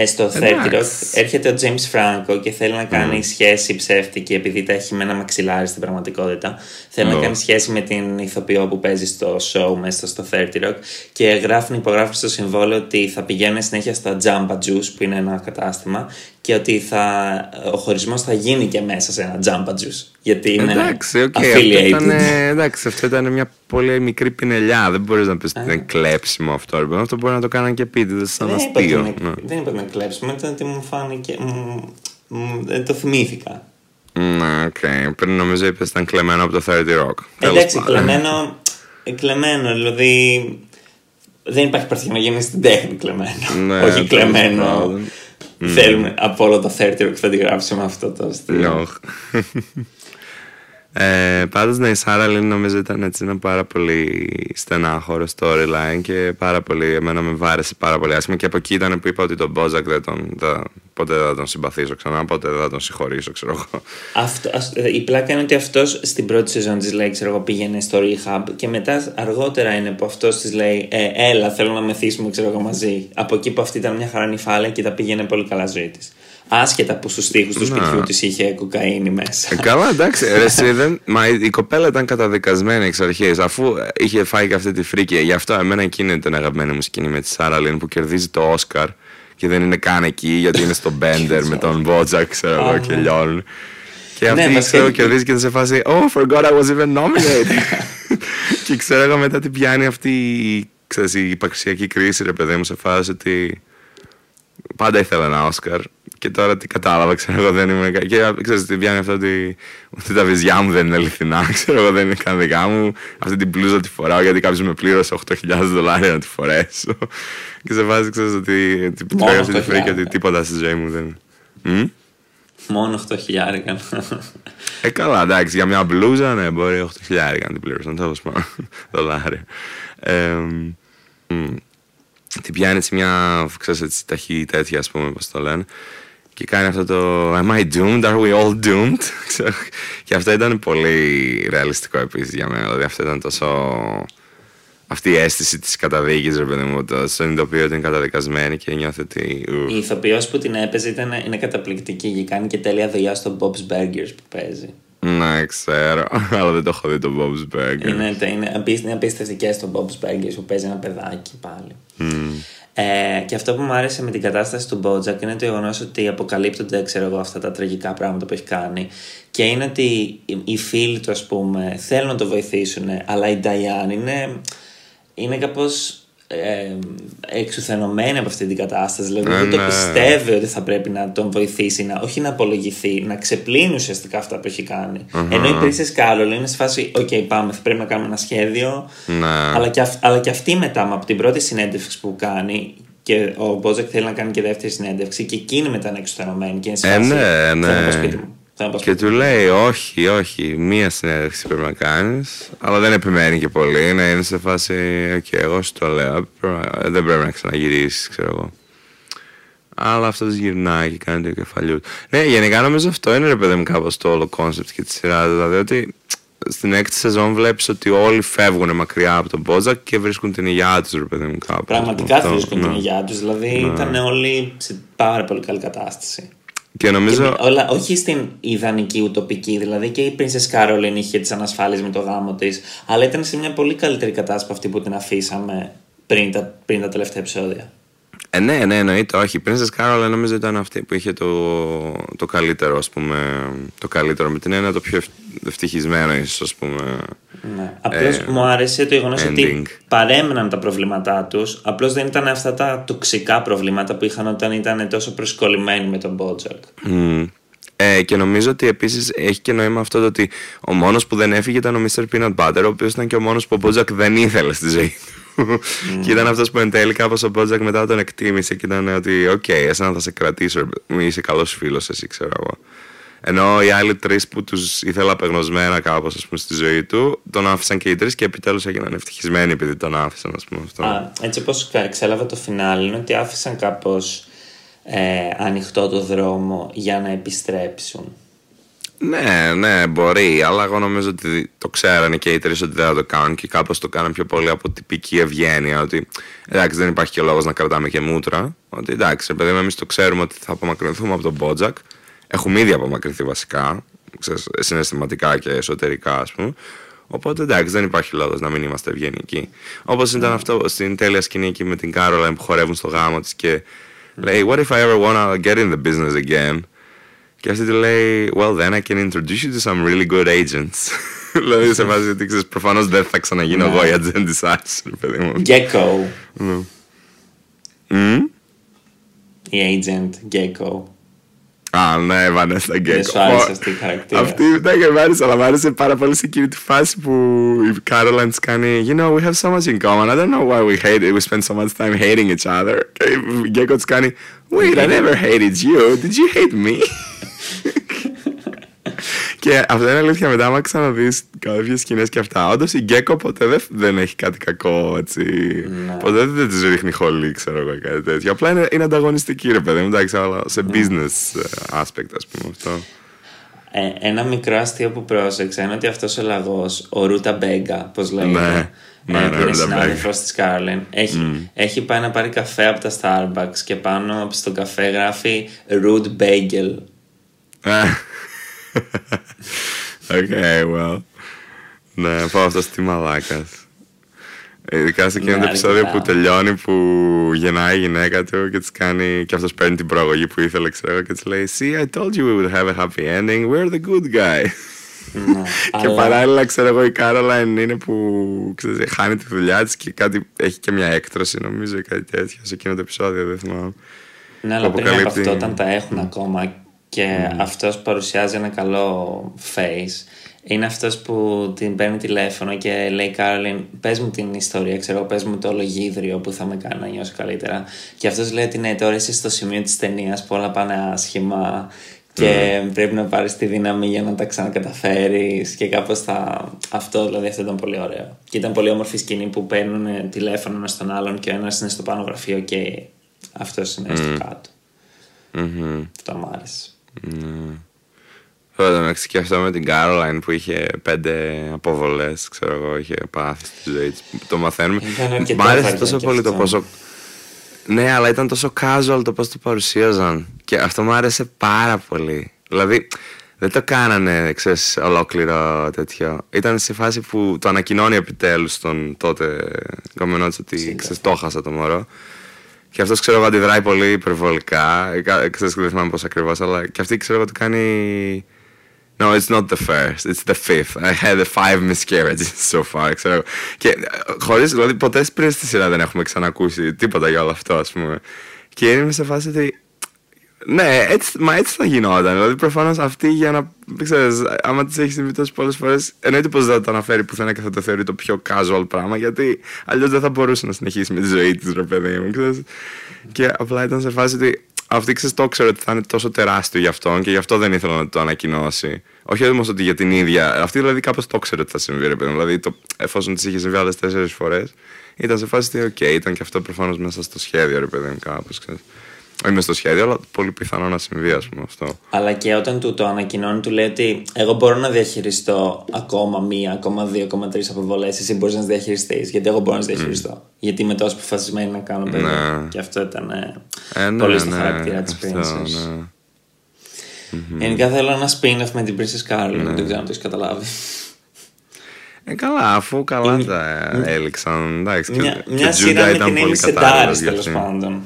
Ε, στο 30 Εντάξει. Rock έρχεται ο James Franco και θέλει να κάνει σχέση ψεύτικη επειδή τα έχει με ένα μαξιλάρι στην πραγματικότητα. Θέλει να Ναι. κάνει σχέση με την ηθοποιό που παίζει στο show μέσα στο 30 Rock και γράφουν υπογράφουν στο συμβόλαιο ότι θα πηγαίνουν συνέχεια στα Jamba Juice που είναι ένα κατάστημα και ότι θα, ο χωρισμός θα γίνει και μέσα σε ένα Jamba Juice γιατί είναι Εντάξει, οκ, αυτό affiliated. ήταν, εντάξει, αυτό ήταν μια πολύ μικρή πινελιά. Δεν μπορείς να πεις ότι ήταν κλέψιμο αυτό. ρε παιδί. Αυτό μπορεί να το κάνανε και επίτηδες σαν δεν, είπα ότι αστείο. είναι- ναι. δεν είπα ότι είναι κλέψιμο, ήταν ότι μου φάνηκε. μου- μου- δεν το θυμήθηκα. Ναι, οκ. Πριν νομίζω είπες ότι ήταν κλεμμένο από το 30 Rock. Τέλος Εντάξει, πάντων. κλεμμένο, ε, κλεμμένο, δηλαδή δεν υπάρχει παρθενογένεια στην τέχνη κλεμμένο. Ναι, Όχι τέλος κλεμμένο. Πάντων. Θέλουμε από όλο το 30 που θα τη γράψουμε αυτό το στυλ. Λιώχ. Ε, Πάντως, ναι, η Σάρα Λίν νομίζω ήταν έτσι ένα πάρα πολύ στενάχωρο storyline και πάρα πολύ, εμένα με βάρεσε πάρα πολύ άσχημα και από εκεί ήταν που είπα ότι τον Μπόζακ δεν τον, θα, ποτέ δεν θα τον συμπαθήσω ξανά, ποτέ δεν θα τον συγχωρήσω, ξέρω εγώ. Αυτό, ας- ε, η πλάκα είναι ότι αυτός στην πρώτη σεζόν της λέει, ξέρω εγώ, πήγαινε στο rehab και μετά αργότερα είναι που αυτός της λέει, ε, Έλα, θέλω να μεθύσουμε, ξέρω εγώ, μαζί. Από εκεί που αυτή ήταν μια χαρά νυφάλια και τα πήγαινε πολύ καλά ζωή της. Άσχετα που στους τοίχου του Να. σπιτιού της είχε κοκαίνη μέσα. Ε, καλά, εντάξει. Ρε, εσύ, δεν, μα η, η κοπέλα ήταν καταδικασμένη εξ αρχής, αφού ε, είχε φάει και αυτή τη φρίκη. Γι' αυτό εμένα εκείνη ήταν η αγαπημένη μου σκηνή με τη Σάρα Λίν που κερδίζει το Όσκαρ και δεν είναι καν εκεί γιατί είναι στο Μπέντερ με τον Μπότζακ, ξέρω εγώ, Α, και ναι. λιώνουν. Και Ναι, αυτή βασικά- ξέρω, κερδίζει και σε φάση Oh, forgot I was even nominated. και ξέρω εγώ μετά την πιάνει αυτή η, ξέρεις, η υπαρξιακή κρίση, ρε παιδί μου, σε φάση ότι πάντα ήθελα ένα Όσκαρ και τώρα τι κατάλαβα, ξέρω εγώ δεν ήμουν. κα- Και ξέρεις, τι πιάνει αυτό ότι ούτε τα βυζιά μου δεν είναι αληθινά, ξέρω εγώ δεν είναι καν δικά μου. Αυτή την πλούζα τη φοράω γιατί κάποιος με πλήρωσε 8.000 δολάρια να τη φορέσω. και σε βάζει, ξέρεις, ότι. ότι που Μόνο τρώει αυτή τη 8.000. φρίκη ότι τίποτα στη ζωή μου δεν. Μμ; Μόνο 8 χιλιάρικα. Ε, καλά, εντάξει, για μια μπλούζα, ναι, μπορεί 8.000 να την πλήρωσαν, τέλο πάντων. Δολάρια. Ε, μ, την πιάνει έτσι μια, ξέρεις, έτσι, ταχύ τέτοια, ας πούμε, πώς το λένε. Και κάνει αυτό το Am I doomed? Are we all doomed? Ξέρω, και αυτό ήταν πολύ ρεαλιστικό επίσης για μένα. Δηλαδή αυτό ήταν τόσο... Αυτή η αίσθηση της καταδίκης, ρε παιδί μου, το συνειδητοποιεί ότι είναι καταδικασμένη και νιώθει ότι... ου, Η ηθοποιός που την έπαιζε ήταν, είναι καταπληκτική και κάνει και τέλεια δουλειά στο Bob's Burgers που παίζει. Ναι, ξέρω, αλλά δεν το έχω δει το Bob's Burger. Είναι, είναι, απίστε- είναι απίστευτη και στο Bob's Burgers που παίζει ένα παιδάκι πάλι. Ε, και αυτό που μου άρεσε με την κατάσταση του Bojack είναι το γεγονός ότι αποκαλύπτονται ξέρω εγώ, αυτά τα τραγικά πράγματα που έχει κάνει. Και είναι ότι οι- οι φίλοι του, ας πούμε, θέλουν να το βοηθήσουν, αλλά η Diane είναι, είναι κάπως ε, εξουθενωμένη από αυτή την κατάσταση. Δηλαδή Ε, δεν το ναι. πιστεύει ότι θα πρέπει να τον βοηθήσει, να, όχι να απολογηθεί, να ξεπλύνει ουσιαστικά αυτά που έχει κάνει. Ενώ η Princess Carol είναι σε φάση, OK, πάμε, θα πρέπει να κάνουμε ένα σχέδιο. Ναι. Αλλά, και αυ- αλλά και αυτή μετά από την πρώτη συνέντευξη που κάνει και ο Μπότζακ θέλει να κάνει και δεύτερη συνέντευξη και εκείνη μετά είναι εξουθενωμένη και είναι σε Ε, φάση, ναι, Θέλω να πάω ναι. σπίτι μου. Θέλω να πάω Και σπίτι του λέει, όχι, όχι, μία συνέντευξη πρέπει να κάνει. Αλλά δεν επιμένει και πολύ. Ναι, είναι σε φάση, οκ, εγώ σου το λέω. πρέπει να- Δεν πρέπει να ξαναγυρίσεις, ξέρω εγώ. Αλλά αυτό γυρνάει και κάνει το κεφαλιού του. Ναι, γενικά νομίζω αυτό είναι ρε παιδί μου κάπως το όλο κόνσεπτ και τη σειρά. Δηλαδή ότι στην έκτη σεζόν βλέπεις ότι όλοι φεύγουν μακριά από τον Μπότζακ και βρίσκουν την υγειά τους, ρε παιδί μου κάπου. Πραγματικά Αυτό, βρίσκουν την ναι. υγειά τους. Δηλαδή ήταν όλοι σε πάρα πολύ καλή κατάσταση. Και νομίζω. Και όλα, όχι στην ιδανική ουτοπική, δηλαδή και η Princess Caroline είχε τις ανασφάλειες με το γάμο της, αλλά ήταν σε μια πολύ καλύτερη κατάσταση από αυτή που την αφήσαμε πριν τα, πριν τα τελευταία επεισόδια. Ε, ναι, ναι, εννοείται, όχι. Η Princess Caroline νομίζω ήταν αυτή που είχε το, το καλύτερο, ας πούμε, το καλύτερο με την έννοια το πιο ευτυχισμένο ίσως, ας πούμε. Ναι. Απλώς ε, μου άρεσε το γεγονός ότι παρέμεναν τα προβλήματά τους, απλώς δεν ήταν αυτά τα τοξικά προβλήματα που είχαν όταν ήταν τόσο προσκολλημένοι με τον BoJack. Mm. Ε, και νομίζω ότι επίσης έχει και νόημα αυτό το ότι ο μόνος που δεν έφυγε ήταν ο Mr. Peanut Butter, ο οποίος ήταν και ο μόνος που ο Bojack δεν ήθελε στη ζωή του. Mm. και ήταν αυτός που εν τέλει κάπως ο Bojack μετά τον εκτίμησε και ήταν ότι, ok, okay, εσένα θα σε κρατήσω, είσαι καλός φίλος, εσύ ξέρω εγώ. Ενώ οι άλλοι τρεις που τους ήθελα απεγνωσμένα κάπως στη ζωή του, τον άφησαν και οι τρεις και επιτέλους έγιναν ευτυχισμένοι επειδή τον άφησαν, ας πούμε αυτό. Α, έτσι όπως εξέλαβε το φινάλι είναι ότι άφησαν κάπως ε, ανοιχτό το δρόμο για να επιστρέψουν. Ναι, ναι, μπορεί, αλλά εγώ νομίζω ότι το ξέρανε και οι τρεις ότι δεν θα το κάνουν και κάπως το κάναν πιο πολύ από τυπική ευγένεια. Ότι εντάξει, δεν υπάρχει και λόγος να κρατάμε και μούτρα. Ότι εντάξει, επειδή εμείς το ξέρουμε ότι θα απομακρυνθούμε από τον Μπότζακ. Έχουμε ήδη απομακρυνθεί βασικά, ξέρεις, συναισθηματικά και εσωτερικά, ας πούμε. Οπότε εντάξει, δεν υπάρχει λόγος να μην είμαστε ευγενικοί. Όπως ήταν αυτό στην τέλεια σκηνή εκεί με την Κάρολα που χορεύουν στο γάμο της και Λέει, what if I ever wanna get in the business again? Και αυτή του λέει, well then I can introduce you to some really good agents. Δηλαδή σε βάζει ότι ξέρεις, προφανώς δεν θα ξαναγίνω εγώ η agent της Άρης, παιδί μου. Gecko. Η agent Gecko. Α, ναι, Βανέστα Γκέκο. Δεν σου άρεσε αυτή η χαρακτήρα. Αυτή δεν και μ' άρεσε, αλλά μ' άρεσε πάρα πολύ σε εκείνη τη φάση που η Caroline της κάνει You know, we have so much in common. I don't know why we hate it. We spend so much time hating each other. Και η Γκέκο της κάνει Wait, I never hated you. Did you hate me? Και αυτό είναι αλήθεια. Μετά, άμα ξαναδείς κάποιες σκηνές και αυτά, όντως η Γκέκο ποτέ δεν, δεν έχει κάτι κακό έτσι. Ναι. Ποτέ δεν της ρίχνει χολή, ξέρω εγώ κάτι τέτοιο. Απλά είναι, είναι ανταγωνιστική, ρε παιδί μου, εντάξει, αλλά σε ναι. business ε, aspect, ας πούμε αυτό. Ε, ένα μικρό αστείο που πρόσεξα είναι ότι αυτός ο λαγός, ο Ρούτα Μπέγκα, πώς λέγεται. Ναι. Ναι, ε, ναι, είναι συνάδελφος της Κάρλιν. Έχει, mm. έχει πάει να πάρει καφέ από τα Starbucks και πάνω στον καφέ γράφει Rude Bagel. okay, well. Ναι, πάω αυτό τι μαλάκας. Ειδικά σε εκείνο το ναι, επεισόδιο που τελειώνει που γεννάει η γυναίκα του και της κάνει και αυτός παίρνει την προαγωγή που ήθελε ξέρω και της λέει See, I told you we would have a happy ending, we're the good guy. Ναι, και παράλληλα ξέρω εγώ η Κάρολαϊν είναι που ξέρεις, χάνει τη δουλειά της και κάτι, έχει και μια έκτρωση νομίζω ή κάτι τέτοιο σε εκείνο το επεισόδιο δεν θυμάμαι. Ναι, αλλά πριν από αυτό όταν τα έχουν ακόμα και mm. αυτός παρουσιάζει ένα καλό face είναι αυτός που την παίρνει τηλέφωνο και λέει Κάρολιν πες μου την ιστορία ξέρω πες μου το λογίδριο που θα με κάνει να νιώσω καλύτερα και αυτός λέει ότι ναι τώρα είσαι στο σημείο της ταινίας που όλα πάνε άσχημα και mm. πρέπει να πάρεις τη δύναμη για να τα ξανακαταφέρεις και κάπως θα... αυτό δηλαδή αυτό ήταν πολύ ωραίο και ήταν πολύ όμορφη σκηνή που παίρνουν τηλέφωνο ένας στον άλλον και ο ένας είναι στο πάνω γραφείο και αυτός είναι mm. στο κάτω mm-hmm. αυτό μου άρεσε ναι. Τώρα και αυτό με την Caroline που είχε πέντε αποβολές, ξέρω εγώ, είχε πάθει στη ζωή της. Το μαθαίνουμε. Μ' άρεσε τόσο πολύ το πόσο. Ναι, αλλά ήταν τόσο casual το πώς το παρουσίαζαν. Και αυτό μου άρεσε πάρα πολύ. Δηλαδή, δεν το κάνανε, ξέρεις, ολόκληρο τέτοιο. Ήταν σε φάση που το ανακοινώνει επιτέλους τον τότε κομμενό ότι ξέρεις, το χάσα το μωρό. Και αυτός ξέρω εγώ αντιδράει πολύ υπερβολικά. Ξέρεις, δεν θυμάμαι πώς ακριβώς, αλλά και αυτή ξέρω εγώ το κάνει. No, it's not the first, it's the fifth. I had five miscarriages so far, ξέρω. Και χωρίς, δηλαδή, ποτέ πριν στη σειρά δεν έχουμε ξανακούσει τίποτα για όλο αυτό, ας πούμε. Και είμαι σε φάση ότι. Ναι, έτσι, μα έτσι θα γινόταν. Δηλαδή, προφανώς αυτή για να. ξέρεις, άμα τη έχεις συμβεί τόσε πολλές φορές, εννοείται πως δεν θα το αναφέρει πουθενά και θα το θεωρεί το πιο casual πράγμα, γιατί αλλιώς δεν θα μπορούσε να συνεχίσει με τη ζωή της, ρε παιδί μου, ξέρεις. Και απλά ήταν σε φάση ότι αυτή ξέρεις το ξέρω ότι θα είναι τόσο τεράστιο για αυτόν και γι' αυτό δεν ήθελα να το ανακοινώσει. Όχι όμως ότι για την ίδια. Αυτή δηλαδή κάπως το ξέρω ότι θα συμβεί, ρε παιδί. Δηλαδή το, εφόσον της είχε συμβεί άλλες τέσσερις φορές, ήταν σε φάση ότι, οκ, ήταν και αυτό προφανώς μέσα στο σχέδιο, ρε παιδί μου, κάπως. Είμαι στο σχέδιο, αλλά πολύ πιθανό να συμβεί, ας πούμε αυτό. Αλλά και όταν του το ανακοινώνει, του λέει ότι εγώ μπορώ να διαχειριστώ ακόμα μία, ακόμα δύο, ακόμα τρεις αποβολές. Εσύ μπορείς να τις διαχειριστείς. Γιατί εγώ μπορώ να τις διαχειριστώ. Mm. Γιατί είμαι τόσο αποφασισμένη να κάνω παιδί. Ναι. Και αυτό ήταν ε, ναι, πολύ ναι, στο χαρακτήρα της Princess. Ναι. Mm-hmm. Γενικά θέλω ένα spin-off με την Princess Carolyn. Ναι. Δεν ξέρω αν το έχεις καταλάβει. Ε, καλά, αφού καλά τα έληξαν. Εντάξει, μια, και, μια σειρά με την Amy Sedaris τέλος πάντων.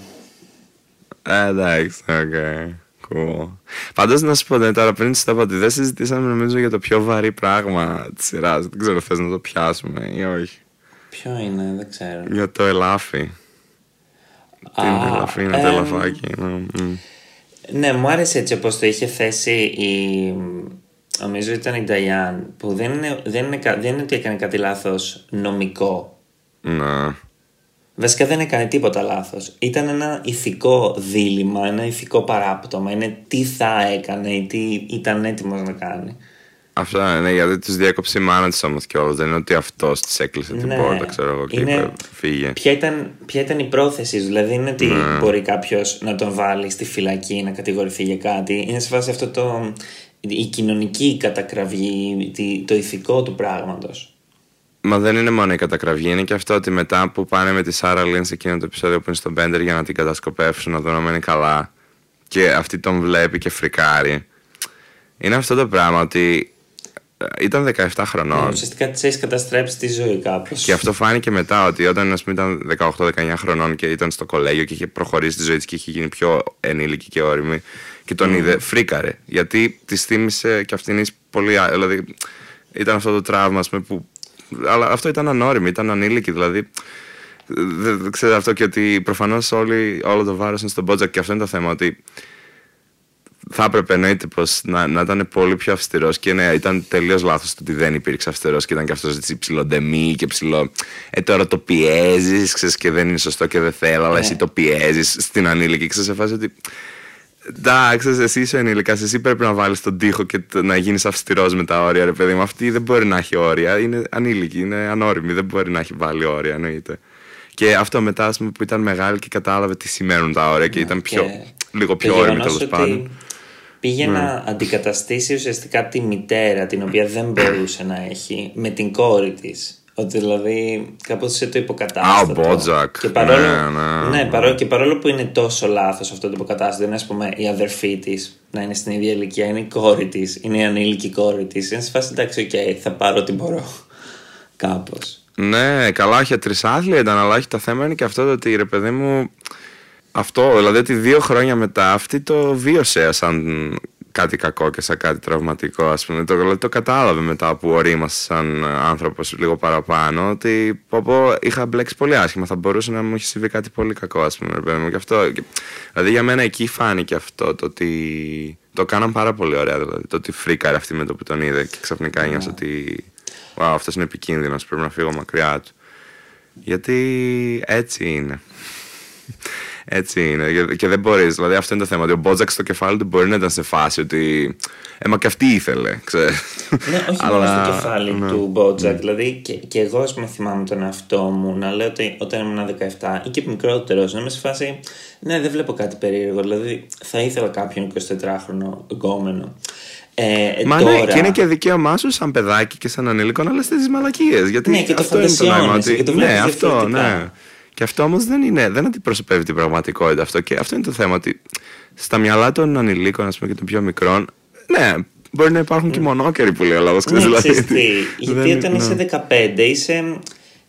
Ε, εντάξει, ok. Cool. Πάντως να σου πω ναι, τώρα πριν σου το είπα ότι δεν συζητήσαμε νομίζω για το πιο βαρύ πράγμα της σειράς. Δεν ξέρω, θες να το πιάσουμε ή όχι; Ποιο είναι, δεν ξέρω. Για το ελάφι. Τι είναι το ελαφί, είναι το ελαφάκι. Ναι, μ. Ναι, μου άρεσε έτσι όπως το είχε θέσει η... Νομίζω ήταν η Νταϊάν που δεν είναι, δεν, είναι, κα- δεν είναι ότι έκανε κάτι λάθος νομικό. Ναι. Βασικά δεν έκανε τίποτα λάθος. Ήταν ένα ηθικό δίλημα, ένα ηθικό παράπτωμα. Είναι τι θα έκανε ή τι ήταν έτοιμος να κάνει. Αυτά ναι, γιατί τους διέκοψε η μάνα της όμως κιόλας. Δεν είναι ότι αυτός της έκλεισε την Ναι. πόρτα, ξέρω εγώ, και Είναι- είπε φύγε. Ποια ήταν, ποια ήταν η πρόθεση σου, δηλαδή είναι ότι Ναι. μπορεί κάποιος να τον βάλει στη φυλακή να κατηγορηθεί για κάτι. Είναι σε φάση αυτό το. η κοινωνική κατακραυγή, τη- το ηθικό του πράγματος. Μα δεν είναι μόνο η κατακραυγή, είναι και αυτό ότι μετά που πάνε με τη Σάρα Λίν σε εκείνο το επεισόδιο που είναι στον Μπέντερ για να την κατασκοπεύσουν, να δουν να μένει καλά. Και αυτή τον βλέπει και φρικάρει. Είναι αυτό το πράγμα ότι ε, ήταν 17 χρονών. Ουσιαστικά της έχεις καταστρέψει τη ζωή κάπως. Και αυτό φάνηκε μετά ότι όταν ας πούμε, ήταν 18-19 χρονών και ήταν στο κολέγιο και είχε προχωρήσει τη ζωή της και είχε γίνει πιο ενήλικη και όρημη και τον είδε, φρίκαρε. Γιατί τη θύμισε και αυτήν πολύ. α- Δηλαδή ήταν αυτό το τραύμα, ας πούμε, που. Αλλά αυτό ήταν ανώριμη, ήταν ανήλικη. Δηλαδή δεν δεν ξέρω αυτό και ότι προφανώς όλο το βάρος είναι στον Μπότζακ και αυτό είναι το θέμα. Ότι θα έπρεπε εννοείται πως να, να ήταν πολύ πιο αυστηρός και ναι, ήταν τελείως λάθος το ότι δεν υπήρξε αυστηρός και ήταν και αυτός έτσι ψηλοντεμή και ψηλό. Ε, τώρα το πιέζεις, ξέρεις και δεν είναι σωστό και δεν θέλω, αλλά Ναι. εσύ το πιέζεις στην ανήλικη. Ξέρεις, σε φάση ότι. Εντάξει, εσύ είσαι ενήλικας, εσύ πρέπει να βάλεις τον τοίχο και το- να γίνεις αυστηρός με τα όρια, ρε παιδί μου. Αυτή δεν μπορεί να έχει όρια. Είναι ανήλικη, είναι ανώριμη, δεν μπορεί να έχει βάλει όρια, εννοείται. Και αυτό μετά, ας πούμε, που ήταν μεγάλη και κατάλαβε τι σημαίνουν τα όρια και ήταν πιο, Ναι, Και λίγο το πιο ώριμη γεγονός τέλος ότι πάντων. Πήγε Ναι. να αντικαταστήσει ουσιαστικά τη μητέρα την οποία δεν μπορούσε να έχει με την κόρη της. Ότι δηλαδή κάπως σε το υποκατάστατο. Α, ο BoJack. Και παρόλο, Ναι, ναι, ναι. παρόλο, και παρόλο που είναι τόσο λάθος αυτό το υποκατάστατο, είναι ας πούμε η αδερφή της να είναι στην ίδια ηλικία, είναι η κόρη της, είναι η ανήλικη κόρη της. Είναι σε φάση εντάξει, οκ, θα πάρω ό,τι μπορώ. Κάπως. Ναι, καλά, όχι τρισάθλια ήταν, αλλά όχι το θέμα είναι και αυτό το ότι ρε παιδί μου. Αυτό, δηλαδή ότι δύο χρόνια μετά αυτή το βίωσε σαν κάτι κακό και σαν κάτι τραυματικό, ας πούμε. Το, δηλαδή το κατάλαβε μετά που ορίμασε σαν άνθρωπος λίγο παραπάνω, ότι πω, πω, είχα μπλέξει πολύ άσχημα, θα μπορούσε να μου έχει συμβεί κάτι πολύ κακό, ας πούμε, ρε παιδί μου. Και αυτό, και- δηλαδή για μένα εκεί φάνηκε αυτό, το ότι το κάναν πάρα πολύ ωραία, δηλαδή, το ότι φρίκαρε αυτή με το που τον είδε και ξαφνικά νιώσε ότι wow, αυτός είναι επικίνδυνος, πρέπει να φύγω μακριά του. Γιατί έτσι είναι. Έτσι είναι. Και- Και δεν μπορείς. Δηλαδή, αυτό είναι το θέμα. Ότι ο BoJack στο κεφάλι του μπορεί να ήταν σε φάση ότι. Ε, μα και αυτή ήθελε, ξέρεις. Ναι, όχι μόνο Αλλά- στο κεφάλι ναι. του BoJack. Δηλαδή και, και εγώ, ας πούμε, θυμάμαι τον εαυτό μου να λέω ότι όταν ήμουν 17 ή και μικρότερος, να είμαι σε φάση. Ναι, δεν βλέπω κάτι περίεργο. Δηλαδή, θα ήθελα κάποιον 24χρονο γκόμενο. Ε, Μα τώρα... ναι, και είναι και δικαίωμά σου σαν παιδάκι και σαν ανήλικο να λες τις μαλακίες. Γιατί Ναι, και το αυτό είναι το νόημα. φαντασιώνεσαι Ότι... και το ναι, βλέπεις αυτό, διαφορετικά. ναι. Και αυτό όμως δεν είναι, δεν αντιπροσωπεύει την πραγματικότητα αυτό. Και αυτό είναι το θέμα. Ότι στα μυαλά των ανηλίκων ας πούμε, και των πιο μικρών, ναι, μπορεί να υπάρχουν και μονόκεροι που λέει ο λαός. Ναι, ξέρεις τι, γιατί όταν είσαι 15 είσαι,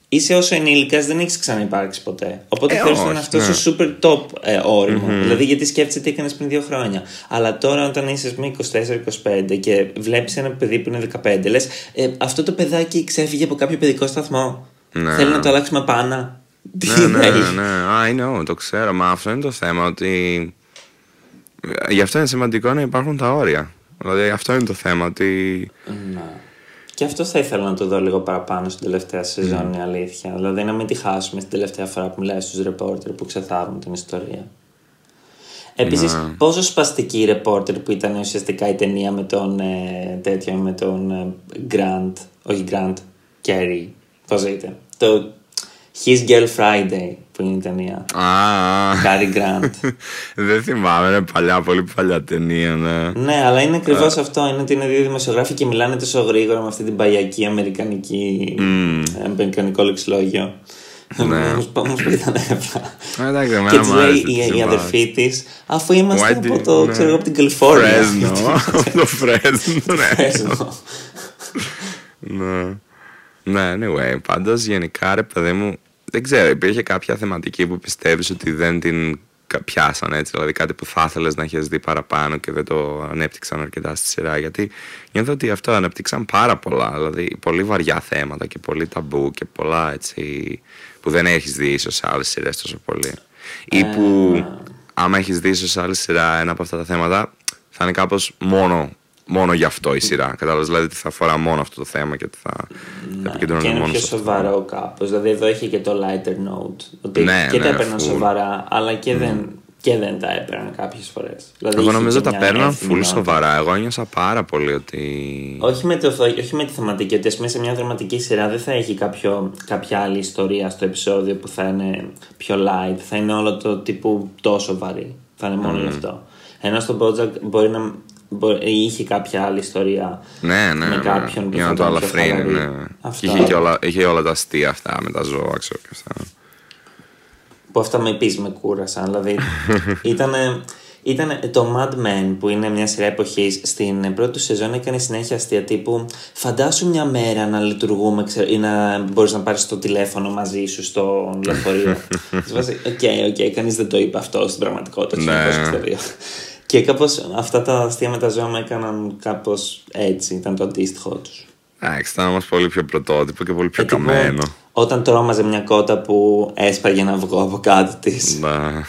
είσαι όσο ενήλικας δεν έχεις ξαναυπάρξει ποτέ. Οπότε Ε, θέλεις να είναι όχι, αυτός ναι. σου super top ε, οριμο Δηλαδή γιατί σκέφτεσαι τι έκανες πριν δύο χρόνια. Αλλά τώρα όταν είσαι ας πούμε 24-25 και βλέπεις ένα παιδί που είναι 15 λες ε, αυτό το παιδάκι ξέφυγε από κάποιο παιδικό σταθμό. Ναι. Θέλει να το αλλάξουμε πάνω. Τι ναι, ναι, θέλει. ναι, ναι. Α, είναι, το ξέρω. Μα αυτό είναι το θέμα. Ότι. Γι' αυτό είναι σημαντικό να υπάρχουν τα όρια. Δηλαδή αυτό είναι το θέμα. Ότι. Ναι. Και αυτό θα ήθελα να το δω λίγο παραπάνω στην τελευταία σεζόν, η αλήθεια. Δηλαδή να μην τη χάσουμε στην τελευταία φορά που μιλάει στους ρεπόρτερ που ξεθάβουν την ιστορία. Επίσης, πόσο σπαστική η ρεπόρτερ που ήταν ουσιαστικά η ταινία με τον ε, τέτοιο, με τον ε, Grant, όχι Grant, Kerry, πώς λέγεται; Το His Girl Friday που είναι η ταινία. Α, α. Cary Grant. Δεν θυμάμαι, είναι παλιά, πολύ παλιά ταινία, ναι. Ναι, αλλά είναι ακριβώς αυτό. Είναι ότι είναι δύο δημοσιογράφοι και μιλάνε τόσο γρήγορα με αυτή την παγιακή αμερικανική. αμερικανικό λεξιλόγιο. Ναι. Όμω που ήταν εύρα. Α, εντάξει, εμένα Και μου της άρεσε λέει της η, η συμβάση. αδερφή της, αφού είμαστε Why από do- το, ναι. ξέρω εγώ, από την Καλιφόρνια. Φρέσνο. Από το Φρέσνο, ναι. Φρέσνο. Ναι. Ναι, anyway, πάντως γενικά ρε παιδί μου, δεν ξέρω, υπήρχε κάποια θεματική που πιστεύεις ότι δεν την πιάσαν έτσι. Δηλαδή κάτι που θα ήθελες να έχεις δει παραπάνω και δεν το ανέπτυξαν αρκετά στη σειρά. Γιατί νιώθω ότι αυτό ανέπτυξαν πάρα πολλά. Δηλαδή πολύ βαριά θέματα και πολύ ταμπού και πολλά έτσι που δεν έχεις δει ίσως σε άλλες σειρές τόσο πολύ. Ή που Ε. άμα έχεις δει ίσως σε άλλη σειρά ένα από αυτά τα θέματα θα είναι κάπως μόνο, μόνο γι' αυτό η σειρά. Κατάλαβες δηλαδή ότι θα αφορά μόνο αυτό το θέμα και ότι θα, θα Ναι, και επικεντρώνεται είναι μόνο πιο σε αυτό. σοβαρό κάπως. Δηλαδή εδώ είχε και το lighter note. Ότι Ναι, και ναι, τα έπαιρναν full. σοβαρά, αλλά και, δεν, και δεν τα έπαιρναν κάποιες φορές. Δηλαδή Εγώ είχε νομίζω και τα μια παίρναν εύθυμη full νότα. σοβαρά. Εγώ νιώσα πάρα πολύ ότι. Όχι με, το, όχι με τη θεματική, ότι ας πούμε σε μια δραματική σειρά δεν θα έχει κάποιο, κάποια άλλη ιστορία στο επεισόδιο που θα είναι πιο light, θα είναι όλο το τύπου τόσο βαρύ. Θα είναι μόνο γι' αυτό. Ενώ στο Bojack μπορεί να μπορεί, είχε κάποια άλλη ιστορία Ναι, ναι. με ναι. κάποιον που Για θα να το ήταν πιο αλαφρύνει, χαλαρή. ναι. Αυτό. Και είχε, και όλα, είχε όλα τα αστεία αυτά με τα ζώα, ξέρω και αυτά. που αυτά με επίσης με κούρασαν. Δηλαδή ήταν. Ήταν το Mad Men που είναι μια σειρά εποχής στην πρώτη του σεζόν έκανε συνέχεια αστεία τύπου Φαντάσου μια μέρα να λειτουργούμε ξέρω, ή να μπορείς να πάρεις το τηλέφωνο μαζί σου στο λεωφορείο. Σε φάση, Ok, ok, κανείς δεν το είπε αυτό στην πραγματικότητα. το Ναι. 1962. Και κάπως αυτά τα αστεία με τα ζώα με έκαναν κάπως έτσι. Ήταν το αντίστοιχό τους. Εντάξει, ήταν όμως πολύ πιο πρωτότυπο και πολύ πιο Ε, τύπου, καμένο. Όταν τρόμαζε μια κότα που έσπαγε ένα αυγό από κάτω της. Ναι.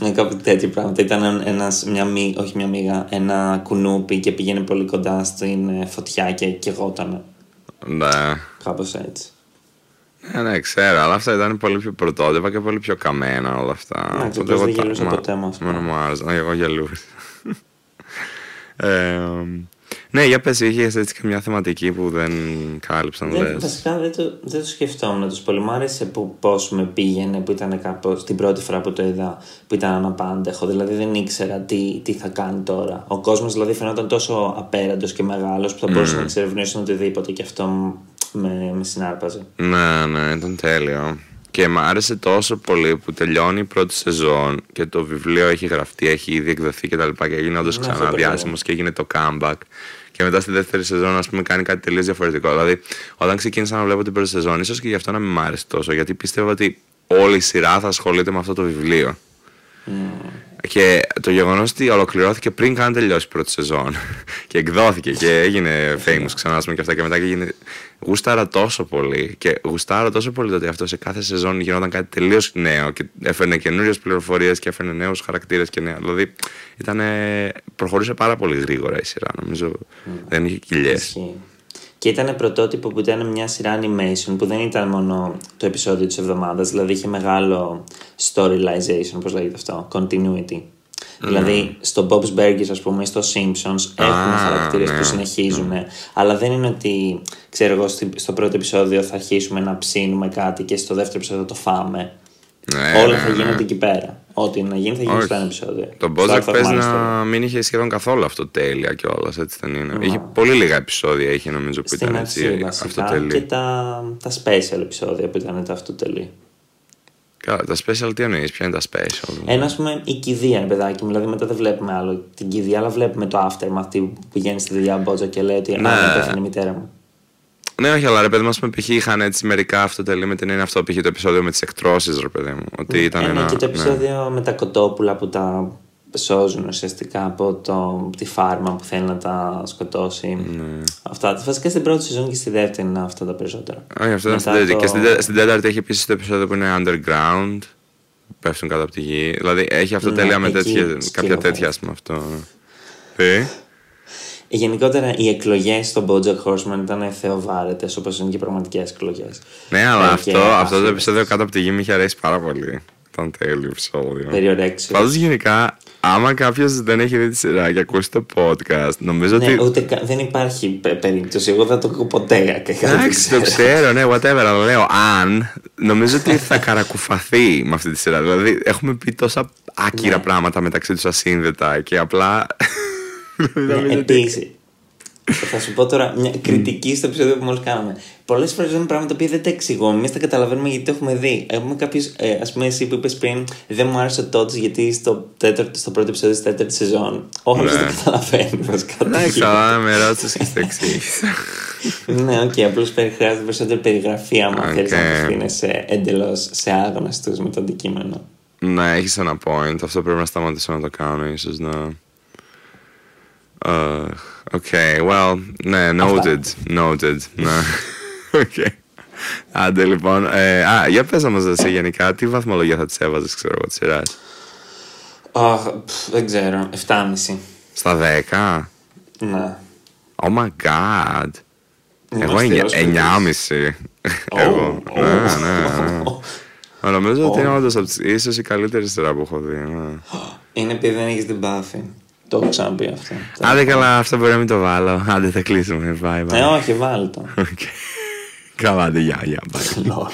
Ναι, κάποια τέτοια πράγματα. Ήταν ένας, μια μύ, όχι μια μύγα, ένα κουνούπι και πήγαινε πολύ κοντά στην ε, φωτιά και καιγότανε. Ναι. Κάπως έτσι. Ναι, ναι, ξέρω, αλλά αυτά ήταν πολύ πιο πρωτότυπα και πολύ πιο καμένα όλα αυτά. Ναι, Οπότε απλώς εγώ δεν τα- γελούσα μα- ποτέ με αυτό. Εμένα μου άρεσαν, εγώ γελούσα. ε, ναι, για πες, είχες έτσι και μια θεματική που δεν κάλυψαν, Δεν, λες. βασικά δεν το, δεν το σκεφτόμουν τόσο πολύ. Μου άρεσε που, πώς με πήγαινε, που ήταν κάπως την πρώτη φορά που το είδα, που ήταν αναπάντεχο. Δηλαδή δεν ήξερα τι, τι θα κάνει τώρα. Ο κόσμος δηλαδή φαινόταν τόσο απέραντος και μεγάλος που θα μπορούσε να εξερευνήσει οτιδήποτε και αυτό μ- με, με συνάρπαζε. Ναι, ναι, ήταν τέλειο. Και μ' άρεσε τόσο πολύ που τελειώνει η πρώτη σεζόν και το βιβλίο έχει γραφτεί, έχει ήδη εκδοθεί και τα λοιπά και έγινε όντως Ναι, ξανά αυτό το διάσημο και έγινε το comeback. Και μετά στη δεύτερη σεζόν, ας πούμε, κάνει κάτι τελείως διαφορετικό. Δηλαδή, όταν ξεκίνησα να βλέπω την πρώτη σεζόν, ίσως και γι' αυτό να μην μ' άρεσε τόσο, γιατί πίστευα ότι όλη η σειρά θα ασχολείται με αυτό το βιβλίο. Και το γεγονός ότι ολοκληρώθηκε πριν καν τελειώσει η πρώτη σεζόν και εκδόθηκε και έγινε famous ξανά ας πούμε, και αυτά και μετά και έγινε. Γούσταρα τόσο πολύ και γουστάρα τόσο πολύ το ότι αυτό σε κάθε σεζόν γινόταν κάτι τελείως νέο και έφερνε καινούριες πληροφορίες και έφερνε νέους χαρακτήρες και νέα. Δηλαδή ήταν, προχωρούσε πάρα πολύ γρήγορα η σειρά. Νομίζω δεν είχε κοιλιές. Ισχύει. Και ήταν πρωτότυπο που ήταν μια σειρά animation που δεν ήταν μόνο το επεισόδιο της εβδομάδας, δηλαδή είχε μεγάλο storylization, πώς λέγεται αυτό, continuity. Δηλαδή στο Bob's Burgers ας πούμε ή στο Simpsons έχουμε χαρακτήρες ναι, που συνεχίζουν αλλά δεν είναι ότι ξέρω εγώ στη- στο πρώτο επεισόδιο θα αρχίσουμε να ψήνουμε κάτι και στο δεύτερο επεισόδιο το φάμε Ναι, όλα ναι, θα ναι. γίνονται εκεί πέρα ό,τι να γίνει θα γίνει Όχι. στο ένα επεισόδιο Το Στο Bojack Alpha παίζει Minus να μην είχε σχεδόν καθόλου αυτό τέλεια κιόλας, έτσι δεν είναι. Είχε πολύ λίγα επεισόδια, είχε νομίζω που Στην ήταν αρχή έτσι βασικά αυτοτελή. και τα, τα special επεισόδια που ήταν τα αυτοτελή. Καλά, τα special τι εννοείς, ποια είναι τα special; Ένα, ας πούμε, η κηδεία είναι παιδάκι μου. Δηλαδή, μετά δεν βλέπουμε άλλο την κηδεία, αλλά βλέπουμε το aftermath αυτή που πηγαίνει στη δουλειά Μπότζα και λέει ότι Ναι. Α, είναι πέθανε η μητέρα μου. Ναι, όχι, αλλά ρε παιδί μου, ας πούμε, π.χ. είχαν έτσι μερικά αυτοτελή με την έννοια αυτό, π.χ. το επεισόδιο με τις εκτρώσεις, ρε παιδί μου. Ότι ήταν Ε, ναι, ένα. και το ναι. επεισόδιο με τα κοτόπουλα που τα σώζουν ουσιαστικά από το, τη φάρμα που θέλει να τα σκοτώσει. Ναι. Αυτά. Βασικά στην πρώτη σεζόν και στη δεύτερη είναι αυτά τα περισσότερα. Όχι, αυτό ήταν στην Μετά τέταρτη. το- Και στην, τε- στην τέταρτη έχει επίσης το επεισόδιο που είναι underground. που Πέφτουν κάτω από τη γη. Δηλαδή έχει αυτό Ναι, τέλεια με εκεί τέτοια, κάποια σκύλο τέτοια, ας πούμε αυτό. Τι; Γενικότερα οι εκλογές στον Bojack Horseman ήταν θεοβάρετες όπως είναι και οι πραγματικές εκλογές. Ναι, αλλά Ε, αυτό, και αυτό το άθλιες. επεισόδιο κάτω από τη γη με είχε αρέσει πάρα πολύ. Ήταν τέλειο επεισόδιο. Περιορέξιο. Πάντως γενικά, άμα κάποιος δεν έχει δει τη σειρά και ακούσει το podcast, νομίζω Ναι, ότι. ούτε κα- δεν υπάρχει πε- περίπτωση. Εγώ δεν το ακούω ποτέ. και κάτι Εντάξει, το ξέρω, ναι, whatever, αλλά λέω αν. Νομίζω ότι θα καρακουφαθεί με αυτή τη σειρά. Δηλαδή, έχουμε πει τόσα άκυρα Ναι. πράγματα μεταξύ τους ασύνδετα και απλά. Ναι, νομίζω ότι- Επίσης. Θα σου πω τώρα μια κριτική στο επεισόδιο που μόλις κάναμε. Πολλές φορές λέμε πράγματα που δεν τα εξηγούμε. Εμείς τα καταλαβαίνουμε γιατί το έχουμε δει. Έχουμε κάποιου, ε, ας πούμε, εσύ που είπες πριν, δεν μου άρεσε ο Todd γιατί στο, τέταρτο, στο πρώτο επεισόδιο της τέταρτης σεζόν. Ο άλλος Ναι. δεν καταλαβαίνεις βασικά. τι Εντάξει, γίνεται. αλλά με ρώτησες και στο εξήγησα. ναι, οκ, απλώς χρειάζεται περισσότερη περιγραφή άμα Οκ. θέλεις να απευθύνεσαι εντελώς σε άγνωστους με το αντικείμενο. Ναι, έχεις ένα point. Αυτό πρέπει να σταματήσω να το κάνω, ίσως να. Uh, okay, well, ναι, noted. Noted. ναι. Okay. Άντε λοιπόν. Ε, α, για πες μας εσύ γενικά, τι βαθμολογία θα τις έβαζες, ξέρω εγώ, της σειράς; Αχ, πφ, δεν ξέρω. 7,5. Στα 10. Ναι. Oh my god. Είναι Εγώ αυστηρός 9,5. Εγώ. Ω, Ναι, ω. ναι, ναι. Μα Νομίζω ότι είναι όντως από τις- ίσως η καλύτερη σειρά που έχω δει. ναι. Είναι επειδή δεν έχεις empathy. Το έχω ξαναπεί αυτό. Άντε καλά, αυτό μπορεί να μην το βάλω. Άντε θα κλείσουμε. Bye, bye. Ε, όχι, βάλε το. Οκ. Καλά, άντε, γεια, γεια. Bye. Lol.